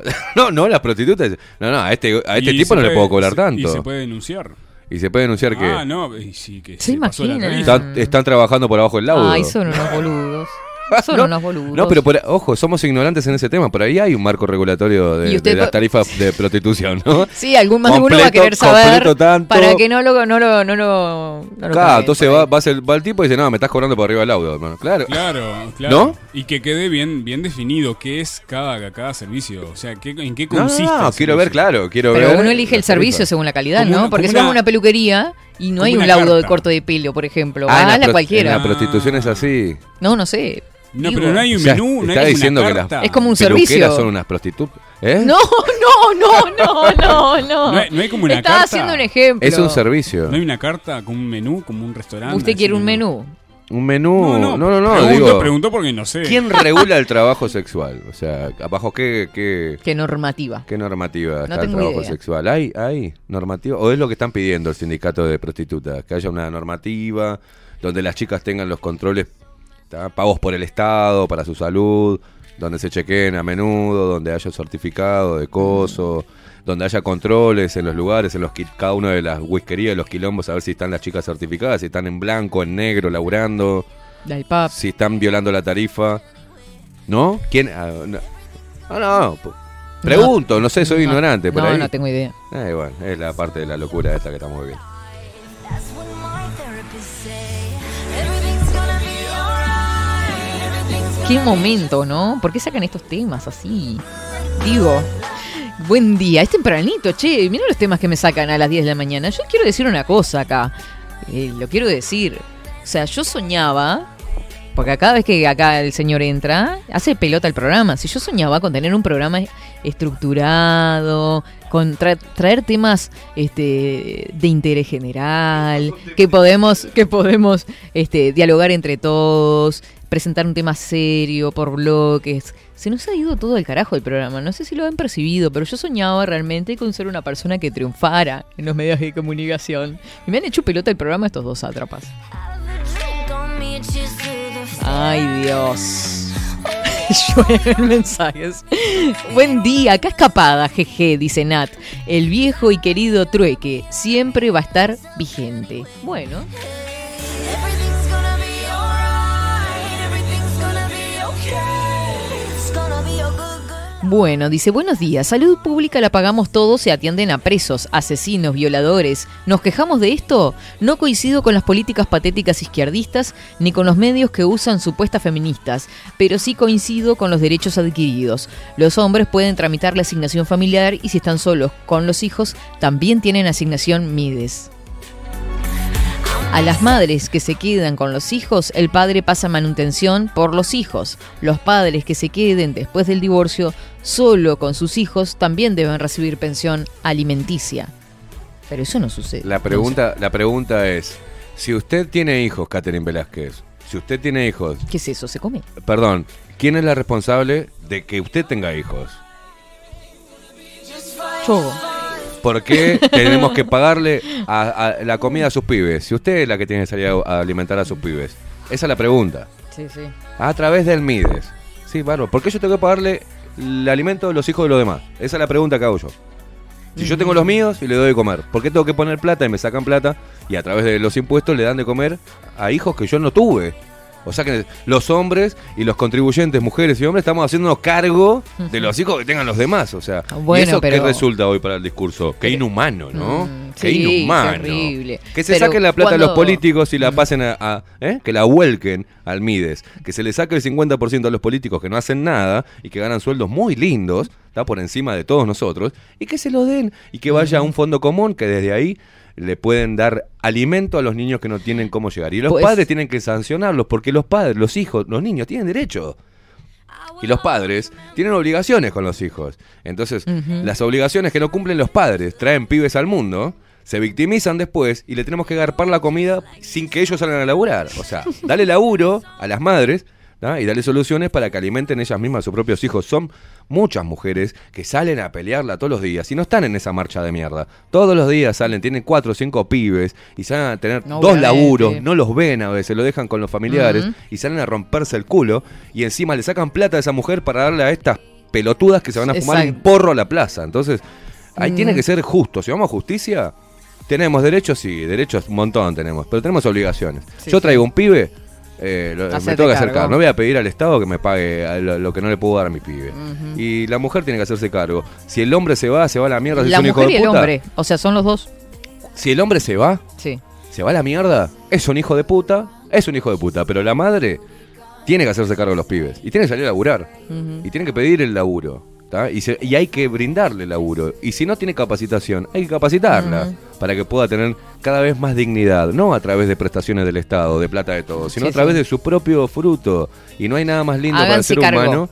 no, no, las prostitutas. No, no, a este, a este Y tipo no le puede- puedo cobrar se- tanto. Y se puede denunciar. Y se puede denunciar que Ah, no, y sí, que ¿Se se, pasó la imagina? están, están trabajando por abajo del laudo. Ay, son unos boludos. Son No, unos boludos. No, pero por- ojo, somos ignorantes en ese tema. Por ahí hay un marco regulatorio de, las tarifas de prostitución, ¿no? Sí, algún más de uno va a Completo- querer saber completo tanto. para que no lo, no lo, no lo, no lo Claro, entonces va, va, el, va el tipo y dice, no, me estás cobrando por arriba del laudo, hermano. Claro. Claro, claro. ¿No? Y que quede bien, bien definido qué es cada, cada servicio. O sea, qué, en qué No, no, consiste. no, quiero ver, claro, quiero Pero ver. uno elige el servicio según la calidad, Como ¿no? una- Porque como si vas a una- una peluquería y no hay un una laudo de corte de pelo, por ejemplo, Ah, la cualquiera. En la prostitución es así. No, no sé. No, pero no hay un O sea, menú, no está hay diciendo una que las carta. Es como un servicio. son unas prostitutas. ¿Eh? No, no, no, no, no, no. No hay- no hay como una Estaba carta. haciendo un ejemplo. Es un servicio. No hay una carta con un menú, como un restaurante. Usted quiere un menú. Un menú. No, no, no. Pregunto, digo, pregunto porque no sé. ¿Quién regula el trabajo sexual? O sea, ¿bajo qué, qué, Qué normativa. qué normativa está el trabajo idea. sexual? ¿Hay, ¿Hay normativa? ¿O es lo que están pidiendo el sindicato de prostitutas? Que haya una normativa donde las chicas tengan los controles ¿tá? pagos por el Estado, para su salud, donde se chequeen a menudo, donde haya certificado de coso, donde haya controles en los lugares, en los cada una de las whiskerías, los quilombos, a ver si están las chicas certificadas, si están en blanco, en negro, laburando, si están violando la tarifa. ¿No? ¿Quién? Ah, no. Ah, no, Pregunto, no, sé, soy No, ignorante. Por no, ahí. no tengo idea. Eh, bueno, es la parte de la locura esta que estamos viviendo. Qué momento, ¿no? ¿Por qué sacan estos temas así? Digo, buen día, es tempranito, che, mira los temas que me sacan a las 10 de la mañana. Yo quiero decir una cosa acá, eh, lo quiero decir. O sea, yo soñaba, porque cada vez que acá el señor entra, hace pelota el programa. Si yo soñaba con tener un programa estructurado, con tra- traer temas este, de interés general, que podemos, que podemos este, dialogar entre todos, presentar un tema serio por bloques. Se nos ha ido todo el carajo el programa, no sé si lo han percibido, pero yo soñaba realmente con ser una persona que triunfara en los medios de comunicación. Y me han hecho pelota el programa estos dos sátrapas. Ay, Dios. Llueven mensajes. Buen día, acá escapada, jeje, dice Nat. El viejo y querido trueque siempre va a estar vigente. Bueno. Bueno, dice, buenos días, salud pública la pagamos todos y atienden a presos, asesinos, violadores. ¿Nos quejamos de esto? No coincido con las políticas patéticas izquierdistas ni con los medios que usan supuestas feministas, pero sí coincido con los derechos adquiridos. Los hombres pueden tramitar la asignación familiar y si están solos con los hijos, también tienen asignación MIDES. A las madres que se quedan con los hijos, el padre pasa manutención por los hijos. Los padres que se queden después del divorcio solo con sus hijos también deben recibir pensión alimenticia. Pero eso no sucede. La pregunta, la pregunta es, si usted tiene hijos, Catherine Velázquez, si usted tiene hijos, ¿Qué es eso? ¿Se come? perdón, ¿quién es la responsable de que usted tenga hijos? Yo. ¿Por qué tenemos que pagarle a, a la comida a sus pibes? Si usted es la que tiene que salir a, a alimentar a sus pibes. Esa es la pregunta. Sí, sí. A través del Mides. Sí, bárbaro. ¿Por qué yo tengo que pagarle el alimento de los hijos de los demás? Esa es la pregunta que hago yo. Si yo tengo los míos y le doy de comer, ¿por qué tengo que poner plata y me sacan plata y a través de los impuestos le dan de comer a hijos que yo no tuve? O sea que los hombres y los contribuyentes, mujeres y hombres, estamos haciéndonos cargo de los hijos que tengan los demás. O sea, Bueno, ¿y eso qué resulta hoy para el discurso? Qué inhumano, ¿no? qué sí, inhumano. terrible. Que se Pero saquen la plata a los políticos y la pasen a, a- ¿eh? que la vuelquen al Mides, que se le saque el 50% a los políticos que no hacen nada y que ganan sueldos muy lindos, está por encima de todos nosotros, y que se lo den y que vaya a un fondo común que desde ahí le pueden dar alimento a los niños que no tienen cómo llegar. Y los Pues- padres tienen que sancionarlos porque los padres, los hijos, los niños tienen derecho. Y los padres tienen obligaciones con los hijos. Entonces, las obligaciones que no cumplen los padres traen pibes al mundo, se victimizan después y le tenemos que garpar la comida sin que ellos salgan a laburar. O sea, dale laburo a las madres y dale soluciones para que alimenten ellas mismas a sus propios hijos. Son muchas mujeres que salen a pelearla todos los días y no están en esa marcha de mierda. Todos los días salen, tienen cuatro o cinco pibes y salen a tener dos Obviamente. laburos, no los ven a veces, lo dejan con los familiares y salen a romperse el culo y encima le sacan plata a esa mujer para darle a estas pelotudas que se van a fumar un porro a la plaza. Entonces, ahí Mm. tiene que ser justo. Si vamos a justicia, tenemos derechos, sí, derechos un montón tenemos, pero tenemos obligaciones. Sí, Yo traigo un pibe, eh, lo- me tengo que hacer cargo. No voy a pedir al Estado que me pague lo, lo que no le puedo dar a mi pibe. Y la mujer tiene que hacerse cargo. Si el hombre se va, se va a la mierda. Si La es un hijo mujer de y el puta. hombre. O sea, son los dos. Si el hombre se va, Sí. se va a la mierda, es un hijo de puta, es un hijo de puta. Pero la madre tiene que hacerse cargo de los pibes. Y tiene que salir a laburar. Y tiene que pedir el laburo. ¿Tá? Y, se- y hay que brindarle laburo. Y si no tiene capacitación, hay que capacitarla para que pueda tener cada vez más dignidad. No a través de prestaciones del Estado, de plata de todos, sino Sí, a través sí. de su propio fruto. Y no hay nada más lindo para el ser cargo, humano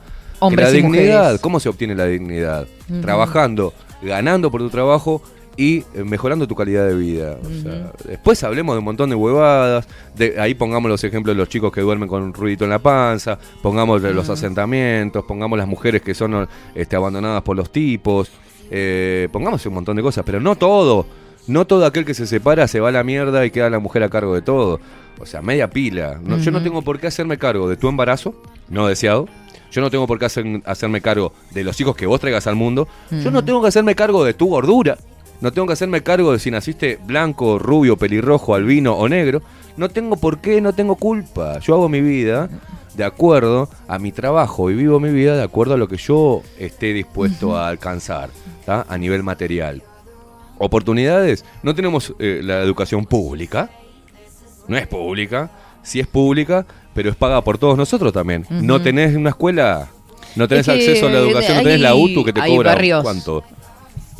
que la dignidad. mujeres. ¿Cómo se obtiene la dignidad? Trabajando, ganando por tu trabajo y eh, mejorando tu calidad de vida. O sea, después hablemos de un montón de huevadas, de, ahí pongamos los ejemplos de los chicos que duermen con un ruidito en la panza, pongamos los asentamientos, pongamos las mujeres que son este, abandonadas por los tipos, eh, pongamos un montón de cosas, pero no todo. No todo aquel que se separa se va a la mierda y queda la mujer a cargo de todo. O sea, media pila. No, Yo no tengo por qué hacerme cargo de tu embarazo, no deseado. Yo no tengo por qué hacer- hacerme cargo de los hijos que vos traigas al mundo. Yo no tengo que hacerme cargo de tu gordura. No tengo que hacerme cargo de si naciste blanco, rubio, pelirrojo, albino o negro. No tengo por qué, no tengo culpa. Yo hago mi vida de acuerdo a mi trabajo y vivo mi vida de acuerdo a lo que yo esté dispuesto a alcanzar ¿tá? a nivel material. Oportunidades, no tenemos eh, la educación pública, no es pública, sí es pública, pero es paga por todos nosotros también. No tenés una escuela, no tenés Es que acceso a la educación, no tenés la UTU que te cobra barrios. cuánto.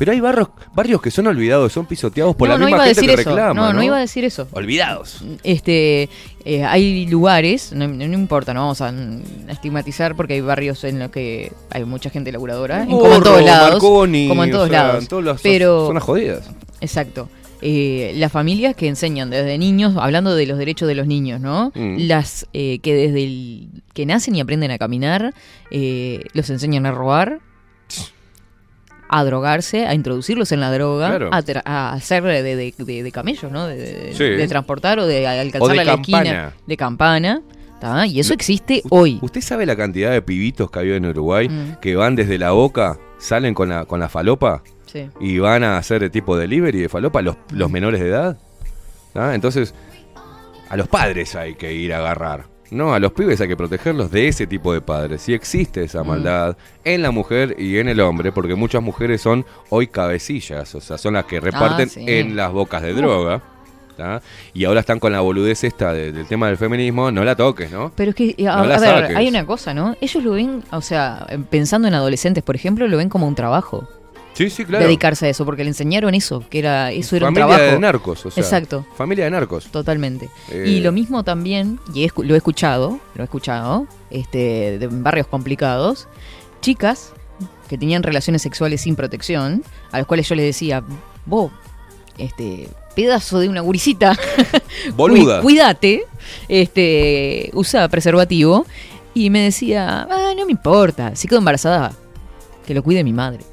Pero hay barrios, barrios que son olvidados, son pisoteados por no, la no misma iba a gente decir que eso. reclama. no, no, ¿no? iba a decir eso. Olvidados. Este, eh, hay lugares, no, no importa, no vamos a estigmatizar porque hay barrios en los que hay mucha gente laburadora, como en todos lados, Marconi, como en o todos sea, lados. en todas las pero zonas jodidas. Exacto. Eh, las familias que enseñan desde niños, hablando de los derechos de los niños, ¿no? Mm. Las eh, que desde el, que nacen y aprenden a caminar, eh, los enseñan a robar, a drogarse, a introducirlos en la droga, Claro. a, hacer de, de, de- de camellos, ¿no? De, de- Sí. de transportar o de alcanzar O de la campana. esquina de campana. ¿tá? Y eso existe hoy. ¿Usted sabe la cantidad de pibitos que había en Uruguay Mm. que van desde la boca, salen con la, con la falopa Sí. y van a hacer de tipo delivery de falopa los, los menores de edad? Entonces, a los padres hay que ir a agarrar. No, a los pibes hay que protegerlos de ese tipo de padres. Si existe esa Mm. maldad en la mujer y en el hombre, porque muchas mujeres son hoy cabecillas, o sea, son las que reparten Ah, sí. en las bocas de droga. ¿tá? Y ahora están con la boludez esta de- del tema del feminismo, no la toques, ¿no? Pero es que, a, No la a ver, hay una cosa, ¿no? Ellos lo ven, o sea, pensando en adolescentes, por ejemplo, lo ven como un trabajo. Sí, sí, claro. Dedicarse a eso, porque le enseñaron eso, que era eso era Familia un trabajo. de narcos, o sea. Exacto. Familia de narcos. Totalmente. Eh. Y lo mismo también, y lo he escuchado, lo he escuchado, este, de en barrios complicados, chicas que tenían relaciones sexuales sin protección, a las cuales yo les decía, vos, este, pedazo de una gurisita, Boluda. Cuídate, este, usa preservativo, y me decía, ah, no me importa, si quedo embarazada, que lo cuide mi madre.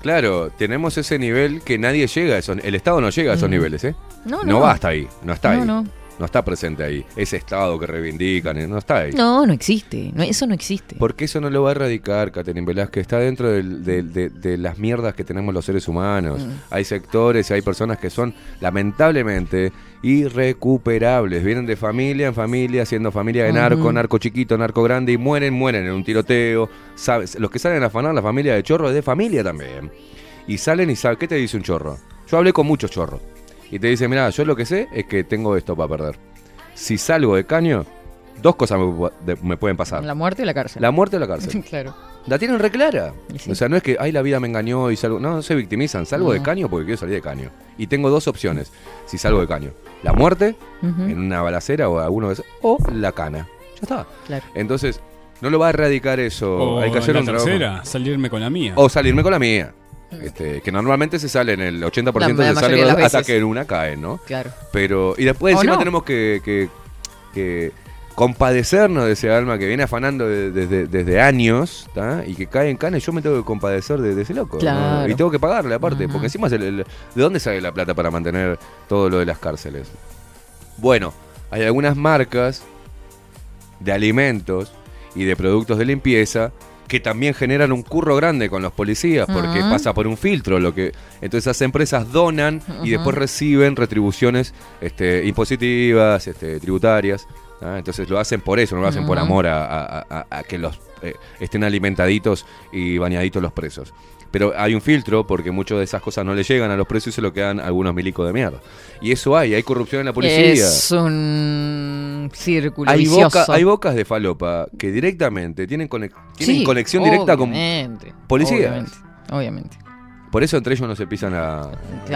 Claro, tenemos ese nivel que nadie llega a esos, el Estado no llega a esos Mm. niveles, ¿eh? No, no. va hasta ahí, no está No, ahí. no. No está presente ahí. Ese Estado que reivindican, eh, no está ahí. No, no existe. No, eso no existe. Porque eso no lo va a erradicar, Catherine Velázquez. Está dentro del- del- de, de las mierdas que tenemos los seres humanos. Mm. Hay sectores y hay personas que son, lamentablemente, irrecuperables. Vienen de familia en familia, siendo familia de narco, narco chiquito, narco grande, y mueren, mueren en un tiroteo. ¿Sabes? Los que salen a afanar la familia de chorro es de familia también. Y salen y saben, ¿qué te dice un chorro? Yo hablé con muchos chorros. Y te dice, mira, yo lo que sé es que tengo esto para perder. Si salgo de caño, dos cosas me, pu- de- me pueden pasar. La muerte o la cárcel. La muerte o la cárcel. claro. La tienen re clara. Y sí. O sea, no es que, ay, la vida me engañó y salgo. No, no se victimizan. Salgo de caño porque quiero salir de caño. Y tengo dos opciones. Si salgo de caño. La muerte, en una balacera o alguno de esos, o la cana. Ya está. Claro. Entonces, no lo va a erradicar eso. O Hay que hacer la un trabajo. salirme con la mía. O salirme con la mía. Este, que normalmente se sale en el 80% La- la se sale de hasta veces. que en una caen, ¿no? Claro. Pero, y después encima no. tenemos que, que- que compadecernos de ese alma que viene afanando de- desde, desde años ¿tá? y que cae en cana y yo me tengo que compadecer de, de ese loco. ¿no? Claro. Y tengo que pagarle aparte, porque encima es el- el- ¿de dónde sale la plata para mantener todo lo de las cárceles? Bueno, hay algunas marcas de alimentos y de productos de limpieza que también generan un curro grande con los policías porque pasa por un filtro lo que entonces esas empresas donan y después reciben retribuciones este, impositivas este, tributarias ¿ah? entonces lo hacen por eso no lo hacen por amor a, a- a- a que los eh, estén alimentaditos y bañaditos los presos pero hay un filtro porque muchas de esas cosas no le llegan a los presos y se lo quedan algunos milicos de mierda y eso hay hay corrupción en la policía Es un círculo hay, vicioso. boca- hay bocas de falopa que directamente tienen, conex- tienen Sí, conexión directa con policías. Obviamente. obviamente. Por eso entre ellos no se pisan la,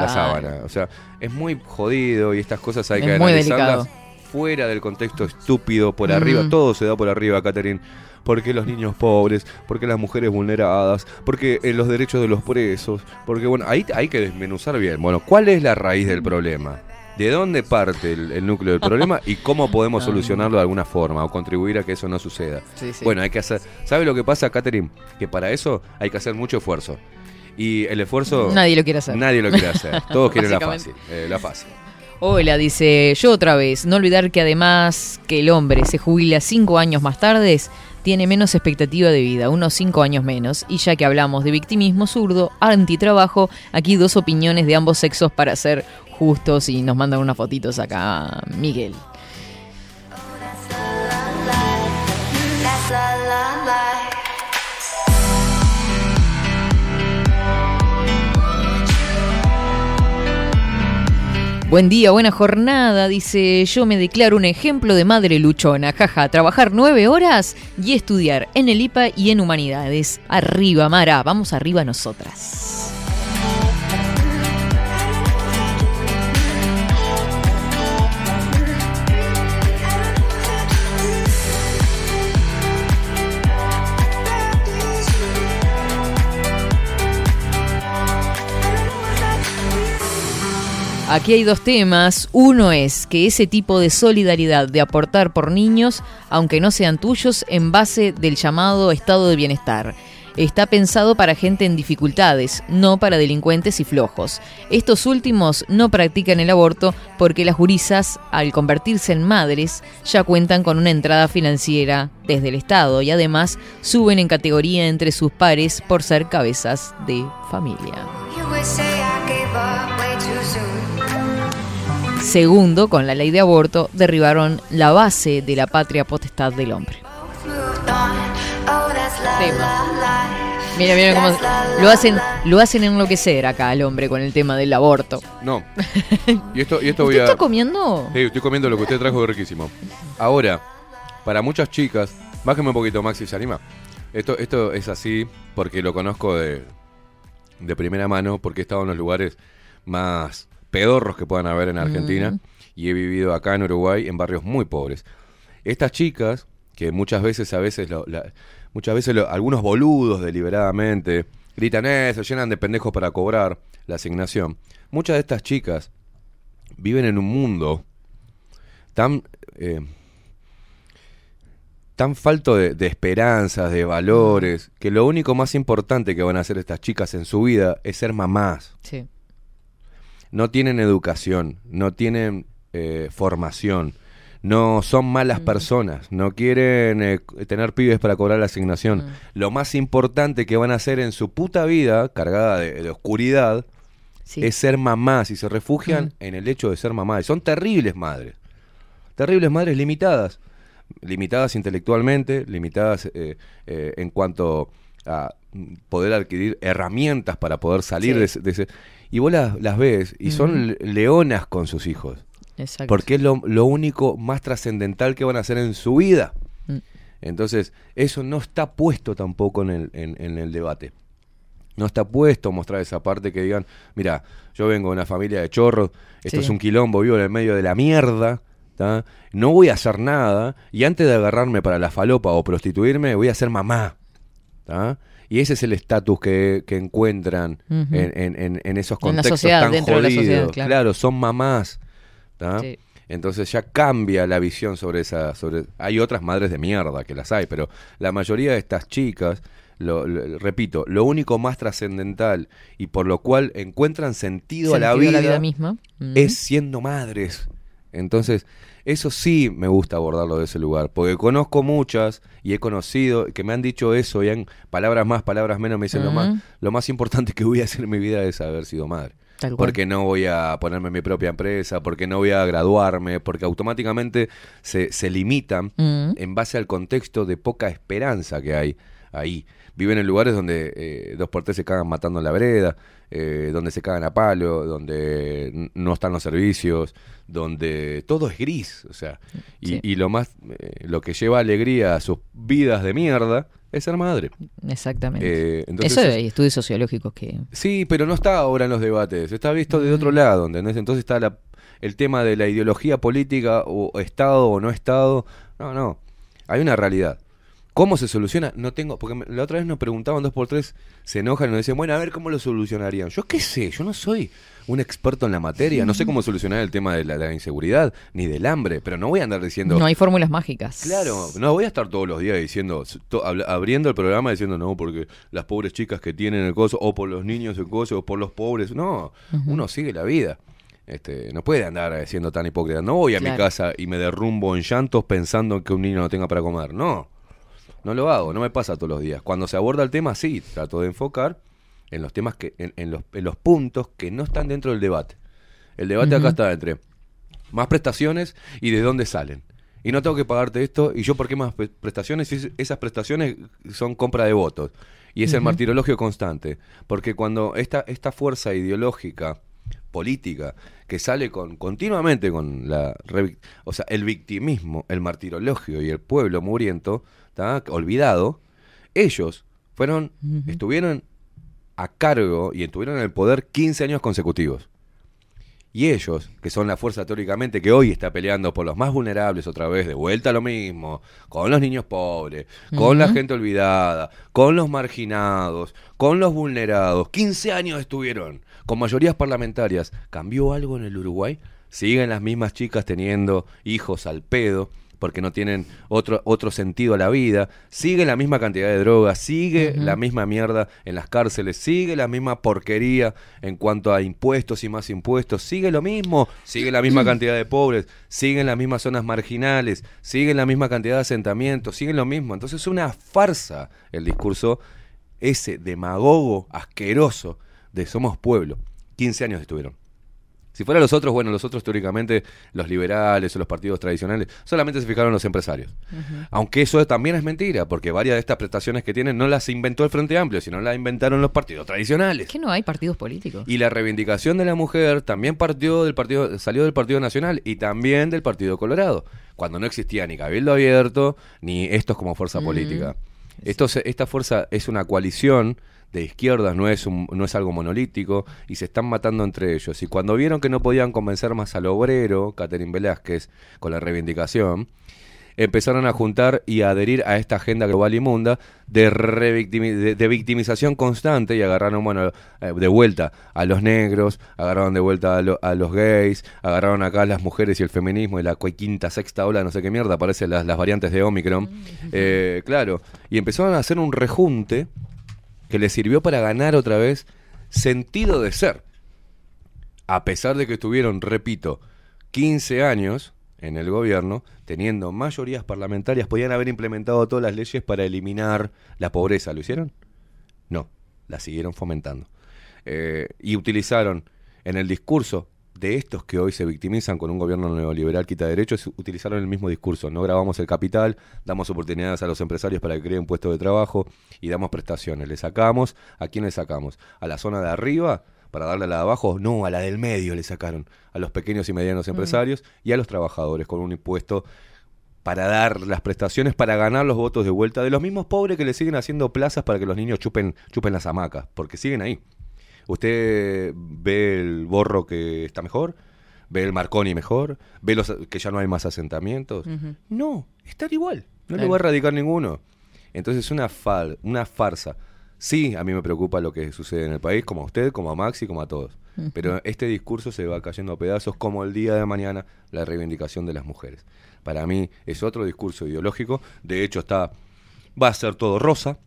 sábana. O sea, es muy jodido y estas cosas hay Es que analizarlas fuera del contexto estúpido, por Mm. arriba. Todo se da por arriba, Catherine. ¿Por qué los niños pobres? ¿Por qué las mujeres vulneradas? ¿Por qué eh, los derechos de los presos? Porque, bueno, ahí hay que desmenuzar bien. Bueno, ¿cuál es la raíz del problema? ¿De dónde parte el, el núcleo del problema y cómo podemos Ah. solucionarlo de alguna forma o contribuir a que eso no suceda? Sí, sí. Bueno, hay que hacer. ¿Sabe lo que pasa, Catherine? Que para eso hay que hacer mucho esfuerzo. Y el esfuerzo. Nadie lo quiere hacer. Nadie lo quiere hacer. Todos quieren la fácil. eh, la fácil. Hola, dice yo otra vez. No olvidar que además que el hombre se jubila cinco años más tarde, tiene menos expectativa de vida, unos cinco años menos. Y ya que hablamos de victimismo zurdo, antitrabajo, aquí dos opiniones de ambos sexos para ser justos y nos mandan unas fotitos acá, Miguel. Buen día, buena jornada, dice yo me declaro un ejemplo de madre luchona, jaja, trabajar nueve horas y estudiar en el IPA y en humanidades. Arriba, Mara, vamos arriba nosotras. Aquí hay dos temas. Uno es que ese tipo de solidaridad de aportar por niños, aunque no sean tuyos, en base del llamado estado de bienestar. Está pensado para gente en dificultades, no para delincuentes y flojos. Estos últimos no practican el aborto porque las gurisas, al convertirse en madres, ya cuentan con una entrada financiera desde el Estado y además suben en categoría entre sus pares por ser cabezas de familia. Segundo, con la ley de aborto derribaron la base de la patria potestad del hombre. Tema. Mira, mira cómo lo hacen, lo hacen enloquecer acá al hombre con el tema del aborto. No. Y esto, y esto voy ¿Usted a. está comiendo? Sí, estoy comiendo lo que usted trajo de riquísimo. Ahora, para muchas chicas, bájeme un poquito, Maxi, ¿se anima? Esto, esto es así porque lo conozco de, de primera mano, porque he estado en los lugares más pedorros que puedan haber en Argentina Mm. y he vivido acá en Uruguay en barrios muy pobres. Estas chicas, que muchas veces, a veces, lo- la- muchas veces lo- algunos boludos deliberadamente gritan eso, llenan de pendejos para cobrar la asignación. Muchas de estas chicas viven en un mundo tan eh, tan falto de, de esperanzas, de valores, que lo único más importante que van a hacer estas chicas en su vida es ser mamás. Sí. No tienen educación, no tienen eh, formación, no son malas personas, no quieren eh, tener pibes para cobrar la asignación. Lo más importante que van a hacer en su puta vida, cargada de, de oscuridad, es ser mamás y se refugian en el hecho de ser mamás. Son terribles madres. Terribles madres limitadas. Limitadas intelectualmente, limitadas eh, eh, en cuanto a mm, poder adquirir herramientas para poder salir Sí. de, ese, de ese- Y vos las, las ves y son leonas con sus hijos. Exacto. Porque es lo, lo único más trascendental que van a hacer en su vida. Mm. Entonces, eso no está puesto tampoco en el, en, en el debate. No está puesto mostrar esa parte que digan, mira, yo vengo de una familia de chorros, esto Sí. es un quilombo, vivo en el medio de la mierda, ¿tá? no voy a hacer nada, y antes de agarrarme para la falopa o prostituirme, voy a ser mamá. ¿tá? Y ese es el estatus que, que encuentran en, en- en- en esos En la contextos sociedad, tan dentro de la jodidos. sociedad, claro. son mamás. Entonces ya cambia la visión sobre esa. Sobre, hay otras madres de mierda que las hay, pero la mayoría de estas chicas, lo, lo- repito, lo único más trascendental y por lo cual encuentran sentido, a la vida, a la vida misma. Es siendo madres. Entonces, eso sí me gusta abordarlo de ese lugar, porque conozco muchas y he conocido que me han dicho eso y en palabras más, palabras menos, me dicen lo, más, lo más importante que voy a hacer en mi vida es haber sido madre. Tal cual. Porque no voy a ponerme mi propia empresa, porque no voy a graduarme, porque automáticamente se, se limitan en base al contexto de poca esperanza que hay ahí. Viven en lugares donde eh, dos por tres se cagan matando en la vereda, eh, donde se cagan a palo, donde no están los servicios, donde todo es gris, o sea, y, Sí. y lo más, eh, lo que lleva alegría a sus vidas de mierda es ser madre. Exactamente. Eh, entonces Eso es- hay estudios sociológicos que... Sí, pero no está ahora en los debates, está visto de otro lado, ¿entendés? Entonces está la- el tema de la ideología política o Estado o no Estado. No, no, hay una realidad. ¿Cómo se soluciona? No tengo, porque la otra vez nos preguntaban dos por tres, se enojan y nos dicen, bueno, a ver cómo lo solucionarían. Yo qué sé, yo no soy un experto en la materia, no sé cómo solucionar el tema de la, inseguridad ni del hambre, pero no voy a andar diciendo... No hay fórmulas mágicas. Claro, no voy a estar todos los días diciendo, to- abriendo el programa diciendo, no, porque las pobres chicas que tienen el coso, o por los niños el coso, o por los pobres. No, uno sigue la vida. Este, no puede andar eh, siendo tan hipócrita. No voy a mi casa y me derrumbo en llantos pensando que un niño no tenga para comer. No, no lo hago, no me pasa todos los días. Cuando se aborda el tema, sí, trato de enfocar en los temas que, en, en los, en los puntos que no están dentro del debate. El debate acá está entre más prestaciones y de dónde salen. Y no tengo que pagarte esto, y yo por qué más pre- prestaciones, esas prestaciones son compra de votos. Y es el martirologio constante. Porque cuando esta, esta fuerza ideológica, política, que sale con continuamente con la o sea, el victimismo, el martirologio y el pueblo muriento, ¿tá? olvidado, ellos fueron, estuvieron a cargo y estuvieron en el poder 15 años consecutivos. Y ellos, que son la fuerza teóricamente que hoy está peleando por los más vulnerables otra vez, de vuelta a lo mismo, con los niños pobres, con la gente olvidada, con los marginados, con los vulnerados, 15 años estuvieron con mayorías parlamentarias. ¿Cambió algo en el Uruguay? Siguen las mismas chicas teniendo hijos al pedo porque no tienen otro, otro sentido a la vida, sigue la misma cantidad de drogas, sigue la misma mierda en las cárceles, sigue la misma porquería en cuanto a impuestos y más impuestos, sigue lo mismo, sigue la misma cantidad de pobres, siguen las mismas zonas marginales, sigue la misma cantidad de asentamientos, sigue lo mismo. Entonces es una farsa el discurso ese demagogo asqueroso de Somos Pueblo. 15 años estuvieron. Si fueran los otros, bueno, los otros teóricamente, los liberales o los partidos tradicionales, solamente se fijaron los empresarios. Aunque eso también es mentira, porque varias de estas prestaciones que tienen no las inventó el Frente Amplio, sino las inventaron los partidos tradicionales. ¿Qué no hay partidos políticos? Y la reivindicación de la mujer también partió del partido, salió del Partido Nacional y también del Partido Colorado, cuando no existía ni Cabildo Abierto ni estos como fuerza política. Esto esta fuerza es una coalición de izquierdas, no es, un- no es algo monolítico, y se están matando entre ellos. Y cuando vieron que no podían convencer más al obrero, Catherine Velázquez, con la reivindicación, empezaron a juntar y a adherir a esta agenda global inmunda de, de, de victimización constante y agarraron, bueno, eh, de vuelta a los negros, agarraron de vuelta a, lo- a los gays, agarraron acá a las mujeres y el feminismo y la quinta, sexta ola, no sé qué mierda, aparecen las, las variantes de Omicron. Eh, claro, y empezaron a hacer un rejunte que les sirvió para ganar otra vez sentido de ser. A pesar de que estuvieron, repito, 15 años en el gobierno, teniendo mayorías parlamentarias, podían haber implementado todas las leyes para eliminar la pobreza. ¿Lo hicieron? No, la siguieron fomentando. Eh, y utilizaron en el discurso de estos que hoy se victimizan con un gobierno neoliberal quita derechos, utilizaron el mismo discurso. No grabamos el capital, damos oportunidades a los empresarios para que creen puestos de trabajo y damos prestaciones. ¿Le sacamos? ¿A quién le sacamos? ¿A la zona de arriba? Para darle a la de abajo, no, a la del medio le sacaron, a los pequeños y medianos empresarios y a los trabajadores con un impuesto para dar las prestaciones, para ganar los votos de vuelta de los mismos pobres que le siguen haciendo plazas para que los niños chupen, chupen las hamacas, porque siguen ahí. Usted ve el borro que está mejor, ve el Marconi mejor, ve los que ya no hay más asentamientos. No, están igual, no le va a erradicar ninguno. Entonces es una, fal, una farsa. Sí, a mí me preocupa lo que sucede en el país, como a usted, como a Maxi, como a todos. Pero este discurso se va cayendo a pedazos como el día de mañana la reivindicación de las mujeres. Para mí es otro discurso ideológico. De hecho, está va a ser todo rosa,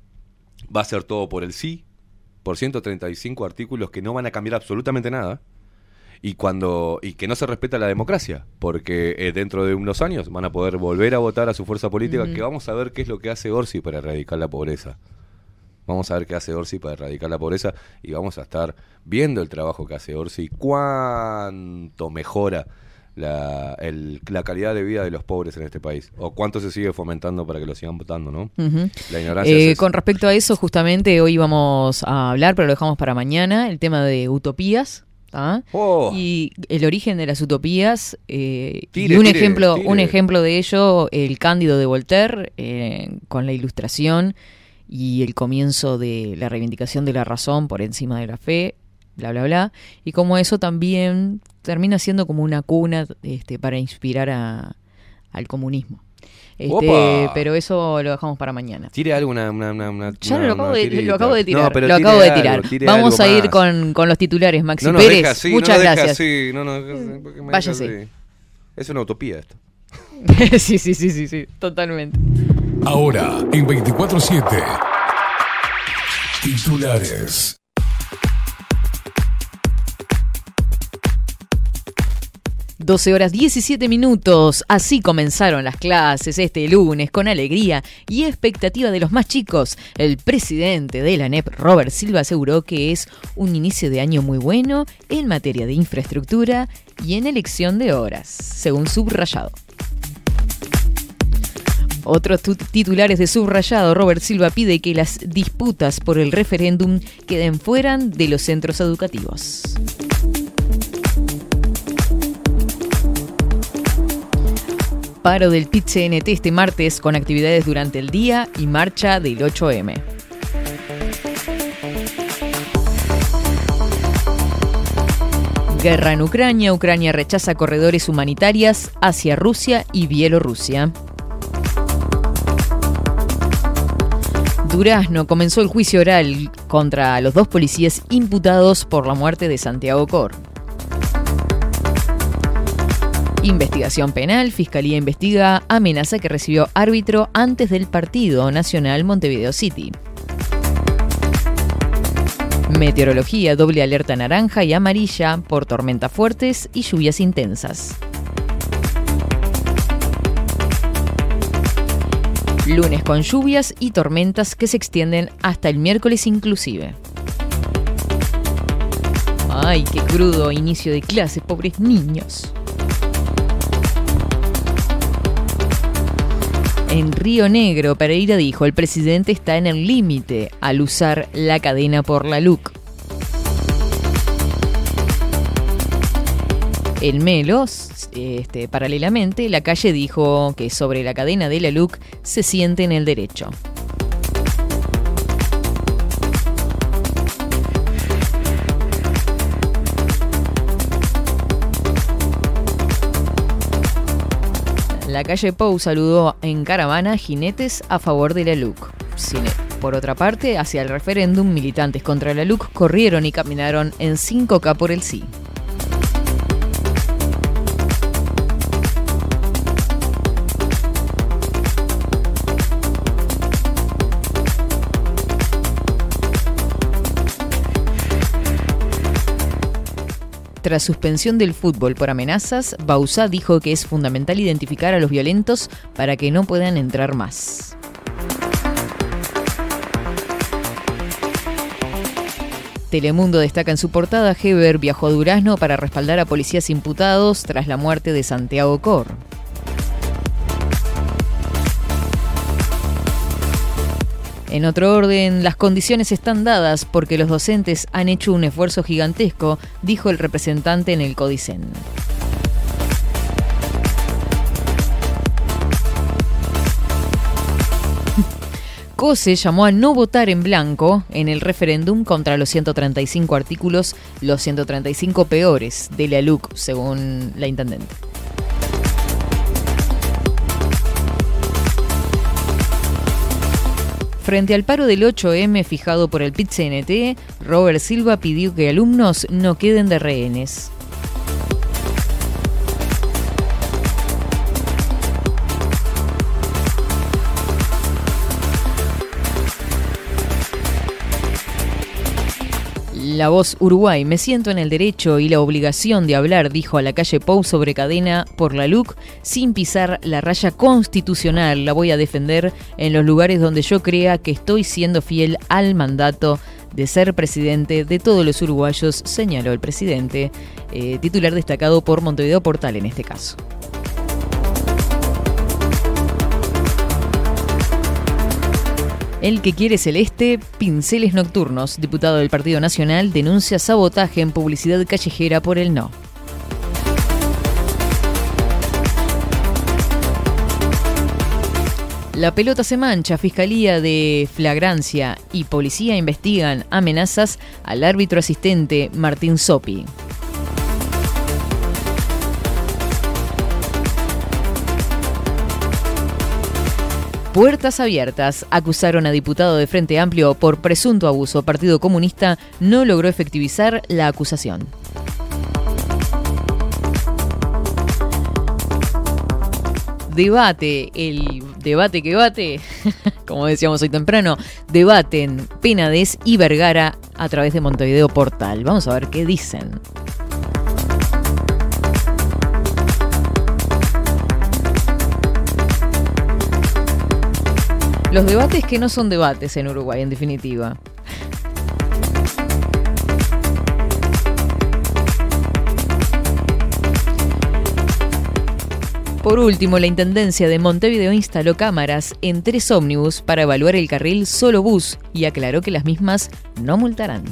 va a ser todo por el sí, por 135 artículos que no van a cambiar absolutamente nada. Y cuando y que no se respeta la democracia, porque eh, dentro de unos años van a poder volver a votar a su fuerza política, que vamos a ver qué es lo que hace Orsi para erradicar la pobreza. Vamos a ver qué hace Orsi para erradicar la pobreza y vamos a estar viendo el trabajo que hace Orsi, cuánto mejora la, el- la calidad de vida de los pobres en este país, o cuánto se sigue fomentando para que lo sigan votando, ¿no? La ignorancia Eh, es eso. con respecto a eso, justamente hoy vamos a hablar, pero lo dejamos para mañana, el tema de utopías. ¿ah? Oh. Y el origen de las utopías. eh, Tire, y un tire, ejemplo, tire. un ejemplo de ello, el Cándido de Voltaire, eh, con la ilustración y el comienzo de la reivindicación de la razón por encima de la fe, bla bla bla. Y como eso también termina siendo como una cuna este, para inspirar a- al comunismo. Este, pero eso lo dejamos para mañana. Tire algo, una, una, una, Ya una- lo, acabo una de, tirita. lo acabo de tirar. No, pero lo tire acabo de algo, tirar. tire Vamos a ir con, con los titulares, Maxi No nos Pérez. deja así, Muchas no nos deja gracias. no nos- ¿por qué me deja Váyase. Es una utopía esto. sí, sí, sí, sí, sí, totalmente. Ahora, en 24-7. Titulares. Doce horas 17 minutos. Así comenzaron las clases este lunes con alegría y expectativa de los más chicos. El presidente de la NEP, Robert Silva, aseguró que es un inicio de año muy bueno en materia de infraestructura y en elección de horas, según subrayado. Otros tu- titulares de subrayado, Robert Silva pide que las disputas por el referéndum queden fuera de los centros educativos. Paro del PIT-CNT este martes con actividades durante el día y marcha del 8M. Guerra en Ucrania. Ucrania rechaza corredores humanitarias hacia Rusia y Bielorrusia. Durazno comenzó el juicio oral contra los dos policías imputados por la muerte de Santiago Cor. Investigación penal. Fiscalía investiga amenaza que recibió árbitro antes del partido nacional Montevideo City. Meteorología, doble alerta naranja y amarilla por tormentas fuertes y lluvias intensas. Lunes con lluvias y tormentas que se extienden hasta el miércoles inclusive. Ay, qué crudo inicio de clase, pobres niños. En Río Negro, Pereira dijo, el presidente está en el límite al usar la cadena por la LUC. El Melos, este, paralelamente, la calle dijo que sobre la cadena de la LUC se siente en el derecho. La calle Pou saludó en caravana jinetes a favor de la LUC. Por otra parte, hacia el referéndum, militantes contra la LUC corrieron y caminaron en 5K por el sí. Tras suspensión del fútbol por amenazas, Bausá dijo que es fundamental identificar a los violentos para que no puedan entrar más. Telemundo destaca en su portada Heber viajó a Durazno para respaldar a policías imputados tras la muerte de Santiago Cor. En otro orden, las condiciones están dadas porque los docentes han hecho un esfuerzo gigantesco, dijo el representante en el Codicen. COSE llamó a no votar en blanco en el referéndum contra los 135 artículos, los 135 peores de la LUC, según la intendente. Frente al paro del 8M fijado por el PIT-CNT, Robert Silva pidió que alumnos no queden de rehenes. La voz Uruguay, me siento en el derecho y la obligación de hablar, dijo a la calle Pou sobre cadena por la LUC, sin pisar la raya constitucional. La voy a defender en los lugares donde yo crea que estoy siendo fiel al mandato de ser presidente de todos los uruguayos, señaló el presidente, eh, titular destacado por Montevideo Portal en este caso. El que quiere celeste, pinceles nocturnos. Diputado del Partido Nacional denuncia sabotaje en publicidad callejera por el no. La pelota se mancha. Fiscalía de Flagrancia y Policía investigan amenazas al árbitro asistente Martín Sopi. Puertas abiertas. Acusaron a diputado de Frente Amplio por presunto abuso. Partido Comunista no logró efectivizar la acusación. Debate, el debate que bate, como decíamos hoy temprano, debaten Penades y Vergara a través de Montevideo Portal. Vamos a ver qué dicen. Los debates que no son debates en Uruguay, en definitiva. Por último, la Intendencia de Montevideo instaló cámaras en tres ómnibus para evaluar el carril solo bus y aclaró que las mismas no multarán.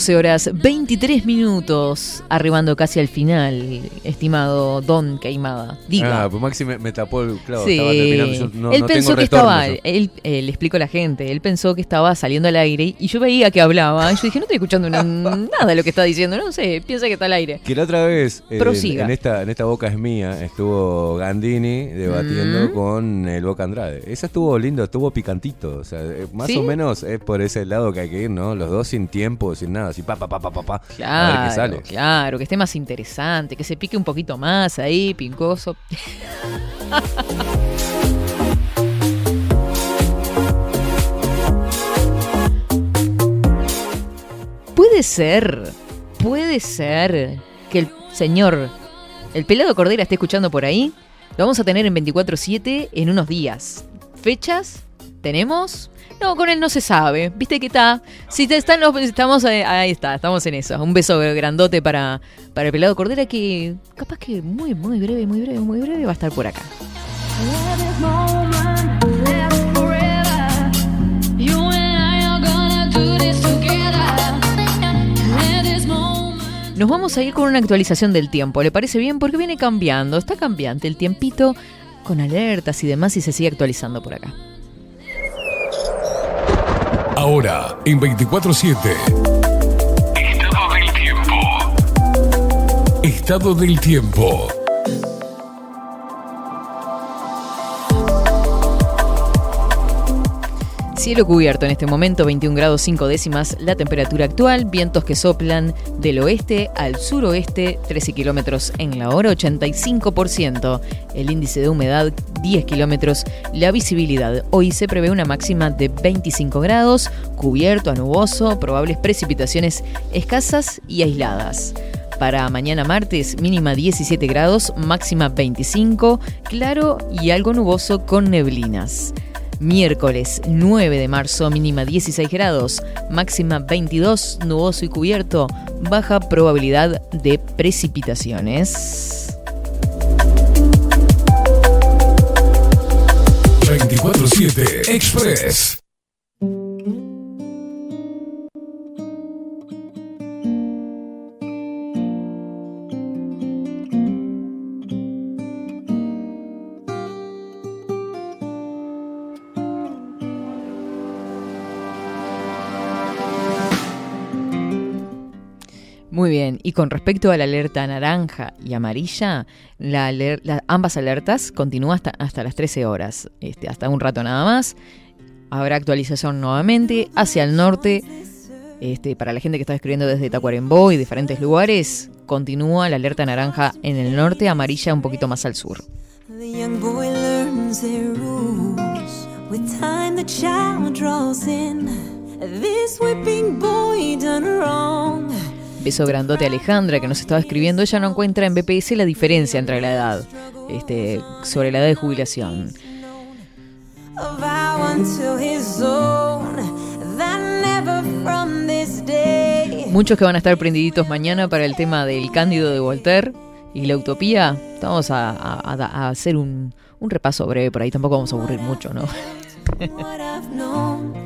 12 horas 23 minutos, arribando casi al final, estimado Don Queimada. Diga. Ah, pues Maxi me, me tapó el clavo. Sí. Estaba terminando. Yo no, él no pensó tengo que estaba, yo. él, eh, le explico a la gente, él pensó que estaba saliendo al aire y yo veía que hablaba. Y yo dije, no estoy escuchando una- nada de lo que está diciendo, no sé, piensa que está al aire. Que la otra vez, eh, Prosiga. en, esta, en esta boca es mía, estuvo Gandini debatiendo Mm. con el Boca Andrade. Esa estuvo lindo, estuvo picantito. O sea, eh, más ¿Sí? o menos es por ese lado que hay que ir, ¿no? Los dos sin tiempo, sin nada, así pa, pa, pa, pa, pa, pa. A ver qué Claro, sale. claro, que esté más interesante, que se pique un poquito más ahí, pincoso. Puede ser, puede ser que el señor, el pelado Cordera esté escuchando por ahí. Lo vamos a tener en 24-7 en unos días. Fechas ¿Tenemos? No, con él no se sabe. ¿Viste que está? Si te están los, estamos eh, ahí está, estamos en eso. Un beso grandote para, para el pelado Cordera que capaz que muy, muy breve, muy breve, muy breve va a estar por acá. Nos vamos a ir con una actualización del tiempo. ¿Le parece bien? Porque viene cambiando, está cambiante el tiempito con alertas y demás y se sigue actualizando por acá. Ahora, en 24-7. Estado del tiempo. Estado del tiempo. Cielo cubierto en este momento, 21 grados 5 décimas la temperatura actual, vientos que soplan del oeste al suroeste, 13 kilómetros en la hora, 85%, el índice de humedad 10 kilómetros, la visibilidad. Hoy se prevé una máxima de 25 grados, cubierto a nuboso, probables precipitaciones escasas y aisladas. Para mañana martes, mínima 17 grados, máxima 25, claro y algo nuboso con neblinas. Miércoles 9 de marzo, mínima 16 grados, máxima 22, nuboso y cubierto, baja probabilidad de precipitaciones. 24-7 Express. Y con respecto a la alerta naranja y amarilla, la aler- la- ambas alertas continúan hasta, hasta las 13 horas, este, hasta un rato nada más. Habrá actualización nuevamente hacia el norte. Este, para la gente que está escribiendo desde Tacuarembó y diferentes lugares, continúa la alerta naranja en el norte, amarilla un poquito más al sur. This whipping boy done wrong. Beso grandote a Alejandra que nos estaba escribiendo. Ella no encuentra en BPS la diferencia entre la edad, este, sobre la edad de jubilación. Muchos que van a estar prendiditos mañana para el tema del Cándido de Voltaire y la utopía. Vamos a, a- a- a hacer un, un repaso breve por ahí. Tampoco vamos a aburrir mucho, ¿no?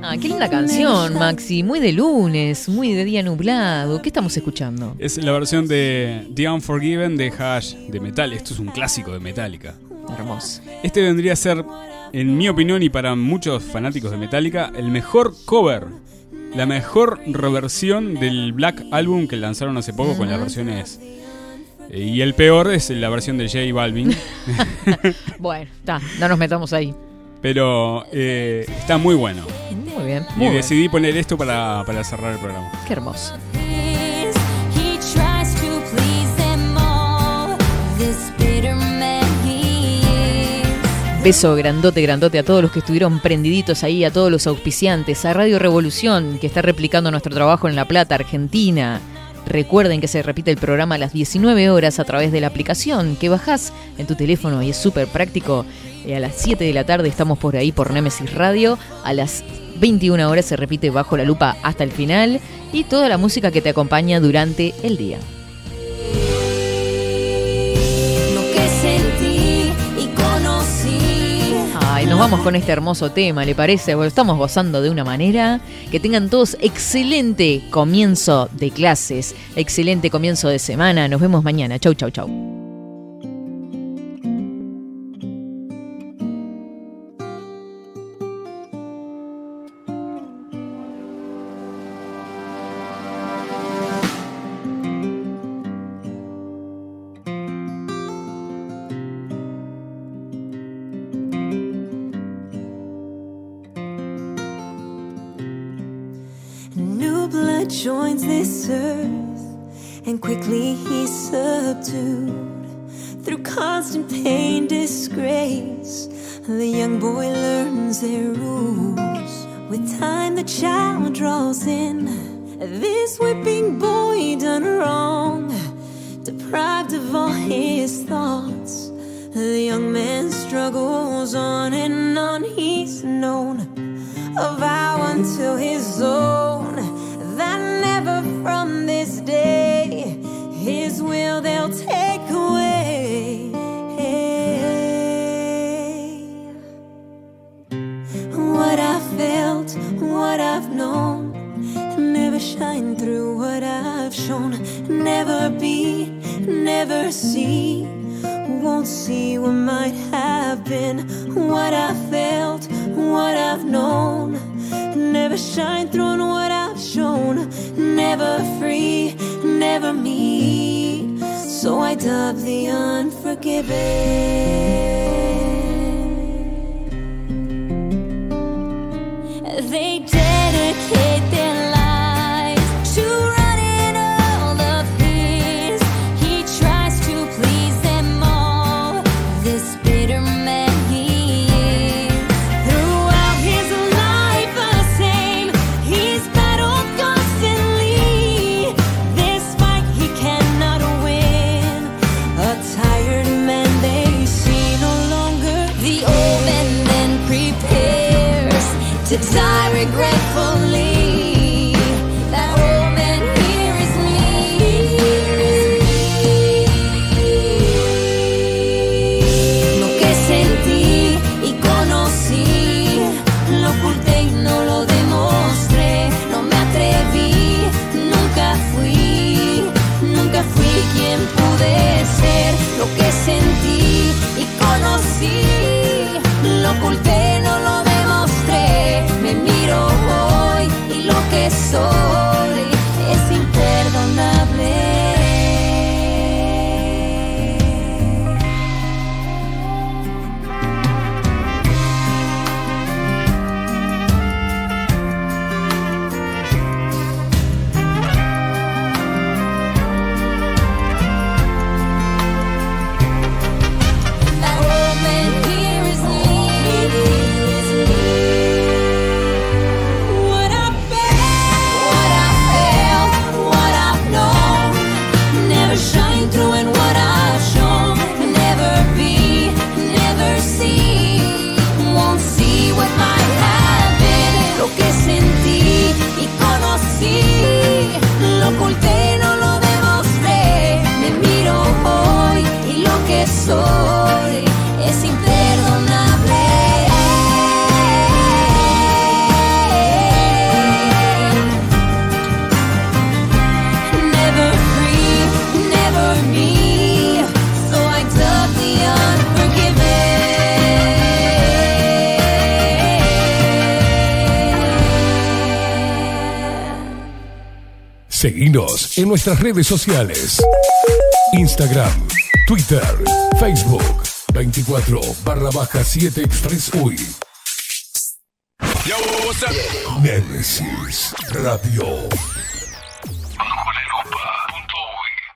Ah, qué linda canción, Maxi. Muy de lunes, muy de día nublado. ¿Qué estamos escuchando? Es la versión de The Unforgiven de Hash de Metal. Esto es un clásico de Metallica. Hermoso. Este vendría a ser, en mi opinión y para muchos fanáticos de Metallica, el mejor cover. La mejor reversión del Black Album que lanzaron hace poco con las versiones. eh, Y el peor es la versión de J Balvin. Bueno, está, no nos metamos ahí. Pero eh, está muy bueno. Muy bien. Y bien. decidí poner esto para, para cerrar el programa. Qué hermoso. Beso grandote, grandote a todos los que estuvieron prendiditos ahí, a todos los auspiciantes, a Radio Revolución, que está replicando nuestro trabajo en La Plata, Argentina. Recuerden que se repite el programa a las 19 horas a través de la aplicación que bajás en tu teléfono y es súper práctico. Eh, a las 7 de la tarde estamos por ahí por Nemesis Radio. A las 21 horas se repite bajo la lupa hasta el final y toda la música que te acompaña durante el día. Lo que sentí y conocí. Ay, nos vamos con este hermoso tema, ¿le parece? Bueno, estamos gozando de una manera. Que tengan todos excelente comienzo de clases, excelente comienzo de semana. Nos vemos mañana. Chau, chau, chau. nuestras redes sociales. Instagram, Twitter, Facebook, 24 barra baja 7 Express UI. Nemesis Radio.